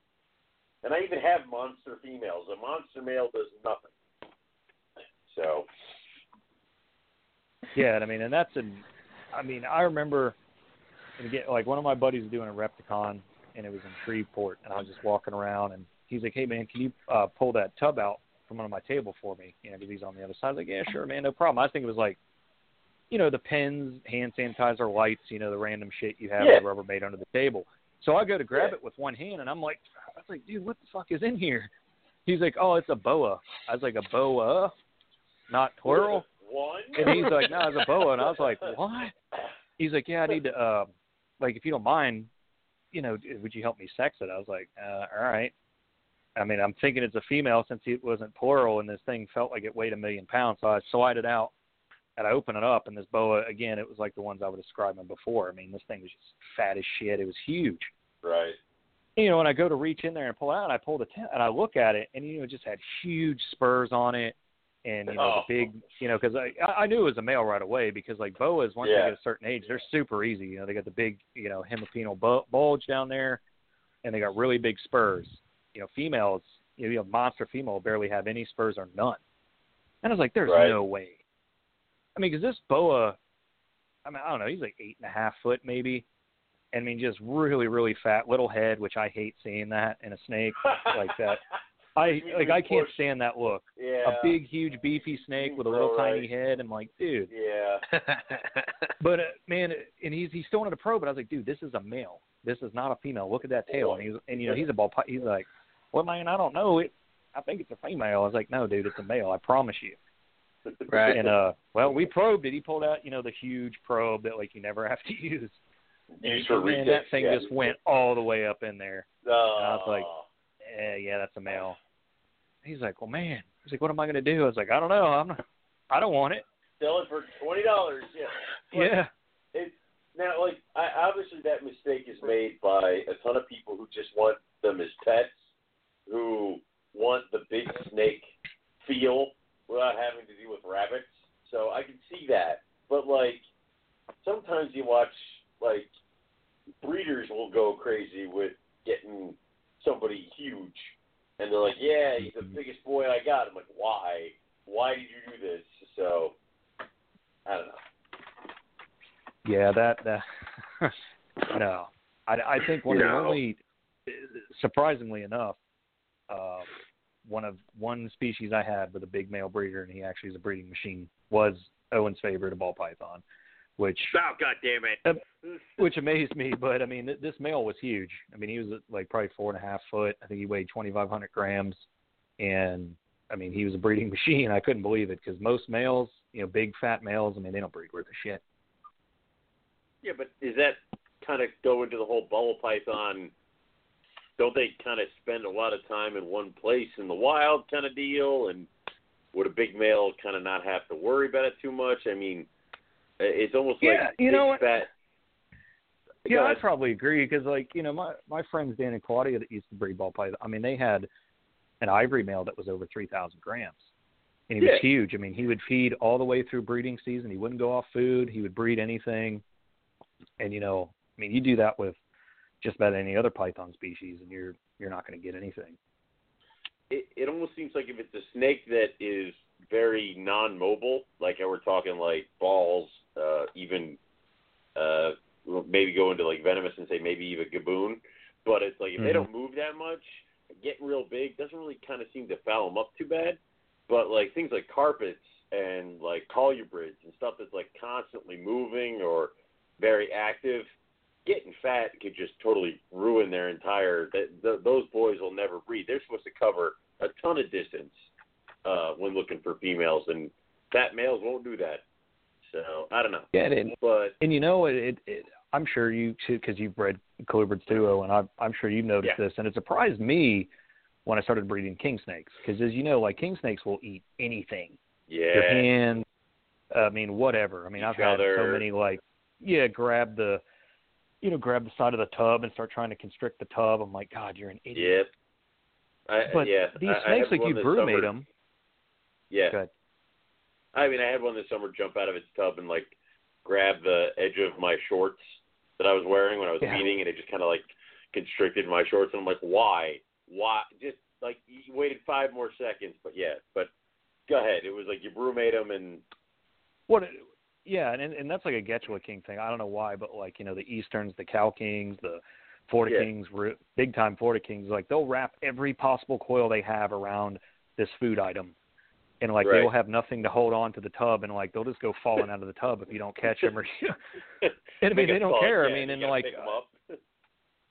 and I even have monster females. A monster male does nothing. So, Yeah, I mean, and that's an, I mean, I remember, and again, like one of my buddies doing a Repticon, and it was in Shreveport, and I was just walking around, and he's like, "Hey man, can you uh, pull that tub out from under my table for me?" You know, because he's on the other side. I was like, "Yeah, sure, man, no problem." I think it was like, you know, the pens, hand sanitizer, lights, you know, the random shit you have Yeah. the Rubbermaid under the table. So I go to grab Yeah. it with one hand, and I'm like, I was like, dude, what the fuck is in here? He's like, oh, it's a boa. I was like, a boa, not plural. One. And he's like, no, it's a boa. And I was like, what? He's like, yeah, I need to, uh, like, if you don't mind, you know, would you help me sex it? I was like, uh, all right. I mean, I'm thinking it's a female since it wasn't plural, and this thing felt like it weighed a million pounds. So I slide it out, and I open it up, and this boa, again, it was like the ones I was describing before. I mean, this thing was just fat as shit. It was huge. Right. You know, when I go to reach in there and pull out, I pull the tent, and I look at it, and you know, it just had huge spurs on it, and you know, Oh. the big, you know, because I I knew it was a male right away because like boas once Yeah. they get a certain age, they're super easy. You know, they got the big, you know, hemipenal bulge down there, and they got really big spurs. You know, females, you know, you know, monster female barely have any spurs or none. And I was like, there's Right. no way. I mean, because this boa, I mean, I don't know, he's like eight and a half foot maybe. I mean, just really, really fat, little head, which I hate seeing that in a snake like that. I like I can't stand that look. Yeah. A big, huge, beefy snake with a little Right. tiny head. I'm like, dude. Yeah. But uh, man, and he's he's still wanted to probe, but I was like, dude, this is a male. This is not a female. Look at that tail. And he's and you know he's a ball. He's like, well, man, I don't know. It. I think it's a female. I was like, no, dude, it's a male. I promise you. Right. And uh, well, we probed it. He pulled out, you know, the huge probe that like you never have to use. Used for And that thing yeah. just went all the way up in there. Oh. I was like, eh, yeah, that's a male. He's like, well, man. He's like, what am I going to do? I was like, I don't know. I'm not. I don't want it. sell it for twenty dollars. Yeah. But Yeah. It's now like I, obviously that mistake is made by a ton of people who just want them as pets, who want the big snake feel without having to deal with rabbits. So I can see that, but like sometimes you watch like breeders will go crazy with getting somebody huge, and they're like, "Yeah, he's the biggest boy I got." I'm like, "Why? Why did you do this?" So I don't know. Yeah, that that no. I I think one of the only surprisingly enough, uh, one of one species I had with a big male breeder, and he actually is a breeding machine, was Owen's favorite, a ball python, which Oh God damn it! which amazed me. But I mean, th- this male was huge. I mean, he was like probably four and a half foot. I think he weighed twenty five hundred grams, and I mean, he was a breeding machine. I couldn't believe it because most males, you know, big fat males, I mean, they don't breed worth a shit. Yeah, but is that kind of go into the whole bubble python? Don't they kind of spend a lot of time in one place in the wild kind of deal? And would a big male kind of not have to worry about it too much? I mean, it's almost Yeah, like you know what? fat. Yeah, I probably agree because, like, you know, my my friends Dan and Claudia that used to breed ball python. I mean, they had an ivory male that was over three thousand grams, and he was huge. I mean, he would feed all the way through breeding season. He wouldn't go off food. He would breed anything, and you know, I mean, you do that with just about any other python species, and you're you're not going to get anything. it, it almost seems like if it's a snake that is very non-mobile, like we're talking like balls, uh, even uh, maybe go into like venomous and say maybe even gaboon, but it's like if they Mhm. don't move that much, getting real big doesn't really kind of seem to foul them up too bad. But like things like carpets and like colubrids and stuff that's like constantly moving or very active, getting fat could just totally ruin their entire. That th- those boys will never breed. They're supposed to cover a ton of distance uh, when looking for females, and fat males won't do that. So I don't know, Yeah, and but and you know, it, it, it I'm sure you because you've bred colubrids too, and I'm I'm sure you've noticed Yeah. this, and it surprised me when I started breeding king snakes because, as you know, like king snakes will eat anything. your yeah, hand. I mean, whatever. I mean, Each I've had so many like, yeah, grab the, you know, grab the side of the tub and start trying to constrict the tub. I'm like, God, you're an idiot. yep. I, But yeah, these I- I snakes, had like you brumate summer- them. Yeah. I mean, I had one this summer jump out of its tub and like grab the edge of my shorts that I was wearing when I was Yeah. feeding, and it just kind of like constricted my shorts. And I'm like, why? Why? Just like you waited five more seconds, but yeah. But go ahead. It was like you brumate them, and What? Yeah, and and that's like a Getula King thing. I don't know why, but like you know, the Easterns, the Cal Kings, the Florida Yeah. Kings, big time Florida Kings, like they'll wrap every possible coil they have around this food item. And like Right. they will have nothing to hold on to the tub, and like they'll just go falling out of the tub if you don't catch them. Or and I mean they don't care. I mean, and like pick 'em up.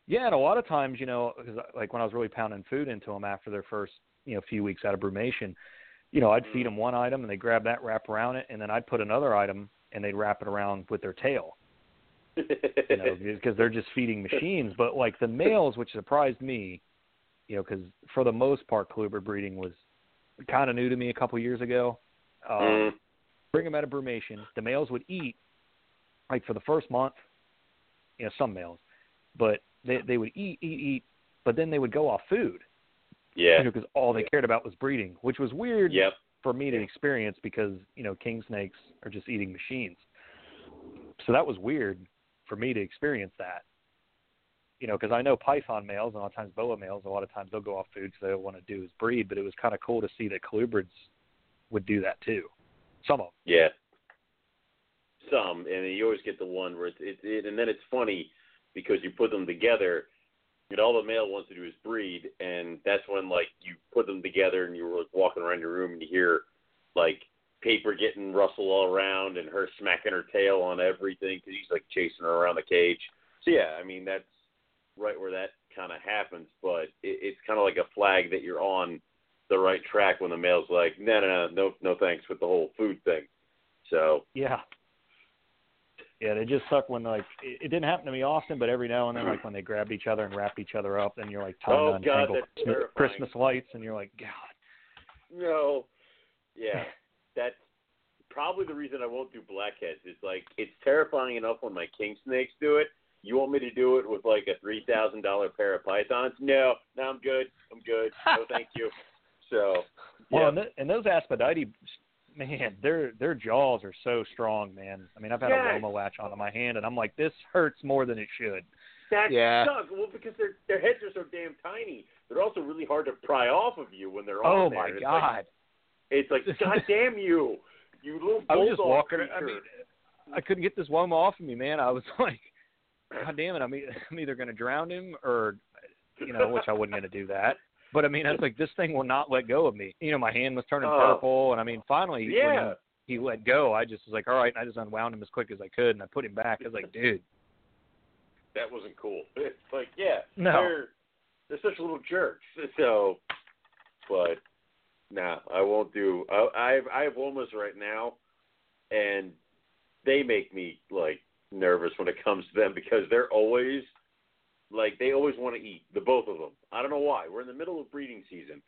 Yeah, and a lot of times, you know, because like when I was really pounding food into them after their first, you know, few weeks out of brumation, you know, I'd Mm. feed them one item and they grab that, wrap around it, and then I'd put another item and they'd wrap it around with their tail, you know, because they're just feeding machines. But like the males, which surprised me, you know, because for the most part, colubrid breeding was kind of new to me a couple years ago. Um, Mm. bring them out of brumation. The males would eat, like for the first month, you know, some males, but they they would eat, eat, eat, but then they would go off food, yeah. you know, because all they cared about was breeding, which was weird Yep. for me to experience because you know king snakes are just eating machines. So that was weird for me to experience that. You know, because I know python males and a lot of times boa males, a lot of times they'll go off food because they want to do is breed. But it was kind of cool to see that colubrids would do that too. Some of them. Yeah. Some, and you always get the one where it's it, it, and then it's funny because you put them together, and all the male wants to do is breed, and that's when like you put them together and you're like walking around your room and you hear like paper getting rustled all around and her smacking her tail on everything because he's like chasing her around the cage. So yeah, I mean that's right where that kind of happens, but it, it's kind of like a flag that you're on the right track when the male's like, no, no, no, no, no, thanks with the whole food thing. So Yeah. Yeah, they just suck when like it, it didn't happen to me often, but every now and then, like when they grabbed each other and wrapped each other up, and you're like trying Oh, to God, untangle that's Christmas. Christmas lights, and you're like, God. No. Yeah. That's probably the reason I won't do blackheads. It's like it's terrifying enough when my king snakes do it. You want me to do it with like a three thousand dollar pair of pythons? No, no, I'm good. I'm good. No, thank you. So Well, yeah, and, th- and those Aspidites, man, their their jaws are so strong, man. I mean, I've had Yes. a Woma latch onto my hand, and I'm like, this hurts more than it should. that Yeah. sucks. Well, because their their heads are so damn tiny. They're also really hard to pry off of you when they're Oh on there. Oh my It's God! Like, it's like, God damn you, you little I was just bulldog walking. I mean, I couldn't get this Woma off of me, man. I was like, God damn it! I'm, e- I'm either going to drown him or, you know, which I wasn't going to do that. But I mean, I was like, this thing will not let go of me. You know, my hand was turning Oh. purple, and I mean, finally, yeah. when he, he let go, I just was like, all right, and I just unwound him as quick as I could, and I put him back. I was like, dude, that wasn't cool. It's like, yeah, No. they're they're such little jerks. So, but no, I won't do. I I have, I have womas right now, and they make me like nervous when it comes to them because they're always like they always want to eat. The both of them. I don't know why. We're in the middle of breeding season,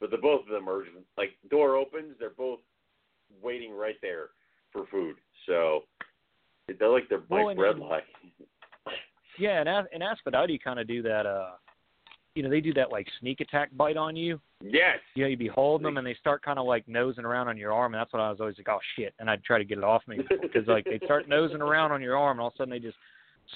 but the both of them are like door opens. They're both waiting right there for food. So they're like their Well, like bread line. Yeah, and As- and Aspidites kind of do that. Uh, you know, they do that like sneak attack bite on you. Yes. You know, you'd be holding them and they start kind of like nosing around on your arm, and that's what I was always like, oh shit, and I'd try to get it off me because like they start nosing around on your arm, and all of a sudden they just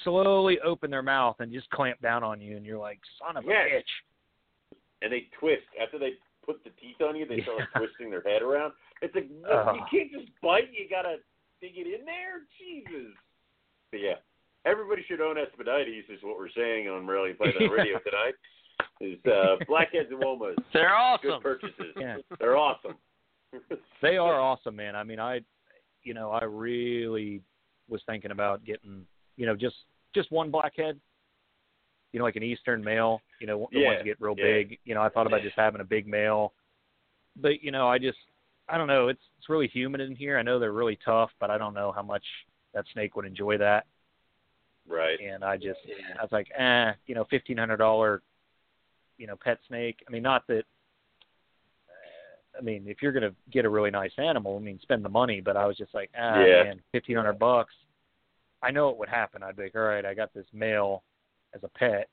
slowly open their mouth and just clamp down on you, and you're like, son of a Yes. bitch. And they twist after they put the teeth on you. They start Yeah. twisting their head around. It's like Uh. you can't just bite. You gotta dig it in there. Jesus. But yeah, everybody should own Aspidites. Is what we're saying on Rally Play the Radio tonight. Is uh, Blackheads and Womas They're awesome. good purchases? Yeah. They're awesome. They are awesome, man. I mean, I, you know, I really was thinking about getting, you know, just just one blackhead. You know, like an eastern male. You know, the Yeah, ones that get real yeah. big. You know, I thought about just having a big male, but you know, I just, I don't know. It's it's really humid in here. I know they're really tough, but I don't know how much that snake would enjoy that. right. And I just, Yeah. I was like, eh, you know, fifteen hundred dollar, you know, pet snake. I mean, not that. I mean, if you're gonna get a really nice animal, I mean, spend the money. But I was just like, ah, Yeah. man, fifteen hundred bucks. I know it would happen. I'd be like, all right, I got this male as a pet,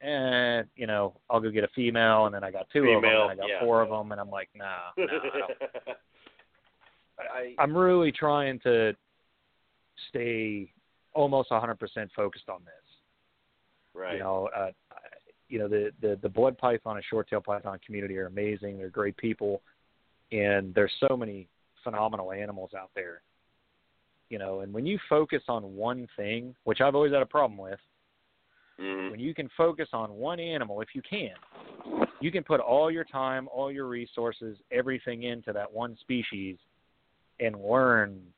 and you know, I'll go get a female, and then I got two of them, and I got yeah. four of them, and I'm like, nah, nah I, I, I'm really trying to stay almost 100% focused on this. right. You know, uh, you know the, the the blood python and short tail python community are amazing. They're great people, and there's so many phenomenal animals out there. You know, and when you focus on one thing, which I've always had a problem with, Mhm. when you can focus on one animal, if you can, you can put all your time, all your resources, everything into that one species and learn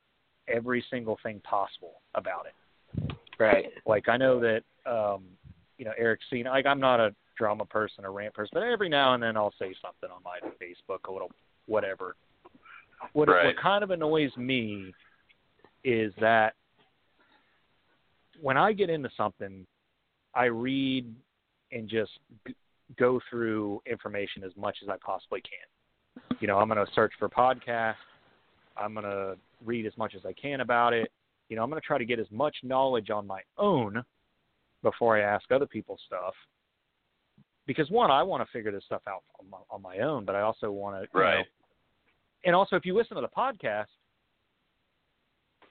every single thing possible about it. Right. Like I know that um, you know, Eric seen like I'm not a drama person or rant person, but every now and then I'll say something on my Facebook, a little whatever. What Right. what kind of annoys me is that when I get into something, I read and just g- go through information as much as I possibly can. You know, I'm going to search for podcasts. I'm going to read as much as I can about it. You know, I'm going to try to get as much knowledge on my own before I ask other people stuff. Because one, I want to figure this stuff out on my, on my own, but I also want to, you know, Right. and also if you listen to the podcast,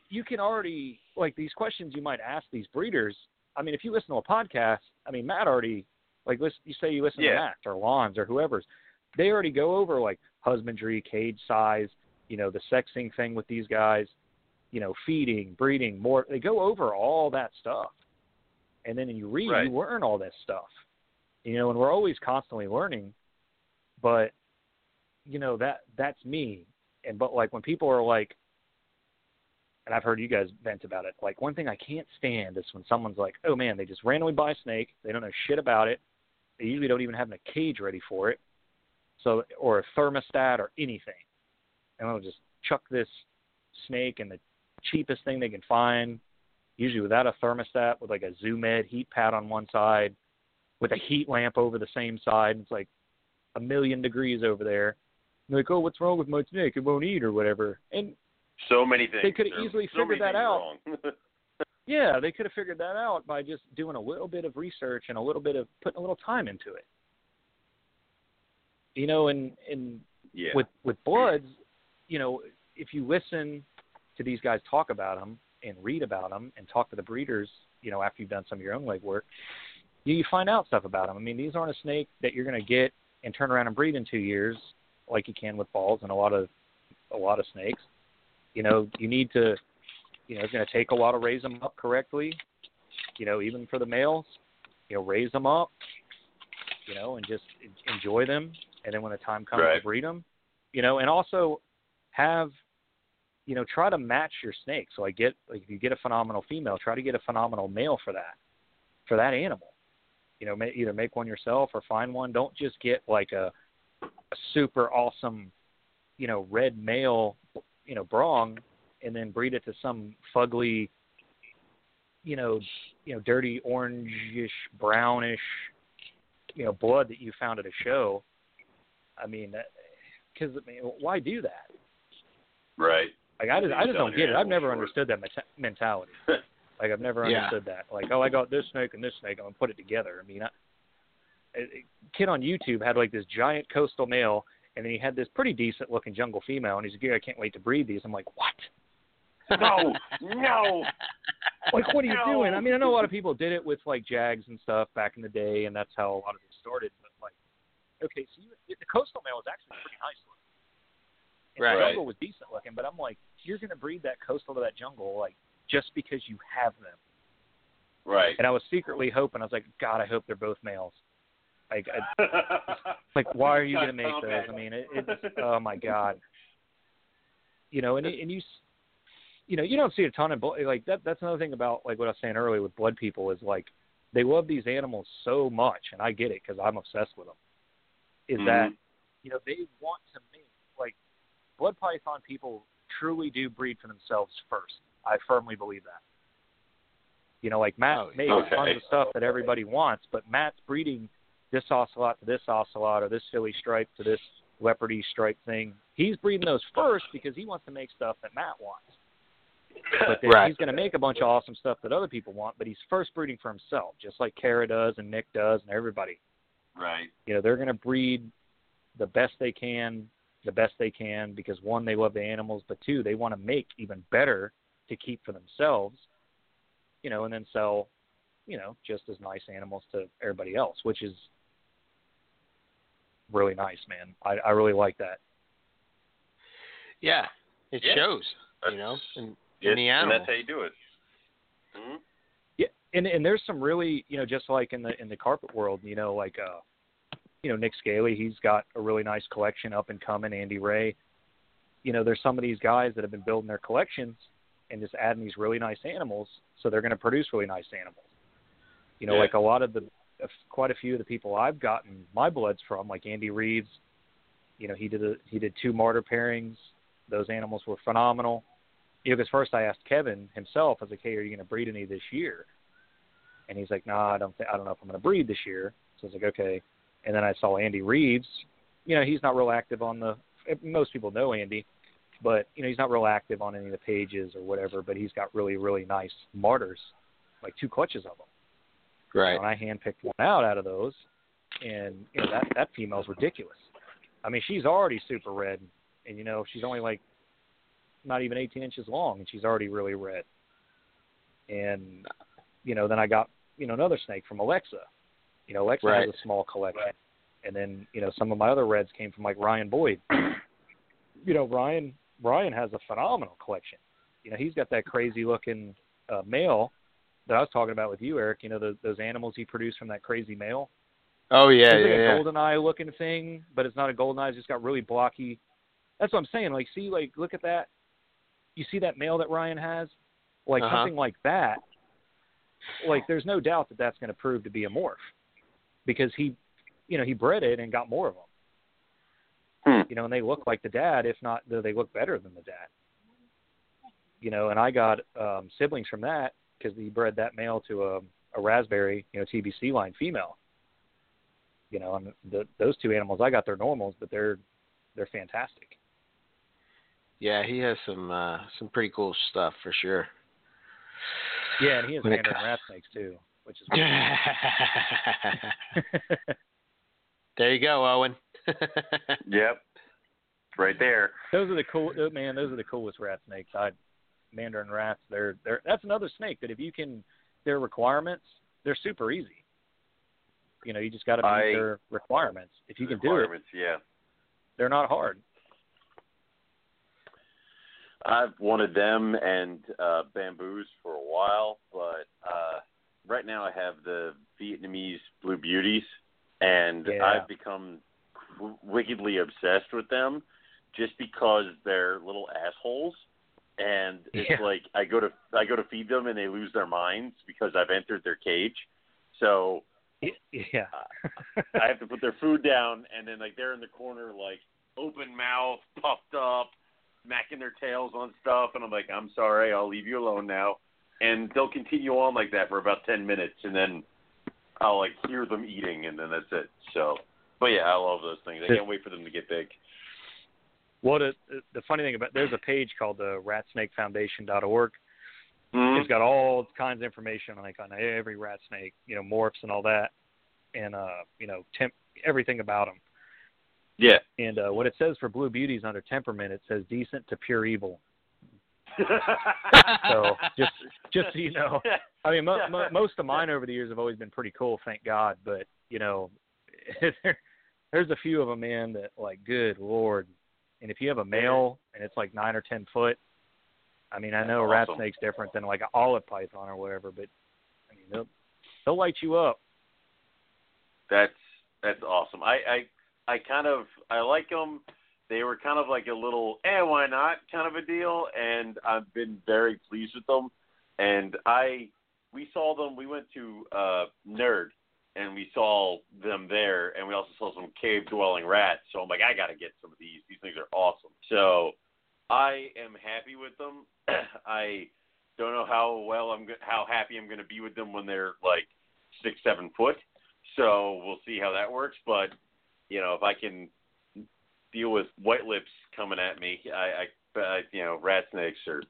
you can already like these questions you might ask these breeders. I mean, if you listen to a podcast, I mean, Matt already like listen, you say you listen Yeah. to Matt or Lons or whoever's, they already go over like husbandry, cage size, you know, the sexing thing with these guys, you know, feeding, breeding, more. They go over all that stuff, and then you read, Right. you learn all this stuff, you know, and we're always constantly learning, but you know that that's me, and but like when people are like, and I've heard you guys vent about it. Like one thing I can't stand is when someone's like, "Oh man, they just randomly buy a snake. They don't know shit about it. They usually don't even have a cage ready for it, so or a thermostat or anything, and they'll just chuck this snake in the cheapest thing they can find, usually without a thermostat, with like a Zoo Med heat pad on one side, with a heat lamp over the same side. It's like a million degrees over there. And they're like, oh, what's wrong with my snake? It won't eat or whatever. And So many things. They could've easily so figured that out. Yeah, they could have figured that out by just doing a little bit of research and a little bit of putting a little time into it. You know, and and yeah. with with bloods, you know, if you listen to these guys talk about them and read about them and talk to the breeders, you know, after you've done some of your own legwork, you, you find out stuff about them. I mean, these aren't a snake that you're going to get and turn around and breed in two years like you can with balls and a lot of a lot of snakes. You know, you need to, you know, it's going to take a while to raise them up correctly. You know, even for the males, you know, raise them up. You know, and just enjoy them. And then when the time comes Right. to breed them, you know, and also have, you know, try to match your snake. So I get like if you get a phenomenal female, try to get a phenomenal male for that, for that animal. You know, either make one yourself or find one. Don't just get like a, a super awesome, you know, red male, you know, brong, and then breed it to some fugly, you know, you know, dirty orangish, brownish, you know, blood that you found at a show. I mean, because I mean, why do that? right. Like I just, I just don't get it. I've never understood that mentality. Like I've never Yeah. understood that. Like, oh, I got this snake and this snake. I'm gonna put it together. I mean, I, a kid on YouTube had like this giant coastal male, and then he had this pretty decent looking jungle female, and he's like, I can't wait to breed these." I'm like, what? No, no. Like, what are you No. doing? I mean, I know a lot of people did it with like Jags and stuff back in the day, and that's how a lot of it started. But like, okay, so you, the coastal male was actually pretty nice looking. And Right. The jungle was decent looking, but I'm like, you're gonna breed that coastal to that jungle like just because you have them. Right. And I was secretly hoping. I was like, God, I hope they're both males. Like, I, like, why are you gonna make those? I mean, it, it's oh my God. You know, and and you, you know, you don't see a ton of blood. Like that. That's another thing about like what I was saying earlier with blood people is like they love these animals so much, and I get it because I'm obsessed with them. Is that Mhm. you know they want to blood python people truly do breed for themselves first. I firmly believe that. You know, like Matt Oh, makes okay. tons of stuff that everybody wants, but Matt's breeding this ocelot to this ocelot or this Philly stripe to this leopardy stripe thing. He's breeding those first because he wants to make stuff that Matt wants. But then Right. he's going to make a bunch of awesome stuff that other people want, but he's first breeding for himself, just like Kara does and Nick does and everybody. Right. You know, they're going to breed the best they can, the best they can because one, they love the animals, but two, they want to make even better to keep for themselves. You know, and then sell, you know, just as nice animals to everybody else, which is really nice, man. I I really like that. Yeah, it Yeah. shows. You know, in, Yes, in the and animal. that's how you do it. Mhm. Yeah, and and there's some really, you know, just like in the in the carpet world, you know, like uh you know, Nick Scaly, he's got a really nice collection up and coming, Andy Ray. You know, there's some of these guys that have been building their collections and just adding these really nice animals, so they're going to produce really nice animals. You know, Yeah. like a lot of the quite a few of the people I've gotten my bloods from, like Andy Reeves, you know, he did a, he did two martyr pairings. Those animals were phenomenal. You know, because first I asked Kevin himself, I was like, "Hey, are you going to breed any this year?" And he's like, nah, I don't. Th- I don't know if I'm going to breed this year." So I was like, "Okay." And then I saw Andy Reeves. You know, he's not real active on the. Most people know Andy, but you know, he's not real active on any of the pages or whatever. But he's got really, really nice martyrs, like two clutches of them. right. And I handpicked one out out of those, and you know that that female's ridiculous. I mean, she's already super red, and you know she's only like not even 18 inches long, and she's already really red. And you know, then I got you know another snake from Alexa. You know, Alexa Right. has a small collection, and then you know some of my other reds came from like Ryan Boyd. you know, Ryan Ryan has a phenomenal collection. You know, he's got that crazy looking uh, male that I was talking about with you, Eric. You know, those, those animals he produced from that crazy male. Oh yeah, it's yeah, like a yeah. golden eye looking thing, but it's not a golden eye. It's just got really blocky. That's what I'm saying. Like, see, like, look at that. You see that male that Ryan has, like Uh-huh. something like that. Like, there's no doubt that that's going to prove to be a morph, because he, you know, he bred it and got more of them. Hmm. You know, and they look like the dad. If not, they look better than the dad. You know, and I got um, siblings from that because he bred that male to a, a raspberry, you know, TBC line female you know, and the, those two animals I got they're normals, but they're they're fantastic. Yeah, he has some uh some pretty cool stuff for sure. Yeah, and he has mandarin rat snakes too, which is there you go, Owen. Yep. Right there. those are the cool oh, man. Those are the coolest rat snakes. I mandarin rats. They're they're that's another snake that if you can their requirements, they're super easy. You know, you just got to meet I- their requirements. If you can do it, Requirements, Yeah. they're not hard. I've wanted them and uh, bamboos for a while, but uh, right now I have the Vietnamese blue beauties, and Yeah. I've become wickedly obsessed with them, just because they're little assholes. And it's Yeah. like I go to I go to feed them and they lose their minds because I've entered their cage. So Yeah. I have to put their food down, and then like they're in the corner, like open mouth, puffed up, smacking their tails on stuff, and I'm like, I'm sorry, I'll leave you alone now. And they'll continue on like that for about ten minutes, and then I'll like hear them eating, and then that's it. So, but yeah, I love those things. I can't wait for them to get big. What a, the funny thing about there's a page called the ratsnakefoundation.org Mhm. It's got all kinds of information like on every rat snake, you know, morphs and all that, and uh, you know, temp everything about them. Yeah. And uh, what it says for blue beauties under temperament, it says decent to pure evil. So just just so you know, I mean, mo- mo- most of mine over the years have always been pretty cool, thank God. But you know, there, there's a few of them, man, that like, good lord. And if you have a male and it's like nine or ten foot, I mean, I know a rat awesome. snake's different than like an olive python or whatever, but I mean, they'll they'll light you up. That's that's awesome. I I I kind of I like them. They were kind of like a little eh why not kind of a deal, and I've been very pleased with them. And I we saw them. We went to uh Nerd, and we saw them there, and we also saw some cave dwelling rats. So I'm like, I got to get some of these. These things are awesome. So I am happy with them. I don't know how well I'm go- how happy I'm to be with them when they're like six seven foot. So we'll see how that works. But you know, if I can deal with white lips coming at me, I, I, I you know, rat snakes are.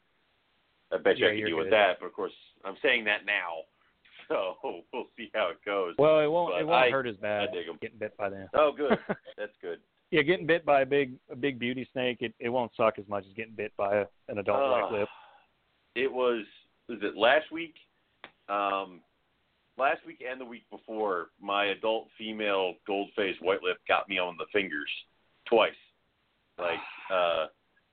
I bet you Yeah, I can deal with that. But of course, I'm saying that now, so we'll see how it goes. Well, it won't But it won't I- hurt as bad I dig 'em. getting bit by them. Oh, good. That's good. yeah, getting bit by a big a big beauty snake, it it won't suck as much as getting bit by a, an adult Uh, white lip. It was was it last week? Um, last week and the week before, my adult female gold faced white lip got me on the fingers twice. Like uh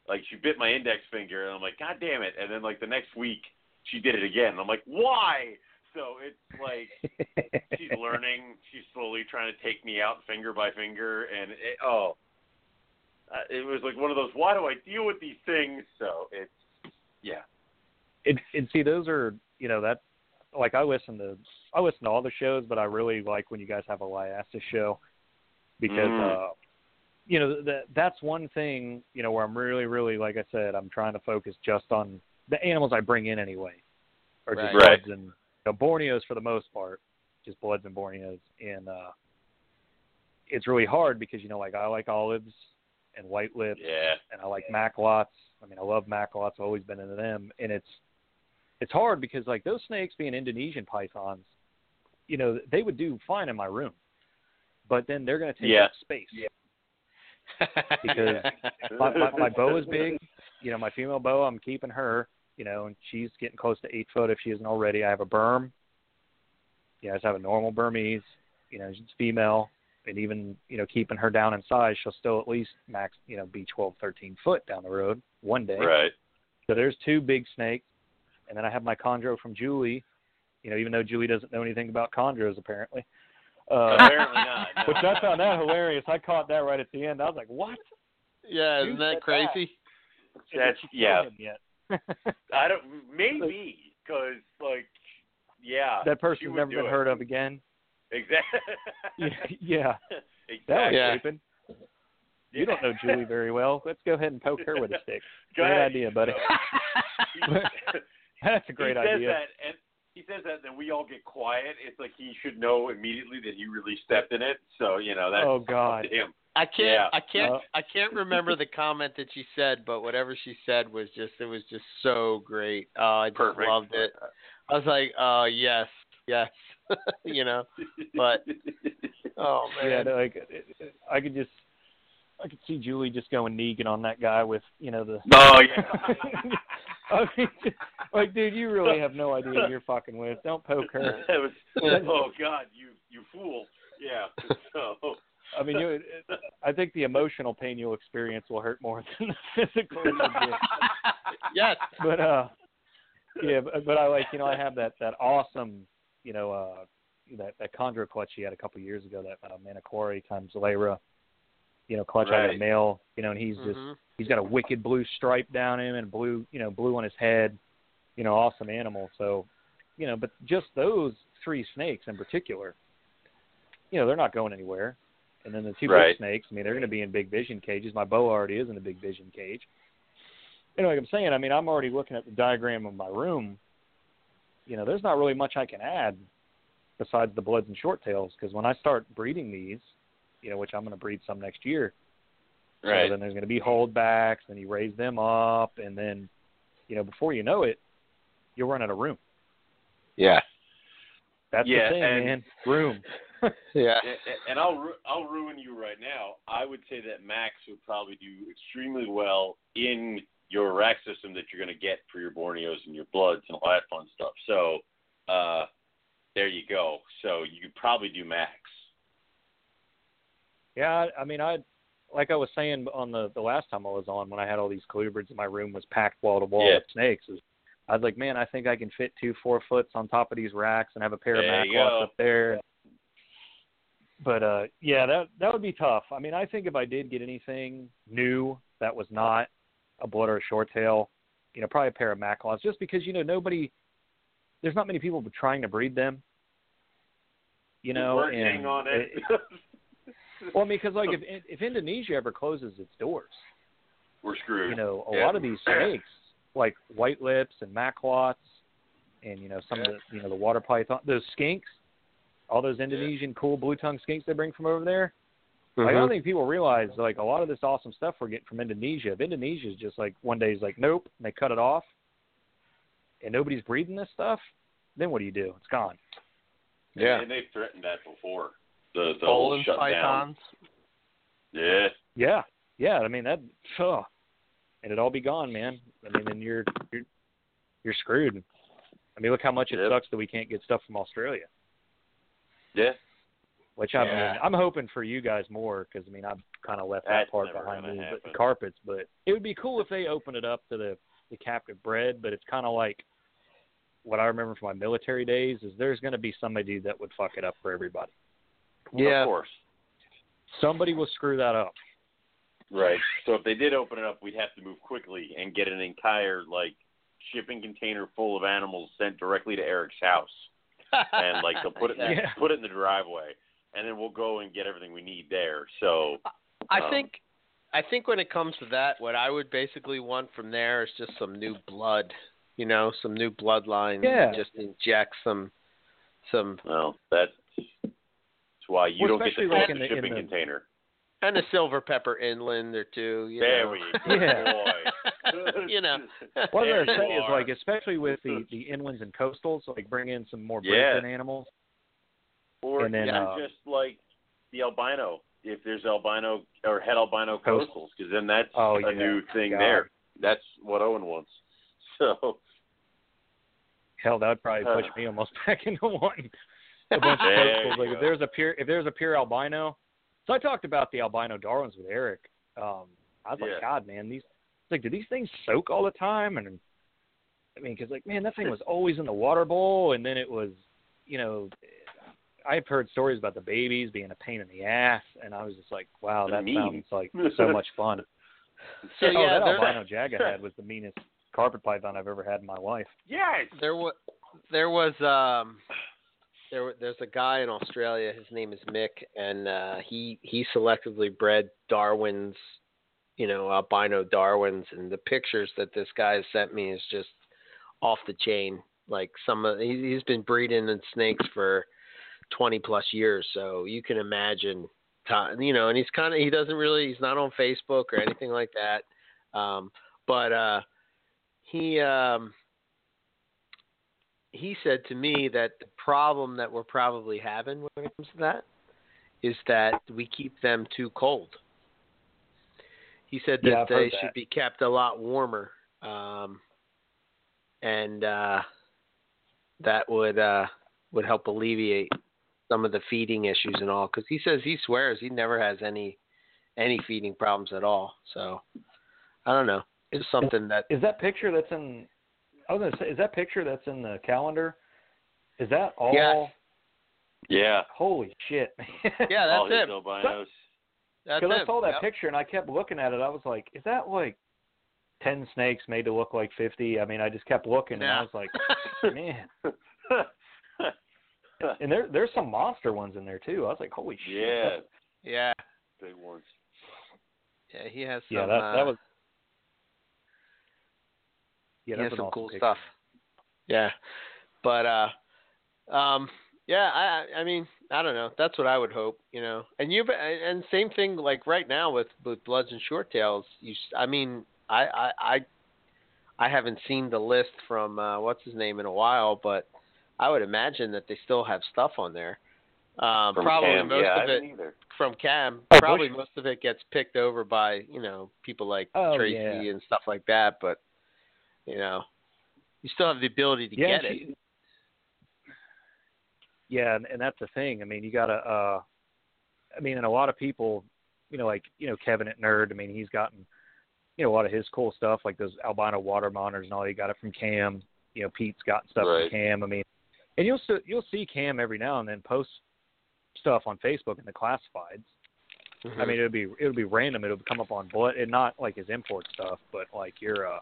like she bit my index finger and I'm like, God damn it and then like the next week she did it again and I'm like, Why? So it's like she's learning. She's slowly trying to take me out finger by finger, and it, oh, uh, it was like one of those. Why do I deal with these things? So it's yeah, it, and see those are you know that like I listen to I listen to all the shows, but I really like when you guys have a Liasis show because Mm. uh you know that that's one thing you know where I'm really really like I said I'm trying to focus just on the animals I bring in anyway, or just Right. Bloods and you know, Borneos for the most part, just bloods and Borneos, and uh it's really hard because you know like I like olives and white lips yeah, and I like macklots. I mean, I love macklots. I've always been into them, and it's it's hard because like those snakes being Indonesian pythons, you know, they would do fine in my room, but then they're going to take Yeah. up space. Because My, my, my bow is big. You know, my female bow, I'm keeping her. You know, and she's getting close to eight foot if she isn't already. I have a berm. Yeah, I just have a normal Burmese. You know, she's female, and even you know, keeping her down in size, she'll still at least max, you know, be 12, 13 foot down the road one day. right. So there's two big snakes, and then I have my chondro from Julie. You know, even though Julie doesn't know anything about chondros apparently. Uh, Apparently not. no. which I found that hilarious. I caught that right at the end. I was like, "What? yeah, isn't that that? crazy? Did That's she yeah. I don't maybe because like yeah, that person's never been it. heard of again. Exactly. Yeah, yeah. exactly. That was Yeah. creeping. You don't know Julie very well. Let's go ahead and poke her with a stick. Go Great ahead. idea, buddy. That's a great he says idea. that, and he says that, then we all get quiet. It's like he should know immediately that he really stepped in it. So you know that's Oh up God. to him. I can't. Yeah. I can't. Uh, I can't remember the comment that she said, but whatever she said was just. It was just so great. Oh, I just Perfect. loved it. I was like, oh yes, yes, you know. But oh Yeah, man, like it- it- I could just, I could see Julie just going Negan on that guy with you know the. Oh yeah. I mean, like, dude, you really have no idea who you're fucking with. Don't poke her. was, oh God, you you fool. Yeah. So I mean, you. I think the emotional pain you'll experience will hurt more than the physical. yes. But uh, yeah, but, but I like you know I have that that awesome you know uh that that chondro clutch he had a couple years ago that uh, Manokwari times Lara, you know clutch I had a Right. male you know and he's just Mhm. he's got a wicked blue stripe down him and blue you know blue on his head, you know awesome animal so, you know but just those three snakes in particular, you know they're not going anywhere, and then the two Right. big snakes I mean they're going to be in big vision cages. My bow already is in a big vision cage. You know, like I'm saying, I mean, I'm already looking at the diagram of my room. You know, there's not really much I can add besides the bloods and short tails because when I start breeding these, you know, which I'm going to breed some next year, so right. then there's going to be holdbacks, then you raise them up, and then, you know, before you know it, you'll run out of room. Yeah. That's Yeah, the thing, and- man. Room. Yeah. And- And I'll ru- I'll ruin you right now. I would say that Max would probably do extremely well in your rack system that you're going to get for your Borneos and your Bloods and all that fun stuff. So, uh, there you go. So you could probably do Max. Yeah, I I mean, I like I was saying on the the last time I was on when I had all these colubrids and my room was packed wall to wall with snakes. Is I was like, man, I think I can fit two four foots on top of these racks and have a pair There of Macklots up there. But uh yeah, that that would be tough. I mean, I think if I did get anything new that was not a blood or a short tail, you know, probably a pair of Macklots, just because you know nobody, there's not many people trying to breed them. You know, working and on it. well, I mean, because like if if Indonesia ever closes its doors, We're screwed. you know, a Yeah. lot of these snakes, like white lips and macklots, and you know some of the you know the water python, those skinks, all those Indonesian cool blue tongue skinks they bring from over there. Like, I don't mm-hmm. think people realize like a lot of this awesome stuff we're getting from Indonesia. If Indonesia's just like one day is like nope, and they cut it off, and nobody's breeding this stuff, then what do you do? It's gone. Yeah. And they've threatened that before. The the whole Poland shutdown. pythons. Yeah. Yeah, yeah. I mean that, ugh. and it'd all be gone, man. I mean, then you're you're you're screwed. I mean, look how much it Yep. sucks that we can't get stuff from Australia. Yeah. Which I Yeah. mean, I'm hoping for you guys more because I mean I've kind of left That's that part behind me, but the carpets. But it would be cool if they opened it up to the the captive bred. But it's kind of like what I remember from my military days is there's going to be somebody that would fuck it up for everybody. Yeah. Of course. Somebody will screw that up. Right. So if they did open it up, we'd have to move quickly and get an entire like shipping container full of animals sent directly to Eric's house, and like they'll put it in the, Yeah. put it in the driveway, and then we'll go and get everything we need there. So I Um, think I think when it comes to that, what I would basically want from there is just some new blood, you know, some new bloodline. Yeah. Just inject some some well, that's that's why you Well, don't get the especially, like, plastic in the- in shipping the- container. and a silver pepper inland or two. You There know. we go, Yeah. boy. you know. What I was There gonna say is like, especially with the the inlands and coastals, like bring in some more Yeah. breed animals. Or And then, even uh, just like the albino, if there's albino or het albino Coast- coastals, because then that's Oh, a yeah. new thing God. there. That's what Owen wants. So Hell, that would probably push Uh. me almost back into wanting a bunch of There coastals. you Like if there's a pure if there's a pure albino. So I talked about the albino Darwins with Eric. Um, I was Yeah. like, God, man, these like, do these things soak all the time? And I mean, because like, man, that thing was always in the water bowl, and then it was, you know, I've heard stories about the babies being a pain in the ass, and I was just like, wow, that Mean. sounds like so much fun. So oh, yeah, that albino jag I had was the meanest carpet python I've ever had in my life. yes, there was there was um there there's a guy in Australia. His name is Mick, and uh, he he selectively bred Darwins, you know, albino Darwins, and the pictures that this guy sent me is just off the chain. Like some of he, he's been breeding in snakes for twenty plus years, so you can imagine. You know, and he's kind of he doesn't really he's not on Facebook or anything like that. Um, but uh, he um, he said to me that the problem that we're probably having when it comes to that is that we keep them too cold. He said that Yeah, they heard should be kept a lot warmer, um, and uh, that would uh, would help alleviate some of the feeding issues and all. Because he says he swears he never has any any feeding problems at all. So I don't know. It's something that Is that picture that's in? I was gonna say, is that picture that's in the calendar? Is that all? Yes. yeah, Holy shit! yeah, all that's his it. albinos. That's Because I saw that Yep. picture and I kept looking at it. I was like, is that like ten snakes made to look like fifty? I mean, I just kept looking and I was like, man. And there there's some monster ones in there too. I was like, holy shit. yeah, Yeah, big ones. yeah, he has some. Yeah, that uh, that was. Yeah, he that's has some awesome cool picture. stuff. Yeah, but uh, um, yeah, I I mean I don't know. That's what I would hope, you know. And you and same thing like right now with with Bloods and Short Tails. You, I mean, I I I, I haven't seen the list from uh, what's his name in a while, but I would imagine that they still have stuff on there. Um, probably Cam, most yeah, of it either. from Cam. Oh, probably Bush- most of it gets picked over by you know people like Oh, Tracy yeah. and stuff like that. But you know, you still have the ability to yeah, get it. Yeah, and, and that's the thing. I mean, you gotta. uh I mean, and a lot of people, you know, like you know Kevin at Nerd. I mean, he's gotten, you know, a lot of his cool stuff, like those albino water monitors and all. He got it from Cam. You know, Pete's gotten stuff Right. from Cam. I mean, and you'll you'll see Cam every now and then post stuff on Facebook in the classifieds. Mm-hmm. I mean, it'll be it'll be random. It'll come up on but and not like his import stuff, but like your, uh,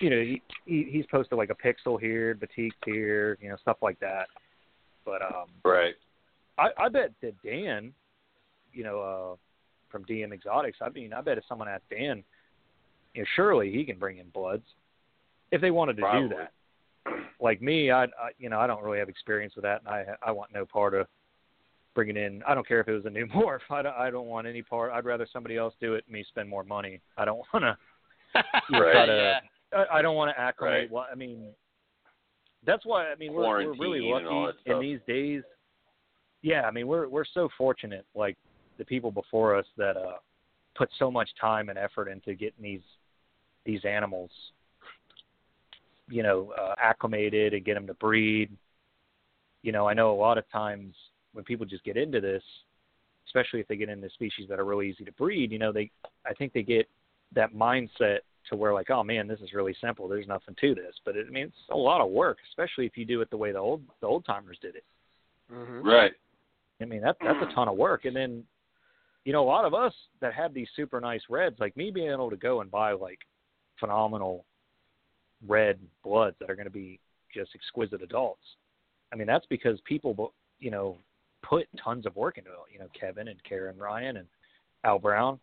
you know, he, he he's posted like a pixel here, batiks here, you know, stuff like that. But um, Right. I, I bet that Dan, you know, uh, from DM Exotics, I mean, I bet if someone asked Dan, you know, surely he can bring in bloods if they wanted to Probably. do that. Like me, I, I, you know, I don't really have experience with that, and I, I want no part of bringing in. I don't care if it was a new morph. I don't, I don't want any part. I'd rather somebody else do it and me spend more money. I don't want to. Right. try to, yeah. I, I don't want to acclimate. Right. Well, I mean, that's why I mean we're, we're really Quarantine and all lucky in these days. Yeah, I mean we're we're so fortunate, like the people before us that uh put so much time and effort into getting these these animals, you know, uh, acclimated and get them to breed. You know, I know a lot of times when people just get into this, especially if they get into species that are really easy to breed, you know, they I think they get that mindset to where like, oh man, this is really simple. There's nothing to this. But it, I mean, it's a lot of work, especially if you do it the way the old the old timers did it. hmm Right. I mean, that that's a ton of work. And then, you know, a lot of us that have these super nice reds, like me being able to go and buy like phenomenal red bloods that are going to be just exquisite adults. I mean, that's because people, you know, put tons of work into it. You know, Kevin and Karen Ryan and Al Brown,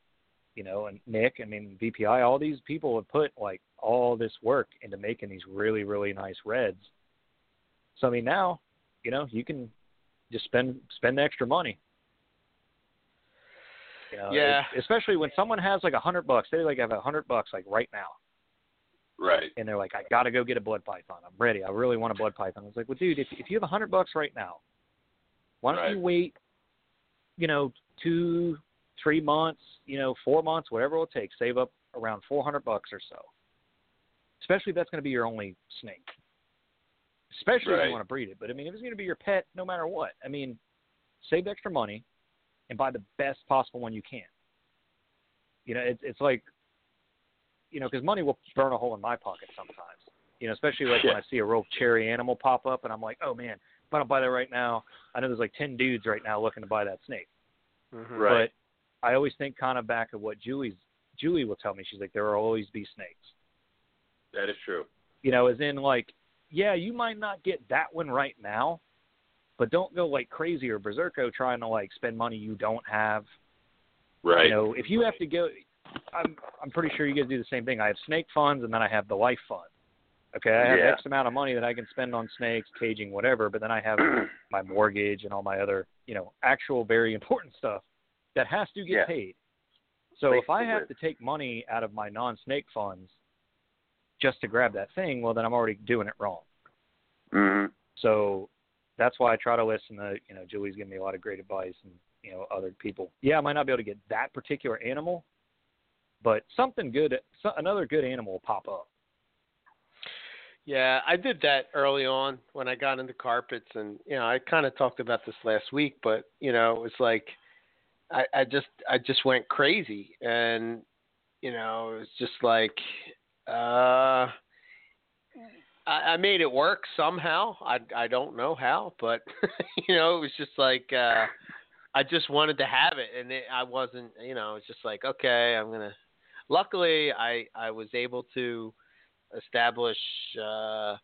you know, and Nick. I mean, VPI. All these people have put like all this work into making these really, really nice reds. So I mean, now, you know, you can just spend spend the extra money. You know, Yeah. it- especially when someone has like a hundred bucks. They like have a hundred bucks like right now, Right. and they're like, I got to go get a blood python. I'm ready. I really want a blood python. I was like, well, dude, if if you have a hundred bucks right now, why don't you wait? You know, two, three months. You know, four months, whatever it'll take. Save up around four hundred bucks or so. Especially if that's going to be your only snake. Especially if you want to breed it. But I mean, if it's going to be your pet, no matter what, I mean, save the extra money and buy the best possible one you can. You know, it's it's like, you know, because money will burn a hole in my pocket sometimes. You know, especially like when I see a real cherry animal pop up, and I'm like, oh man, if I don't buy that right now, I know there's like ten dudes right now looking to buy that snake. hmm Right. But I always think kind of back of what Julie's Julie will tell me. She's like, there will always be snakes. That is true. You know, as in like, yeah, you might not get that one right now, but don't go like crazy or berserko trying to like spend money you don't have. Right. You know, if you have to go, I'm I'm pretty sure you guys do the same thing. I have snake funds and then I have the life fund. Okay, I have Yeah. X amount of money that I can spend on snakes, caging, whatever, but then I have my mortgage and all my other, you know, actual very important stuff that has to get Yeah. paid. So Place if I have live. to take money out of my non-snake funds just to grab that thing, well then I'm already doing it wrong. hmm So that's why I try to listen to, you know, Julie's giving me a lot of great advice and, you know, other people. Yeah, I might not be able to get that particular animal, but something good, another good animal will pop up. Yeah, I did that early on when I got into carpets, and you know, I kind of talked about this last week, but you know, it was like I, I just I just went crazy, and you know, it was just like uh, I, I made it work somehow. I I don't know how, but you know, it was just like uh, I just wanted to have it, and it, I wasn't, you know, it's just like okay, I'm gonna. Luckily, I I was able to establish uh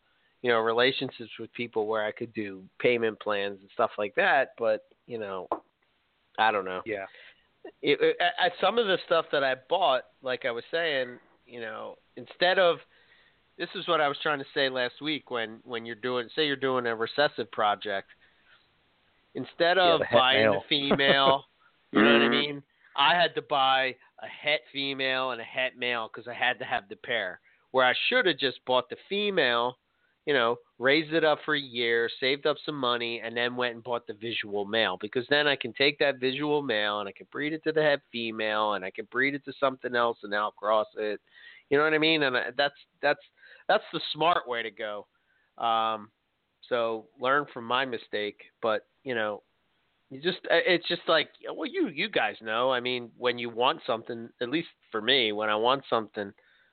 you know relationships with people where I could do payment plans and stuff like that but you know I don't know Yeah. it, it, at some of the stuff that I bought like I was saying you know instead of this is what I was trying to say last week when when you're doing say you're doing a recessive project instead Yeah, of the buying male. the female you know what I Mhm. mean I had to buy a het female and a het male because I had to have the pair where I should have just bought the female, you know, raised it up for a year, saved up some money, and then went and bought the visual male because then I can take that visual male and I can breed it to the head female and I can breed it to something else and outcross it. You know what I mean? And that's that's that's the smart way to go. Um, so learn from my mistake, but you know, you just uh, it's just like well you you guys know i mean when you want something at least for me when i want something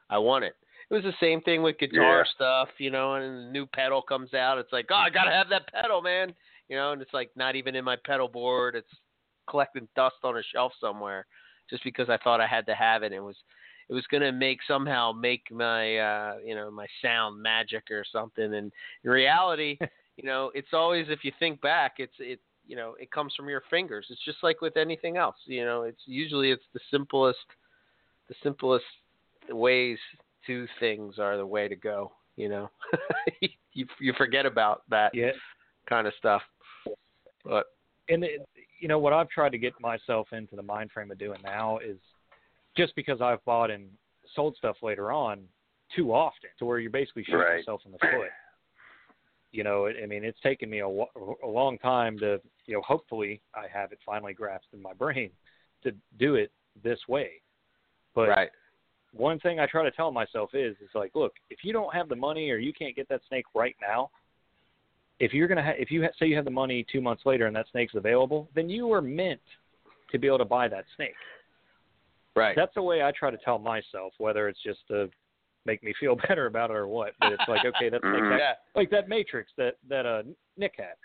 i want it it was the same thing with guitar Yeah. stuff you know and the new pedal comes out. It's like oh i gotta have that pedal man you know and it's like not even in my pedal board. It's collecting dust on a shelf somewhere just because i thought i had to have it. It was it was going to make somehow make my uh you know my sound magic or something. And in reality you know it's always if you think back it's it you know it comes from your fingers. It's just like with anything else you know it's usually it's the simplest the simplest ways to things are the way to go you know you you forget about that Yeah, kind of stuff but and it, you know what I've tried to get myself into the mind frame of doing now is just because I've bought and sold stuff later on too often, to where you're basically shooting Right. yourself in the foot. You know, I I mean, it's taken me a, a long time to, you know, hopefully I have it finally grasped in my brain to do it this way. But right one thing I try to tell myself is, is like, look, if you don't have the money or you can't get that snake right now, if you're gonna, ha- if you ha- say you have the money two months later and that snake's available, then you were meant to be able to buy that snake. right That's the way I try to tell myself, whether it's just to make me feel better about it or what. But it's like, okay, that's like Mhm. that, yeah like that Matrix that that uh Nick had.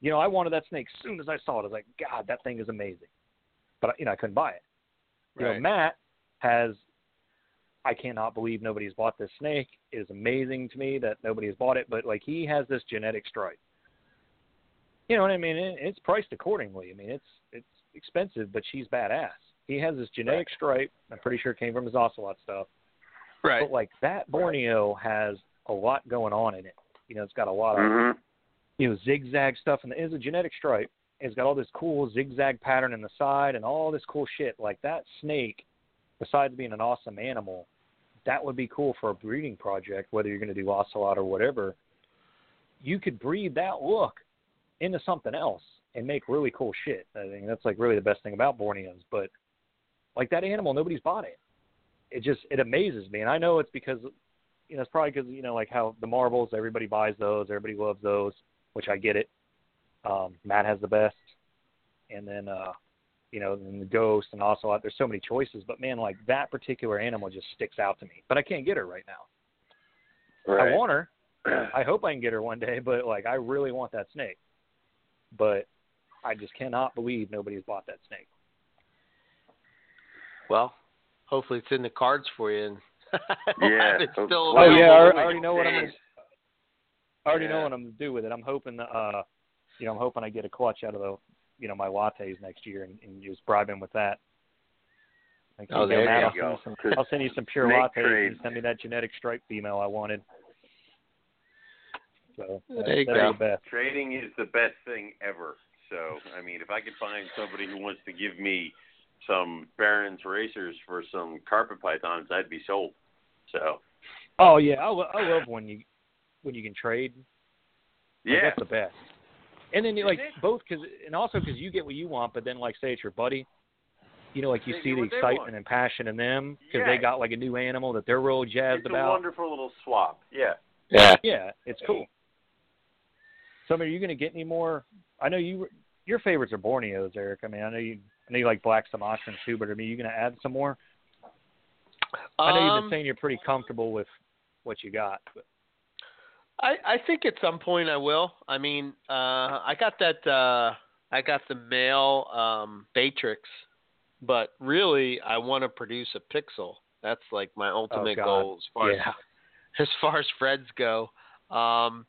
You know, I wanted that snake as soon as I saw it. I was like, God, that thing is amazing. But you know, I couldn't buy it. You know, Matt has. I cannot believe nobody's bought this snake. It is amazing to me that nobody has bought it. But like, he has this genetic stripe. You know what I mean? It, it's priced accordingly. I mean, it's it's expensive, but she's badass. He has this genetic stripe. I'm pretty sure it came from his ocelot stuff. right But like that Borneo has a lot going on in it. You know, it's got a lot of Mhm. you know zigzag stuff, and it's a genetic stripe. It's got all this cool zigzag pattern in the side and all this cool shit. Like that snake, besides being an awesome animal, that would be cool for a breeding project. Whether you're going to do ocelot or whatever, you could breed that look into something else and make really cool shit. I think that's like really the best thing about Borneos. But like that animal, nobody's bought it. It just it amazes me, and I know it's because you know it's probably because you know like how the marbles everybody buys those, everybody loves those, which I get it. Um, Matt has the best, and then uh, you know then the ghost and ocelot. There's so many choices, but man, like that particular animal just sticks out to me. But I can't get her right now. Right. I want her. I hope I can get her one day, but like I really want that snake. But I just cannot believe nobody's bought that snake. well hopefully it's in the cards for you and Yeah. it's Oh, still oh, yeah, I. I already know what I'm gonna. I already know what I'm gonna do with it. I'm hoping that uh, you know, I'm hoping I get a clutch out of the, you know, my lattes next year and, and just bribe him with that. Like, Oh, there Matt, you I'll go. Send you some, I'll send you some pure Snake lattes. trade. And send me that genetic stripe female I wanted. So There that- you go. the. Trading is the best thing ever. So, I mean, if I could find somebody who wants to give me some Baron's racers for some carpet pythons, I'd be sold. So, Oh yeah, I, lo- I love when you when you can trade. Like, yeah. that's the best. And then you like Isn't it? both because and also because you get what you want, but then like say it's your buddy, you know, like you They see the excitement and passion in them because Yeah. they got like a new animal that they're real jazzed It's a about. wonderful little swap. Yeah. yeah Yeah, it's cool. So, I mean, are you going to get any more? I know you. Your favorites are Borneos, Eric. I mean, I know you. I know you like black Sumatran too, but I mean, you going to add some more? I know you've Um, been saying you're pretty comfortable with what you got. But, I, I think at some point I will. I mean, uh, I got that. Uh, I got the male um, Batrix, but really, I want to produce a Pixel. That's like my ultimate God. goal as far yeah. as as far as Freds go. Um,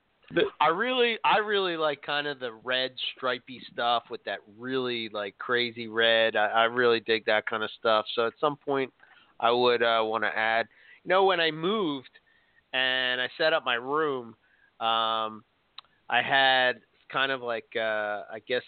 I really, I really like kind of the red stripy stuff with that really like crazy red. I, I really dig that kind of stuff. So at some point, I would uh, want to add. You know, when I moved and I set up my room, um, I had kind of like uh, I guess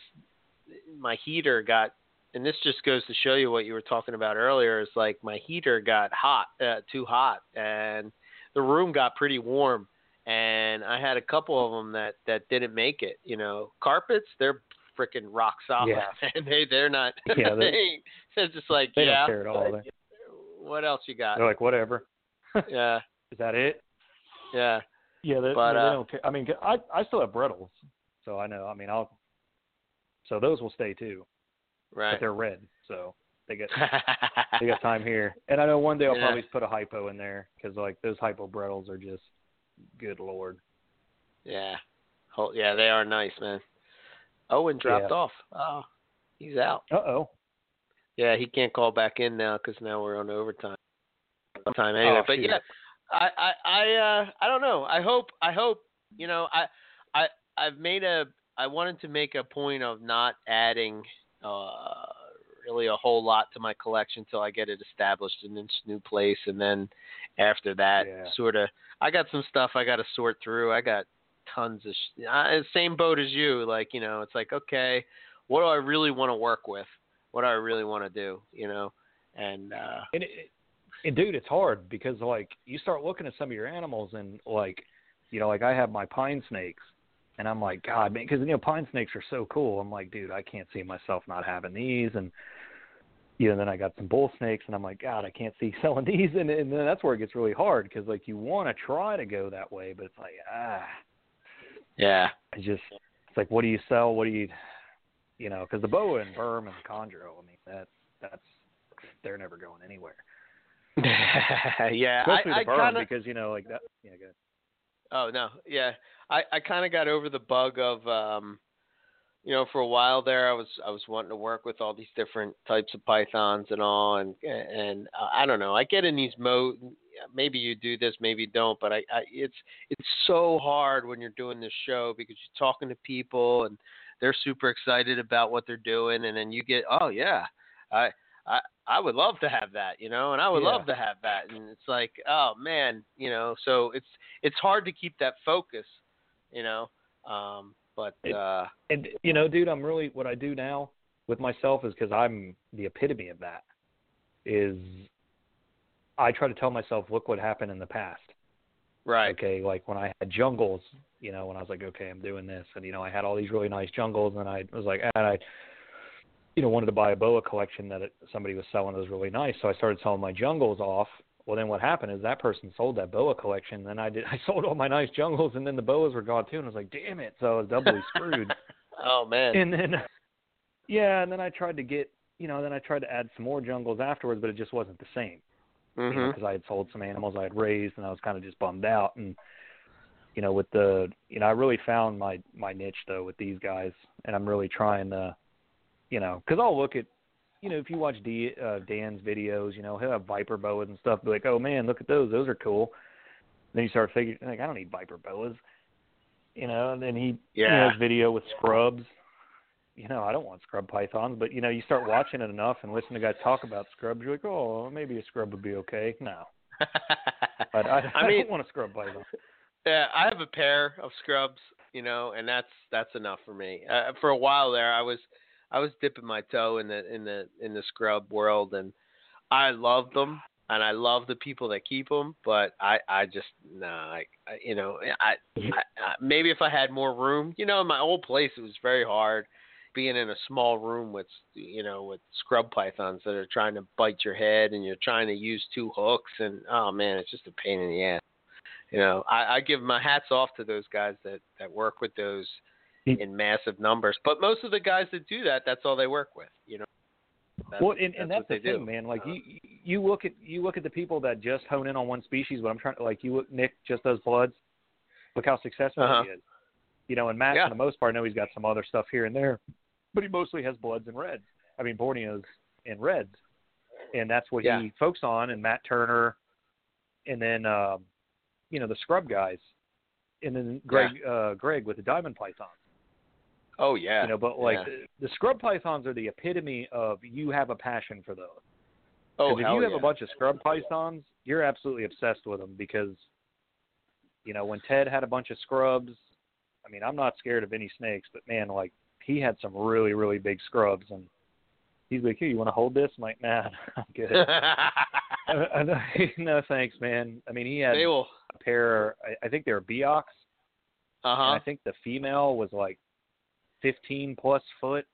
my heater got, and this just goes to show you what you were talking about earlier. Is like my heater got hot, uh, too hot, and the room got pretty warm, and I had a couple of them that that didn't make it. You know, carpets they're freaking rock solid, Yeah. and they they're not. Yeah, they- they it's just like They yeah. don't care at all. They- What else you got? They're like, whatever. yeah, Is that it? Yeah. Yeah, they, But, they uh, don't care. I mean, I I still have Bredlis, so I know. I mean, I'll. So those will stay too, Right. but they're red, so they get they got time here. And I know one day I'll Yeah. probably put a hypo in there because like those hypo Bredlis are just, good lord. yeah. Oh, yeah, they are nice, man. Owen dropped Yeah. off. Oh, he's out. Uh oh. Yeah, he can't call back in now because now we're on overtime. Time anyway, Oh, but yeah, I I I uh I don't know. I hope I hope you know I I I've made a I wanted to make a point of not adding uh really a whole lot to my collection till I get it established in this new place, and then after that, Yeah. sort of I got some stuff I got to sort through. I got tons of sh- uh, same boat as you. Like you know, it's like okay, what do I really want to work with? What do I really want to do? You know, and uh And, it, and dude, it's hard because like you start looking at some of your animals and like, you know, like I have my pine snakes, and I'm like, God, man, because you know pine snakes are so cool. I'm like, dude, I can't see myself not having these, and you know, then I got some bull snakes, and I'm like, God, I can't see selling these, and and then that's where it gets really hard because like you want to try to go that way, but it's like, ah, yeah, I just, it's like, what do you sell? What do you, you know, because the boa and berm and the chondro, I mean, that that's they're never going anywhere. yeah. Especially I, the berm kind of because you know, like that. Yeah, good. Oh no, yeah. I I kind of got over the bug of um, you know, for a while there, I was I was wanting to work with all these different types of pythons and all, and and uh, I don't know. I get in these mode. Maybe you do this, maybe you don't, but I, I it's it's so hard when you're doing this show because you're talking to people and they're super excited about what they're doing, and then you get, oh yeah, I I I would love to have that, you know, and I would Yeah. love to have that, and it's like, oh man, you know, so it's it's hard to keep that focus, you know. Um, but It- uh, And you know, dude, I'm really what I do now with myself is because I'm the epitome of that. Is I try to tell myself, look what happened in the past. right, Okay, like when I had jungles, you know, when I was like, okay, I'm doing this, and you know, I had all these really nice jungles, and I was like, and I, you know, wanted to buy a boa collection that it, somebody was selling that was really nice, so I started selling my jungles off. Well, then what happened is that person sold that boa collection, then I did, I sold all my nice jungles, and then the boas were gone too, and I was like, damn it, so I was doubly screwed. oh man, and then, yeah, and then I tried to get, you know, then I tried to add some more jungles afterwards, but it just wasn't the same. Hmm you know, because I had sold some animals I had raised, and I was kind of just bummed out. And you know, with the, you know, I really found my my niche though with these guys, and I'm really trying to, you know, because I'll look at, you know, if you watch D, uh, Dan's videos, you know, he'll have viper boas and stuff. Be like, oh man, look at those, those are cool. Then you start figuring, like, I don't need viper boas, you know. And then he, Yeah. his video with scrubs. You know, I don't want scrub pythons, but you know, you start watching it enough and listen to guys talk about scrubs, you're like, oh, maybe a scrub would be okay. No, but I, I, I mean, don't want a scrub python. Yeah, I have a pair of scrubs, you know, and that's that's enough for me. Uh, for a while there, I was I was dipping my toe in the in the in the scrub world, and I love them, and I love the people that keep them. But I I just nah, I, I you know I, I, mm-hmm. I maybe if I had more room, you know, in my old place it was very hard being in a small room with you know with scrub pythons that are trying to bite your head, and you're trying to use two hooks, and oh man, it's just a pain in the ass you know, I, I give my hats off to those guys that that work with those. In massive numbers. But most of the guys that do that, that's all they work with. You know. That's, well, and, and that's, the thing, do. man. Like you, you look at you look at the people that just hone in on one species. But I'm trying to like you. Look, Nick just does bloods. Look how successful Uh-huh. he is. You know, and Matt, Yeah. for the most part, I know he's got some other stuff here and there, but he mostly has bloods and reds. I mean, Borneos and reds, and that's what Yeah. he focuses on. And Matt Turner, and then um, you know the scrub guys, and then Greg uh, Greg with the diamond pythons. Oh yeah. You know, but like yeah. the, the scrub pythons are the epitome of you have a passion for those. oh if you have yeah. a bunch of scrub pythons, you're absolutely obsessed with them because, you know, when Ted had a bunch of scrubs, I mean, I'm not scared of any snakes, but man, like he had some really, really big scrubs, and he's like, "Here, you want to hold this?" I'm like, "Nah, I'm good." no, no, thanks, man. I mean, he had They will. a pair. I, I think they were Beox. Uh huh. I think the female was like 15 plus foot,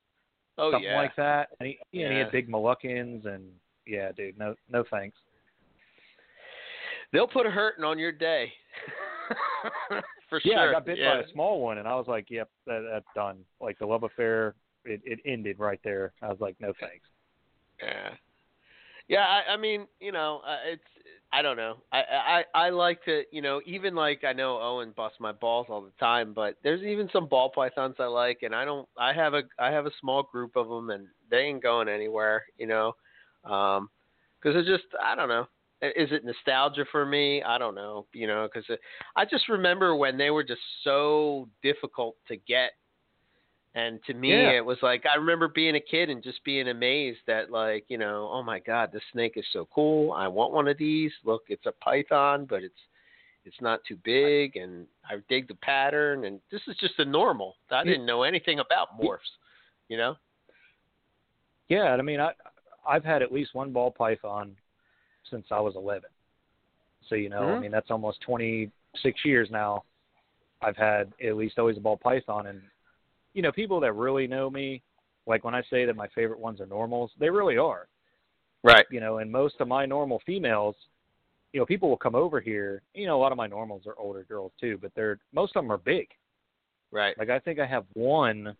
Oh something yeah. like that. And he, yeah, and he had big Moluccans, and yeah, dude, no, no thanks. They'll put a hurting on your day. For sure. Yeah, sure. I got bit yeah. by a small one, and I was like, "Yep, that, that's done." Like the love affair, it, it ended right there. I was like, "No thanks." Yeah. Yeah, I, I mean, you know, uh, it's I don't know. I, I I like to, you know, even like I know Owen busts my balls all the time, but there's even some ball pythons I like, and I don't. I have a I have a small group of them, and they ain't going anywhere, you know, um, because it's just I don't know. Is it nostalgia for me? I don't know, you know, because I just remember when they were just so difficult to get and to me, Yeah. it was like I remember being a kid and just being amazed that, like, you know, oh my God, this snake is so cool. I want one of these. Look, it's a python, but it's it's not too big, and I dig the pattern. And this is just a normal. I didn't know anything about morphs, you know. Yeah, I mean, I I've had at least one ball python since I was 11. So you know, I Mhm. mean, that's almost 26 years now. I've had at least always a ball python, and you know, people that really know me, like when I say that my favorite ones are normals, they really are. Right. You know, and most of my normal females, you know, people will come over here. You know, a lot of my normals are older girls too, but they're most of them are big. Right. Like I think I have one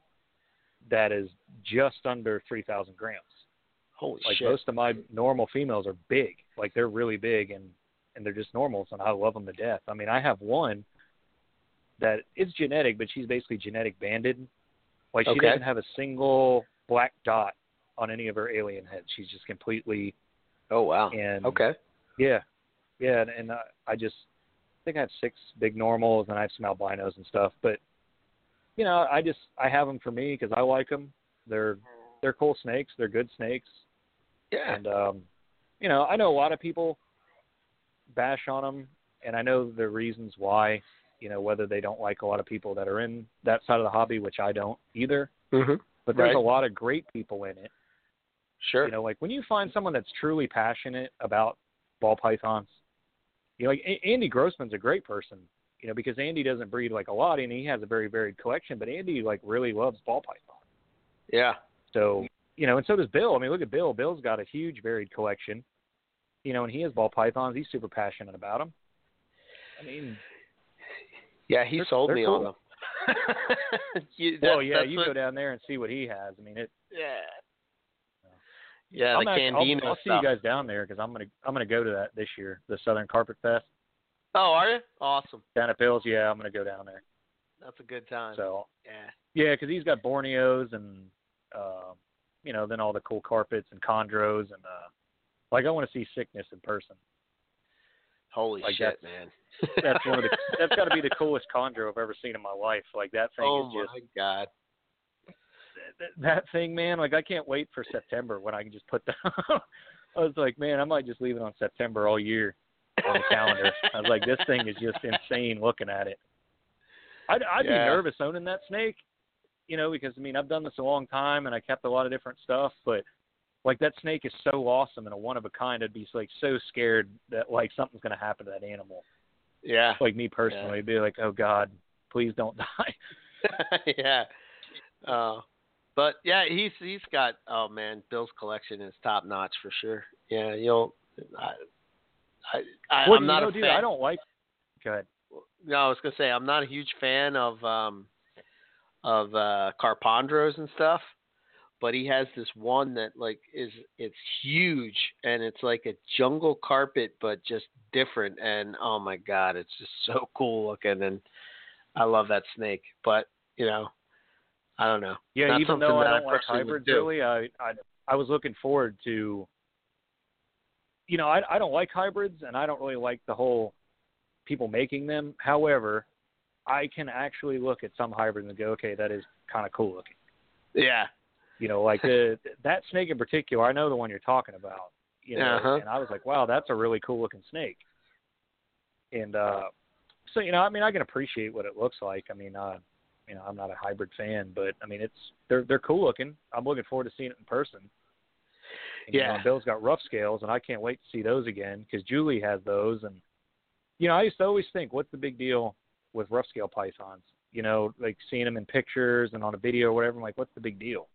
that is just under 3,000 grams Holy like shit. most of my normal females are big like they're really big and and they're just normals and i love them to death i mean i have one that is genetic but she's basically genetic banded like she Okay. doesn't have a single black dot on any of her alien heads she's just completely oh wow. and Okay. yeah yeah and, and I, I just I think i have six big normals and i have some albinos and stuff but you know i just i have them for me because i like them they're they're cool snakes they're good snakes Yeah. and um, you know, I know a lot of people bash on them, and I know the reasons why. You know, whether they don't like a lot of people that are in that side of the hobby, which I don't either. Mm-hmm. But there's Right. a lot of great people in it. Sure. You know, like when you find someone that's truly passionate about ball pythons, you know, like A- Andy Grossman's a great person. You know, because Andy doesn't breed like a lot, and he has a very varied collection. But Andy like really loves ball python. yeah. So, you know, and so does Bill. I mean, look at Bill. Bill's got a huge varied collection. You know, and he has ball pythons. He's super passionate about them. I mean, Yeah. He They're- sold they're me cool. on them. you, well, yeah, you what- go down there and see what he has. I mean, it. Yeah. Yeah, I'm the act- Candino I'll, I'll see you guys down there because I'm gonna I'm gonna go to that this year, the Southern Carpet Fest Oh, are you? Awesome. down at Bill's. Yeah, I'm gonna go down there. That's a good time. So yeah. yeah, because he's got Borneos and um, you know then all the cool carpets and chondros and uh, like I want to see sickness in person. Holy Like, shit, man. That's one of the that's got to be the coolest chondro I've ever seen in my life. Like that thing Oh is my just god. that, that thing, man. Like I can't wait for September when I can just put the. I was like, man, I might just leave it on September all year on the calendar. I was like, this thing is just insane looking at it. I'd, I'd Yeah. be nervous owning that snake, you know, because I mean I've done this a long time and I kept a lot of different stuff, but like that snake is so awesome and a one of a kind. I'd be like so scared that like something's gonna happen to that animal. Yeah. Like me personally, I'd be like, oh God, please don't die. yeah. Uh, but yeah, he's he's got oh man, Bill's collection is top notch for sure. Yeah, you'll. I, I, I Well, I'm not know, a dude, fan. I don't like. Go ahead. No, I was gonna say I'm not a huge fan of um of uh Carpondros and stuff, but he has this one that like is it's huge and it's like a jungle carpet but just different and oh my god, it's just so cool looking and I love that snake. But you know, I don't know. Yeah, Not even though I that I don't like hybrids do. really, I, I I was looking forward to. You know, I I don't like hybrids, and I don't really like the whole people making them. However, I can actually look at some hybrids and go, okay, that is kind of cool looking. Yeah. You know, like the that snake in particular, I know the one you're talking about. You know, Uh-huh. and I was like, wow, that's a really cool looking snake. And uh so you know, I mean, I can appreciate what it looks like. I mean, uh, you know, I'm not a hybrid fan, but I mean, it's they're they're cool looking. I'm looking forward to seeing it in person. And, you know, Yeah. Bill's got rough scales, and I can't wait to see those again because Julie has those. And you know, I used to always think, what's the big deal with rough scale pythons? You know, like seeing them in pictures and on a video or whatever. I'm like, what's the big deal?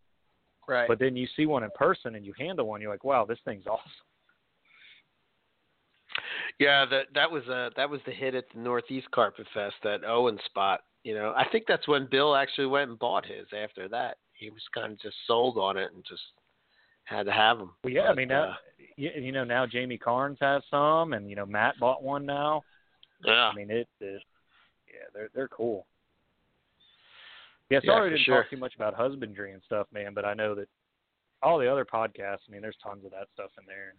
Right. But then you see one in person and you handle one, you're like, wow, this thing's awesome. Yeah, that that was uh that was the hit at the Northeast Carpet Fest, that Owen spot. You know, I think that's when Bill actually went and bought his. After that, he was kind of just sold on it and just had to have them. Well, yeah, I mean, now, uh, you, you know, now Jamie Carnes has some, and you know, Matt bought one now. yeah, I mean, it, it yeah, they're they're cool. Yeah, Yeah, sorry for didn't sure. talk too much about husbandry and stuff, man, but I know that all the other podcasts, I mean, there's tons of that stuff in there.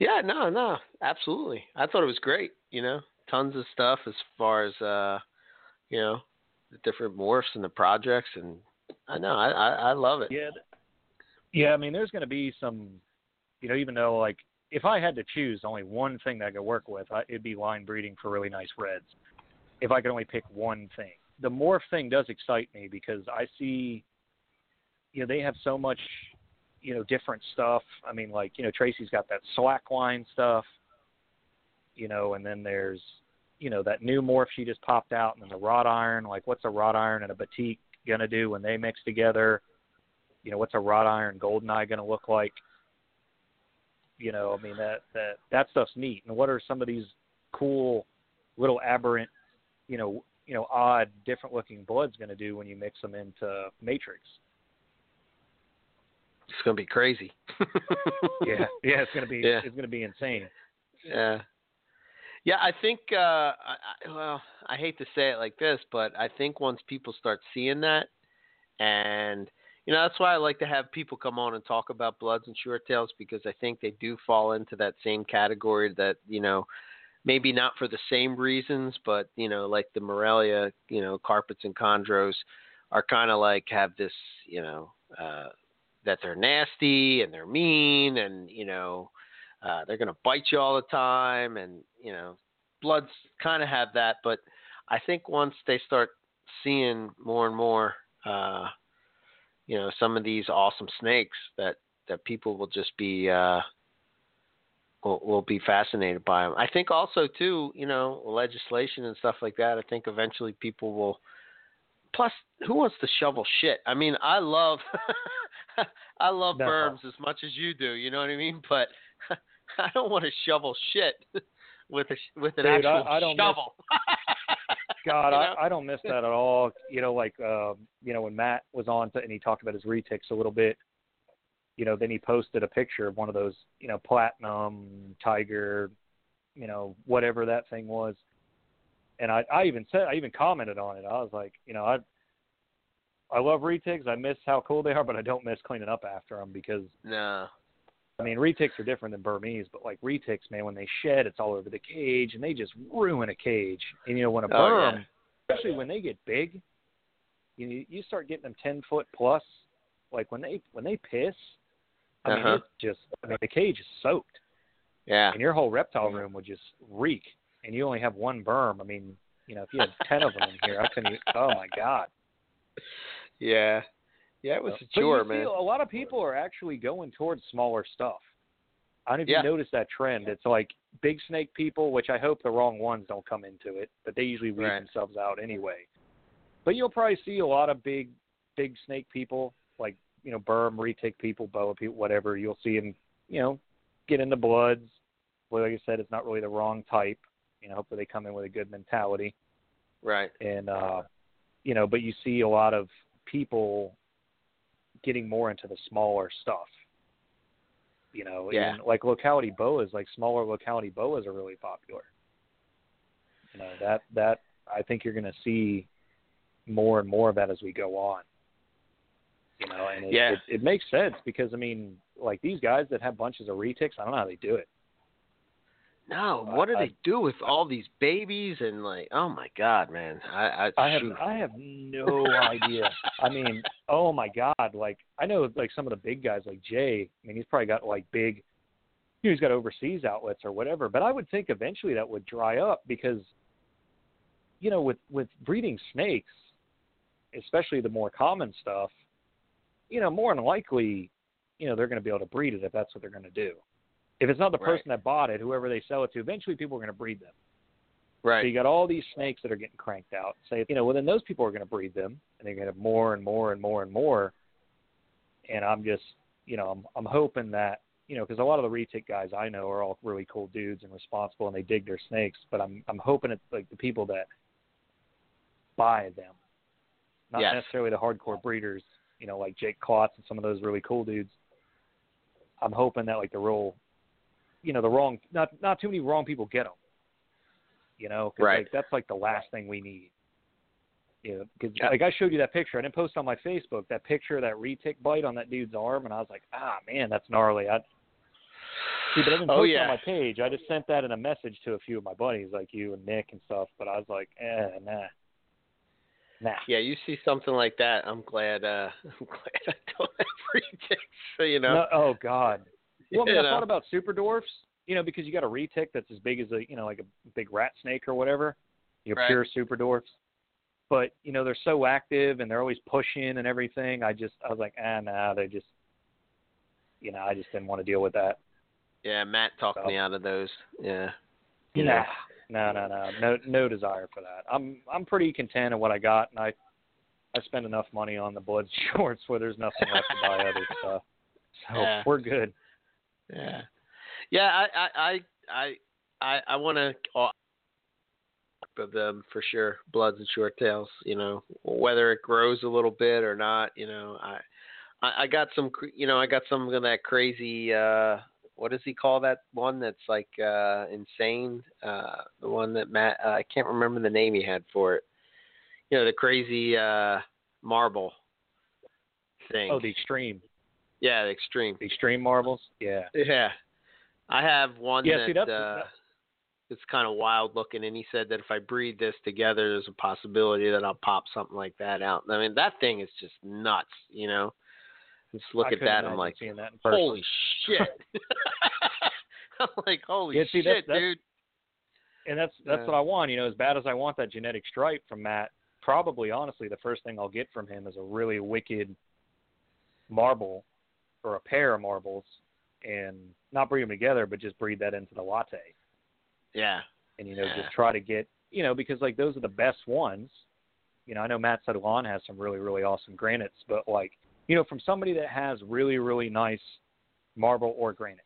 yeah, no, no, absolutely. I thought it was great. You know, tons of stuff as far as uh, you know, the different morphs and the projects, and I know I I, I love it. Yeah, yeah. I mean, there's going to be some, you know, even though like if I had to choose only one thing that I could work with, I, it'd be line breeding for really nice reds. If I could only pick one thing, the morph thing does excite me because I see, you know, they have so much, you know, different stuff. I mean, like you know, Tracy's got that slackline stuff, you know, and then there's, you know, that new morph she just popped out, and then the wrought iron. Like, what's a wrought iron and a batik gonna do when they mix together? You know, what's a wrought iron golden eye gonna look like? You know, I mean that that that stuff's neat. And what are some of these cool little aberrant, you know, you know, odd, different looking bloods gonna do when you mix them into matrix? It's gonna be crazy. Yeah, yeah, it's gonna be Yeah. it's gonna be insane. Yeah. Yeah, I think uh I- well, I hate to say it like this, but I think once people start seeing that and you know, that's why I like to have people come on and talk about bloods and short tails because I think they do fall into that same category that, you know, maybe not for the same reasons, but you know, like the Morelia, you know, carpets and chondros are kind of like have this, you know, uh that they're nasty and they're mean and, you know, uh, they're to bite you all the time, and you know, bloods kind of have that. But I think once they start seeing more and more, uh, you know, some of these awesome snakes, that that people will just be uh, will, will be fascinated by them. I think also too, you know, legislation and stuff like that. I think eventually people will. Plus, who wants to shovel shit? I mean, I love, I love No. berms as much as you do. You know what I mean? But I don't want to shovel shit with a with an Dude, I- actual I don't miss- shovel. God, You know? I, I don't miss that at all. You know, like um, you know when Matt was on to, and he talked about his retics a little bit. You know, then he posted a picture of one of those, you know, platinum tiger, you know, whatever that thing was. And I, I even said, I even commented on it. I was like, you know, I, I love retics. I miss how cool they are, but I don't miss cleaning up after them because no. I mean, retics are different than Burmese, but like retics, man, when they shed, it's all over the cage, and they just ruin a cage. And you know, when a Oh, berm, yeah. especially when they get big, you you start getting them ten foot plus. Like when they when they piss, I mean, Uh-huh. it's just I mean the cage is soaked, Yeah. and your whole reptile room would just reek. And you only have one berm. I mean, you know, if you had ten of them in here, I couldn't. Even, oh my god. Yeah. Yeah, it was But a chore, man. a lot of people are actually going towards smaller stuff. I don't know if Yeah. you noticed that trend. It's like big snake people, which I hope the wrong ones don't come into it, but they usually weed Right. themselves out anyway. But you'll probably see a lot of big, big snake people, you know, berm, retic people, boa people, whatever. You'll see them, you know, get into bloods. Well, like I said, it's not really the wrong type. You know, hopefully they come in with a good mentality Right. and uh you know but you see a lot of people getting more into the smaller stuff you know Yeah. like locality boas like smaller locality boas are really popular you know that that i think you're going to see more and more of that as we go on you know and it, Yeah. it, it makes sense because i mean like these guys that have bunches of retics i don't know how they do it No, what do I- they do with all these babies and like? Oh my God, man! I I, I have shoot. I have no idea. I mean, oh my god! Like I know like some of the big guys like Jay. I mean, he's probably got like big. you know, He's got overseas outlets or whatever, but I would think eventually that would dry up because, you know, with with breeding snakes, especially the more common stuff, you know, more than likely, you know they're going to be able to breed it if that's what they're going to do. If it's not the Right. person that bought it, whoever they sell it to, eventually people are going to breed them. Right. So you got all these snakes that are getting cranked out. Say, you know, well then those people are going to breed them, and they're going to have more and more and more and more. And I'm just, you know, I'm I'm hoping that, you know, because a lot of the retic guys I know are all really cool dudes and responsible, and they dig their snakes. But I'm I'm hoping it's like the people that buy them, not Yes. necessarily the hardcore breeders, you know, like Jake Klotz and some of those really cool dudes. I'm hoping that like the real, you know, the wrong, not not too many wrong people get them. You know, 'cause, Right. like that's like the last thing we need. You know, because Yeah. like I showed you that picture, I didn't post on my Facebook that picture of that retic bite on that dude's arm, and I was like, ah man, that's gnarly. I see, but I didn't Oh, post yeah. on my page. I just sent that in a message to a few of my buddies, like you and Nick and stuff. But I was like, eh, nah, nah. Yeah, you see something like that, I'm glad. uh I'm glad I don't have retics. So you know. No, oh God. Well, I mean, I thought about super dwarfs, you know, because you got a retic that's as big as a, you know, like a big rat snake or whatever. You're Right. pure super dwarfs. But you know, they're so active and they're always pushing and everything. I just, I was like, ah, nah, they just, you know, I just didn't want to deal with that. Yeah, Matt talked So- me out of those. Yeah. Nah, no, no, no, no, no desire for that. I'm, I'm pretty content in what I got, and I, I spend enough money on the blood shorts where there's nothing left to buy other stuff. So Yeah. we're good. Yeah, yeah. I I I I I, want to of them for sure. Bloods and short tails. You know, whether it grows a little bit or not. You know, I I, I got some. You know, I got some of that crazy. uh What does he call that one that's like uh insane? Uh The one that Matt. Uh, I can't remember the name he had for it. You know, the crazy uh marble thing. Oh, the extreme, yeah, the extreme. the extreme marbles. Yeah. Yeah. I have one Yeah, that see, that's- uh it's kind of wild looking and he said that if I breed this together there's a possibility that I'll pop something like that out. I mean that thing is just nuts, you know. Just look I at that I'm like seeing that in person. holy shit. I'm like holy Yeah, see, shit, that's- dude. and that's that's Yeah. what I want. You know, as bad as I want that genetic stripe from Matt, probably honestly the first thing I'll get from him is a really wicked marble or a pair of marbles, and not breed them together, but just breed that into the latte, Yeah. and you know Yeah. just try to get you know because like those are the best ones. You know, I know Matt said Lon has some really really awesome granites, but like you know from somebody that has really really nice marble or granite.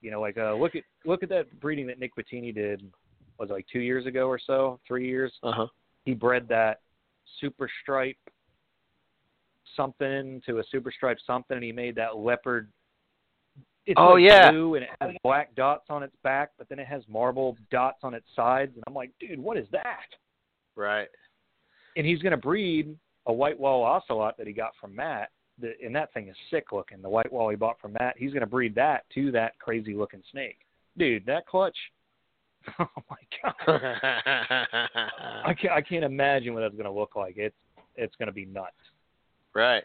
You know, like uh, look at look at that breeding that Nick Bettini did was it like two years ago or so, three years. Uh-huh. He bred that super stripe something to a super stripe something, and he made that leopard. It's Oh, like yeah. blue and it has black dots on its back, but then it has marble dots on its sides, and I'm like, dude, what is that? Right. And he's gonna breed a white wall ocelot that he got from Matt. The, and that thing is sick looking. The white wall he bought from Matt, he's gonna breed that to that crazy looking snake. Dude, that clutch. Oh my god. I can't, I can't imagine what that's going to look like. It's it's going to be nuts. Right.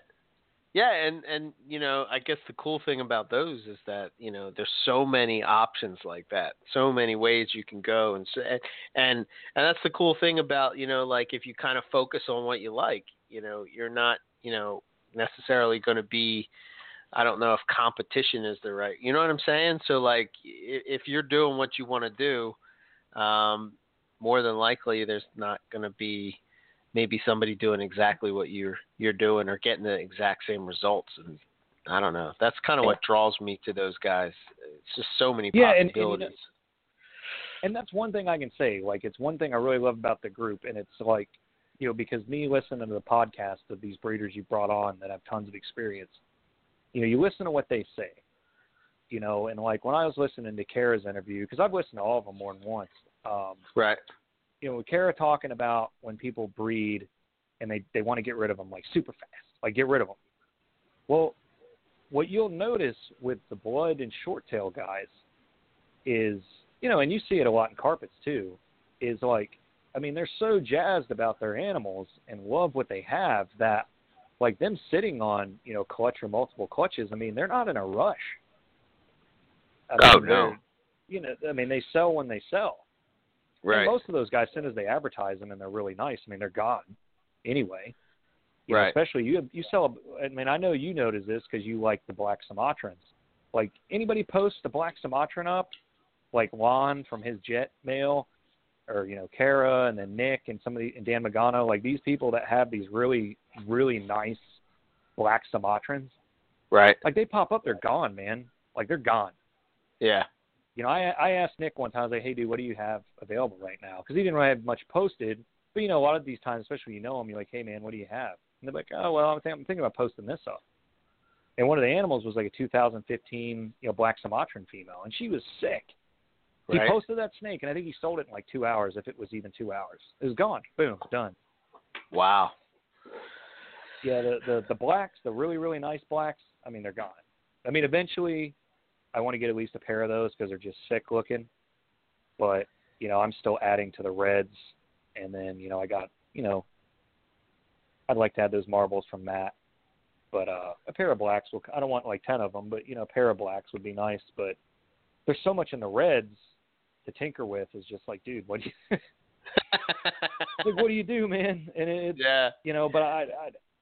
Yeah, and and you know, I guess the cool thing about those is that you know there's so many options like that, so many ways you can go, and and and that's the cool thing about you know like if you kind of focus on what you like, you know, you're not you know necessarily going to be. I don't know if competition is the right. You know what I'm saying? So like, if you're doing what you want to do, um, more than likely there's not going to be maybe somebody doing exactly what you're you're doing or getting the exact same results and I don't know. That's kind of what draws me to those guys. It's just so many Yeah, and- and, you know, possibilities. And that's one thing I can say. Like it's one thing I really love about the group, and it's like, you know, because me listening to the podcast of these breeders you brought on that have tons of experience, you know, you listen to what they say, you know, and like when I was listening to Kara's interview, because I've listened to all of them more than once. Um, right. you know, with Kara talking about when people breed and they they want to get rid of them like super fast, like get rid of them. Well, what you'll notice with the blood and short tail guys is, you know, and you see it a lot in carpets too, is like, I mean, they're so jazzed about their animals and love what they have that, like them sitting on, you know, clutch or multiple clutches. I mean, they're not in a rush. I Oh, mean, no. You know, I mean, they sell when they sell. And Right. most of those guys, as soon as they advertise them and they're really nice, I mean, they're gone anyway. You Right. especially you, you sell. especially you. You sell. I mean, I know you notice this because you like the black Sumatrans. Like anybody posts the black Sumatran up, like Lon from his Jet Mail, or you know Kara, and then Nick and somebody and Dan Magano. Like these people that have these really, really nice black Sumatrans. Right. Like they pop up, they're gone, man. Like they're gone. Yeah. You know, I I asked Nick one time, I was like, "Hey, dude, what do you have available right now?" Because he didn't really have much posted. But you know, a lot of these times, especially when you know them, you're like, "Hey, man, what do you have?" And they're like, "Oh, well, I'm, th- I'm thinking about posting this up." And one of the animals was like a 2015, you know, black Sumatran female, and she was sick. He posted that snake, and I think he sold it in like two hours, if it was even two hours. It was gone. Boom, done. Wow. Yeah, the the the blacks, the really really nice blacks. I mean, they're gone. I mean, eventually, I want to get at least a pair of those because they're just sick looking. But you know, I'm still adding to the reds, and then you know, I got you know, I'd like to have those marbles from Matt. But uh, a pair of blacks will. I don't want like ten of them, but you know, a pair of blacks would be nice. But there's so much in the reds to tinker with. Is just like, dude, what do you like? What do you do, man? And it's yeah. you know but I,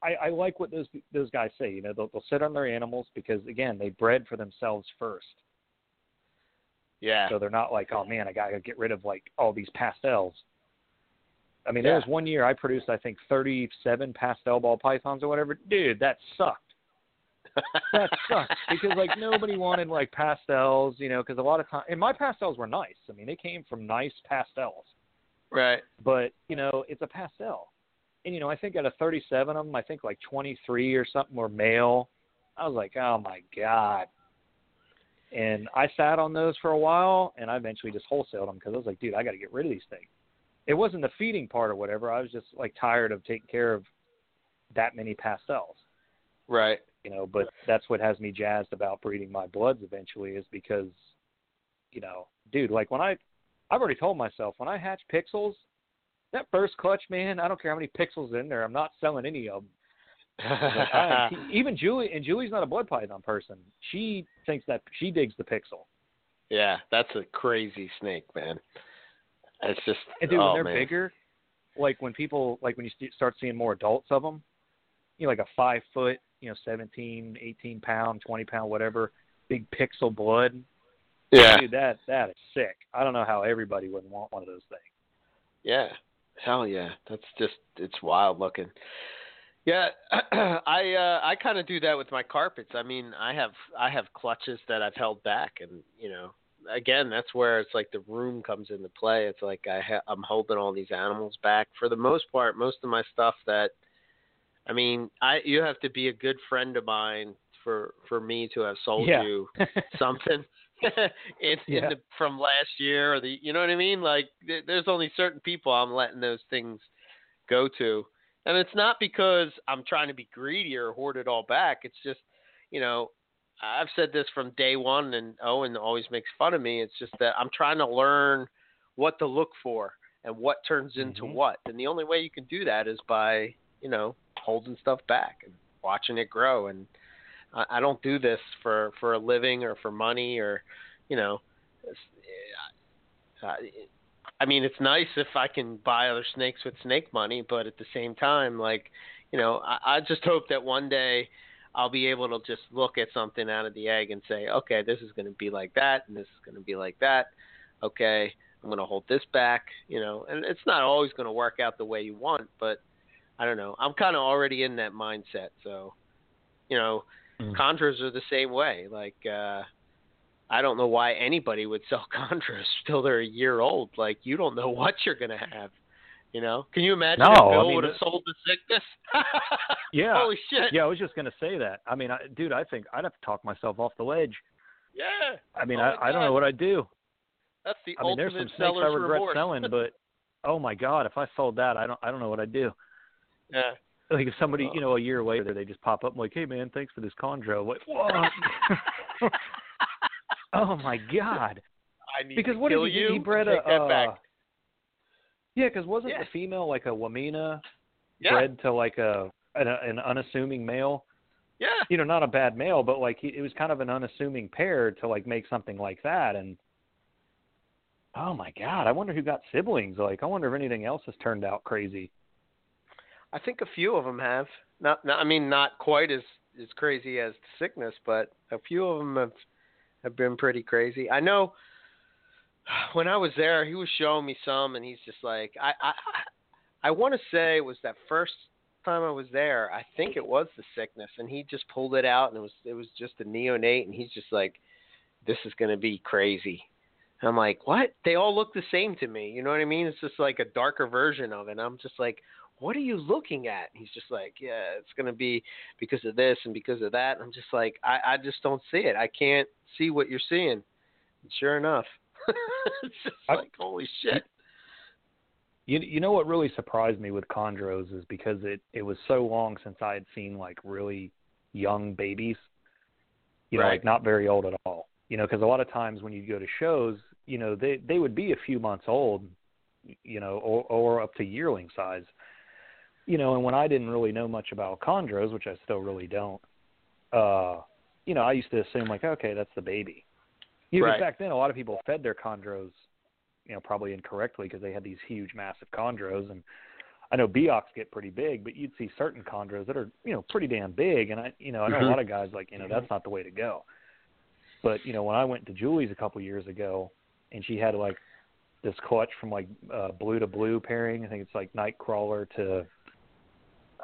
I i like what those those guys say you know they'll, they'll sit on their animals because again they bred for themselves first Yeah. so they're not like oh man i gotta get rid of like all these pastels i mean Yeah. there was one year i produced i think thirty seven pastel ball pythons or whatever dude that sucked that sucked because like nobody wanted like pastels you know because a lot of time and my pastels were nice. I mean they came from nice pastels. Right. but you know it's a pastel. And you know i think out of 37 of them i think like 23 or something were male. I was like oh my god. And i sat on those for a while and i eventually just wholesaled them because i was like dude i got to get rid of these things. It wasn't the feeding part or whatever. I was just like tired of taking care of that many pastels. Right. You know but that's what has me jazzed about breeding my bloods eventually is because you know dude like when i i've already told myself when i hatch pixels that first clutch man i don't care how many pixels in there i'm not selling any of them Like, I, even julie and julie's not a blood python person she thinks that she digs the pixel yeah, that's a crazy snake, man. It's just and dude oh, when they're man. bigger like when people like when you st- start seeing more adults of them you know like a five foot you know 17 18 pound 20 pound whatever big pixel blood Yeah. Dude, that that is sick. I don't know how everybody wouldn't want one of those things. Yeah. Hell yeah. That's just it's wild looking. Yeah, I uh I kind of do that with my carpets. I mean, I have I have clutches that I've held back and, you know, again, that's where it's like the room comes into play. It's like I ha- I'm holding all these animals back for the most part. Most of my stuff that I mean, I you have to be a good friend of mine for for me to have sold Yeah. you something in, Yeah. in the, from last year or the you know what I mean like th- there's only certain people I'm letting those things go to and it's not because I'm trying to be greedy or hoard it all back it's just you know I've said this from day one and Owen always makes fun of me it's just that I'm trying to learn what to look for and what turns into Mhm. what and the only way you can do that is by you know holding stuff back and watching it grow. And I, I don't do this for for a living or for money or you know I mean it's nice if I can buy other snakes with snake money but at the same time like you know I, I just hope that one day I'll be able to just look at something out of the egg and say okay this is going to be like that and this is going to be like that. Okay I'm going to hold this back you know? And it's not always going to work out the way you want but I don't know I'm kind of already in that mindset so you know Mm. Chondros are the same way. Like, uh, I don't know why anybody would sell Chondros till they're a year old. Like, you don't know what you're gonna have. You know? Can you imagine No, if I Bill mean, would have sold the sickness? Yeah. Holy shit. Yeah, I was just gonna say that. I mean, I, dude, I think I'd have to talk myself off the ledge. Yeah. I mean, Oh I, I don't know what I'd do. That's the I mean, there's some snakes I regret remorse. selling, but oh my god, if I sold that, I don't, I don't know what I'd do. Yeah. Like if somebody, Oh. you know, a year later they just pop up and like, hey man, thanks for this chondro. Like what? oh my god. I need Because to what did he you. He bred a take that back. uh, yeah, because wasn't Yeah. the female like a Wamena Yeah. bred to like a an, an unassuming male? Yeah. You know, not a bad male, but like he, it was kind of an unassuming pair to like make something like that. And oh my god, I wonder who got siblings. Like, I wonder if anything else has turned out crazy. I think a few of them have. Not, not I mean, not quite as as crazy as the sickness, but a few of them have have been pretty crazy. I know when I was there, he was showing me some, and he's just like, I I I want to say it was that first time I was there. I think it was the sickness, and he just pulled it out, and it was it was just a neonate, and he's just like, this is to be crazy. I'm like, what? They all look the same to me. You know what I mean? It's just like a darker version of it. And I'm just like, what are you looking at? he's just like, yeah, it's going to be because of this and because of that. I'm just like, I, I just don't see it. I can't see what you're seeing. And sure enough, it's just I, like, holy shit. You you know what really surprised me with chondros is because it it was so long since I had seen like really young babies, you know, right. like not very old at all. You know, because a lot of times when you go to shows, you know, they they would be a few months old, you know, or or up to yearling size you know, and when I didn't really know much about chondros, which I still really don't, uh, you know, I used to assume like, okay, that's the baby. You right. back then, a lot of people fed their chondros, you know, probably incorrectly because they had these huge, massive chondros, and I know Biaks get pretty big, but you'd see certain chondros that are, you know, pretty damn big, and I, you know, I know mm-hmm. a lot of guys like, you know, that's not the way to go. But you know, when I went to Julie's a couple years ago, and she had like this clutch from like uh, blue to blue pairing. I think it's like Nightcrawler to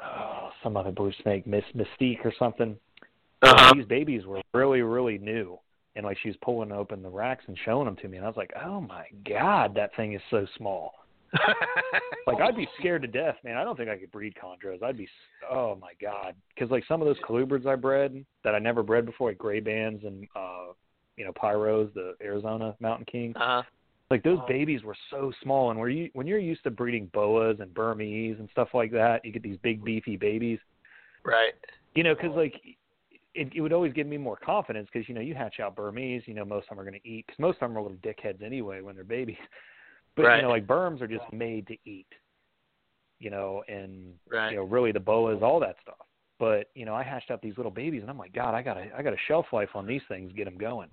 oh, some other blue snake, Miss Mystique or something. Uh-huh. These babies were really, really new, and like she was pulling open the racks and showing them to me, and I was like, "Oh my god, that thing is so small." like I'd be scared to death, man. I don't think I could breed chondros. I'd be, oh my god, because like some of those colubrids I bred that I never bred before, like gray bands and uh, you know pyros, the Arizona Mountain King. Uh-huh. Like those oh. babies were so small, and where you when you're used to breeding boas and Burmese and stuff like that, you get these big beefy babies. Right. You know, because like it, it would always give me more confidence because you know you hatch out Burmese, you know most of them are going to eat because most of them are little dickheads anyway when they're babies. But right. you know, like Burms are just made to eat. You know, and right. you know really the boas, all that stuff. But you know, I hatched out these little babies, and I'm like, God, I got a I got a shelf life on these things, get them going.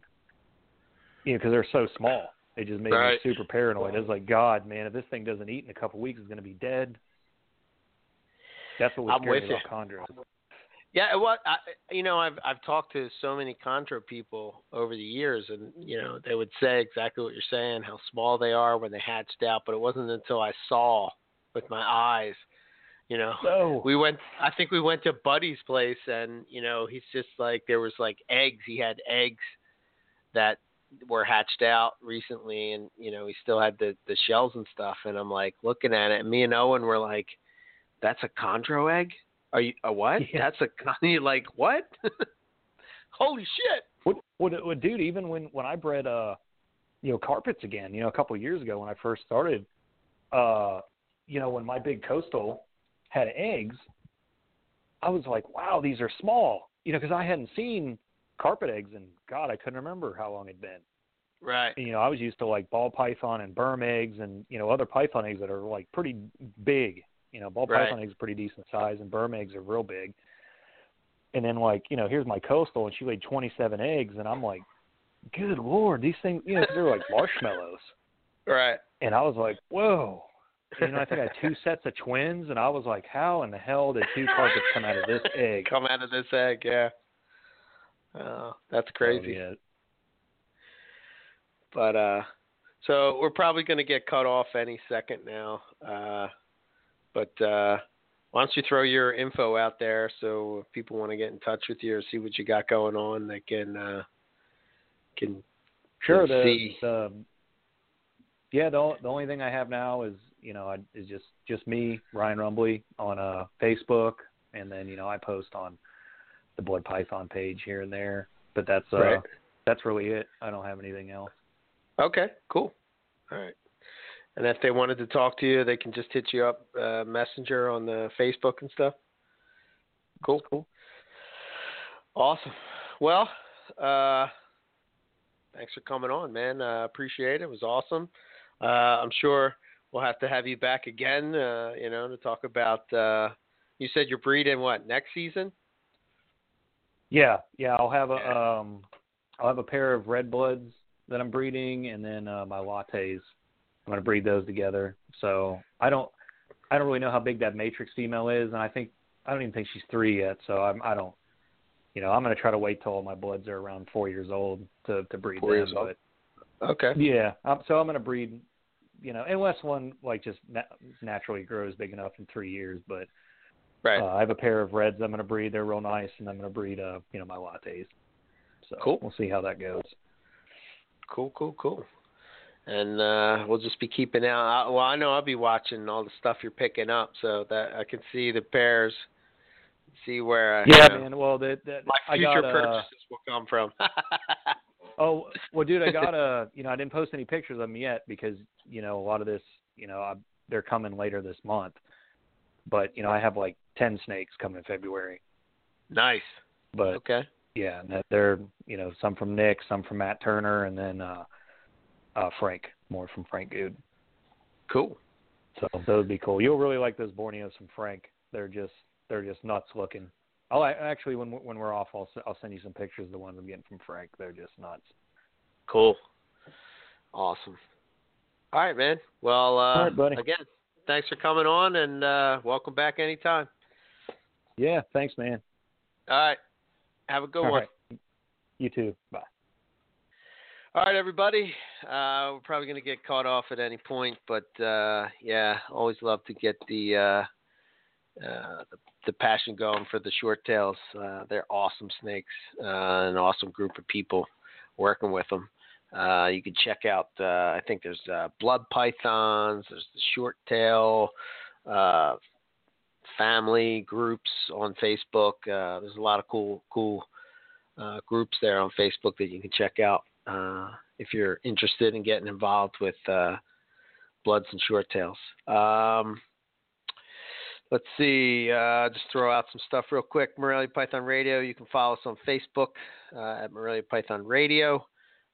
You know, because they're so small. It just made right. me super paranoid. I was like, God, man, if this thing doesn't eat in a couple of weeks, it's going to be dead. That's what was I'm scary with about you. chondros. Yeah, well, I, you know, I've I've talked to so many chondro people over the years, and you know, they would say exactly what you're saying, how small they are when they hatched out. But it wasn't until I saw with my eyes, you know, no. we went. I think we went to Buddy's place, and you know, he's just like there was like eggs. He had eggs that were hatched out recently, and you know he still had the the shells and stuff. And I'm like looking at it, and me and Owen were like, "That's a chondro egg? Are you a what? Yeah. That's a you like what? Holy shit!" What, what, what, dude? Even when when I bred uh, you know, carpets again, you know, a couple of years ago when I first started, uh, you know, when my big coastal had eggs, I was like, wow, these are small, you know, because I hadn't seen carpet eggs, and God, I couldn't remember how long it'd been. Right. You know, I was used to like ball python and burm eggs, and you know other python eggs that are like pretty big. You know, ball right. python eggs are pretty decent size, and burm eggs are real big. And then like you know, here's my coastal, and she laid 27 eggs, and I'm like, good lord, these things, you know, they're like marshmallows. Right. And I was like, whoa. You know, I think I had two sets of twins, and I was like, how in the hell did two carpets come out of this egg? Come out of this egg, yeah. Oh, that's crazy. Oh, yeah. But uh, so we're probably going to get cut off any second now. Uh, but uh, why don't you throw your info out there so if people want to get in touch with you or see what you got going on, they can uh, can sure can the, see. the yeah the the only thing I have now is you know is just just me Ryan Rumbley on uh, Facebook and then you know I post on the Blood Python page here and there, but that's uh, right. that's really it. I don't have anything else. Okay, cool. All right. And if they wanted to talk to you, they can just hit you up uh, Messenger on the Facebook and stuff. Cool, cool. Awesome. Well, uh, thanks for coming on, man. Uh, appreciate it. It was awesome. Uh, I'm sure we'll have to have you back again. Uh, you know, to talk about. Uh, you said you're breeding what next season? Yeah, yeah. I'll have a um, I'll have a pair of red bloods that I'm breeding, and then uh, my lattes. I'm going to breed those together. So I don't I don't really know how big that matrix female is, and I think I don't even think she's three yet. So I'm I don't. You know, I'm gonna try to wait till all my bloods are around four years old to to breed Four them. years old. but Okay. yeah, um, so I'm gonna breed. You know, unless one like just na- naturally grows big enough in three years, but Right. uh, I have a pair of reds I'm gonna breed. They're real nice, and I'm gonna breed uh you know my lattes. So Cool. we'll see how that goes. Cool, cool, cool. And uh, we'll just be keeping out. Well, I know I'll be watching all the stuff you're picking up, so that I can see the pairs, see where uh, Yeah, you know, man. Well, that that my I future got, uh, purchases will come from. Oh well, dude, I got a. You know, I didn't post any pictures of them yet because you know a lot of this. You know, I, they're coming later this month. But you know, I have like ten snakes coming in February. nice. But Okay. yeah, and that they're you know some from Nick, some from Matt Turner, and then uh, uh Frank, more from Frank Good. Cool. So those would be cool. You'll really like those Borneos from Frank. They're just they're just nuts looking. I'll actually when when we're off, I'll I'll send you some pictures of the ones I'm getting from Frank. They're just nuts. Cool. Awesome. All right, man. Well, uh, All right, buddy. again, thanks for coming on, and uh, welcome back anytime. Yeah, thanks, man. All right. Have a good All one. right. You too. Bye. All right, everybody. Uh, we're probably going to get caught off at any point, but uh, yeah, always love to get the, uh, uh, the the passion going for the short tails. Uh, they're awesome snakes, uh, an awesome group of people working with them. Uh, you can check out. Uh, I think there's uh, blood pythons. There's the short tail uh, family groups on Facebook. Uh, there's a lot of cool cool uh, groups there on Facebook that you can check out uh, if you're interested in getting involved with uh, bloods and short tails. Um, let's see. Uh, just throw out some stuff real quick. Morelia Python Radio. You can follow us on Facebook at Morelia Python Radio.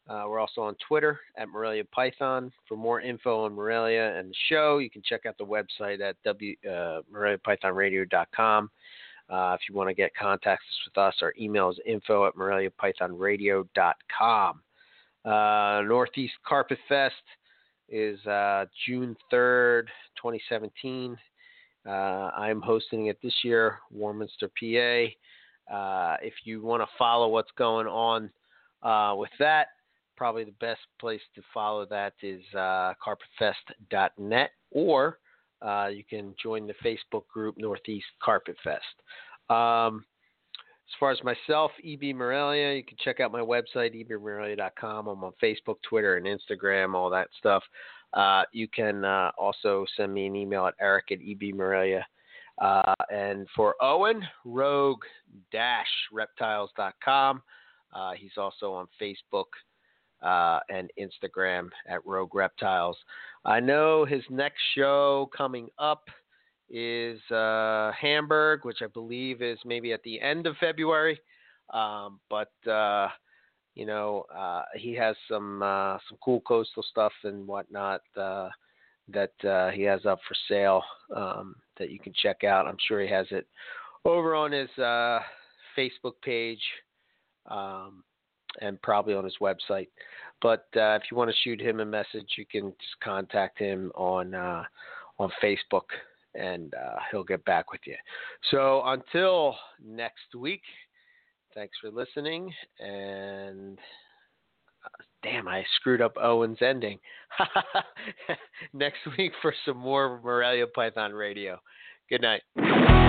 Uh, we're also on Twitter at Morelia Python. For more info on Morelia and the show, you can check out the website at w, uh, MoreliaPythonRadio.com. Uh, if you want to get contacts with us, our email is info at MoreliaPythonRadio.com. Uh, Northeast Carpet Fest is uh, June 3rd, 2017. Uh, I'm hosting it this year, Warminster, PA. Uh, if you want to follow what's going on uh, with that, probably the best place to follow that is uh, carpetfest.net or uh, you can join the Facebook group Northeast Carpet Fest. Um, as far as myself, EB Morelia, you can check out my website, ebmorelia.com. I'm on Facebook, Twitter, and Instagram, all that stuff. Uh, you can uh, also send me an email at eric at ebmorelia. Uh, and for Owen, rogue-reptiles.com. Uh, he's also on Facebook uh, and Instagram at Rogue Reptiles. I know his next show coming up is uh, Hamburg, which I believe is maybe at the end of February. Um, but uh, you know, uh, he has some uh, some cool coastal stuff and whatnot uh, that he has up for sale um, that you can check out. I'm sure he has it over on his Facebook page um, and probably on his website. But uh, if you want to shoot him a message, you can just contact him on uh, on Facebook, and uh, he'll get back with you. So until next week, thanks for listening. And uh, damn, I screwed up Owen's ending. next week for some more Morelia Python Radio. Good night.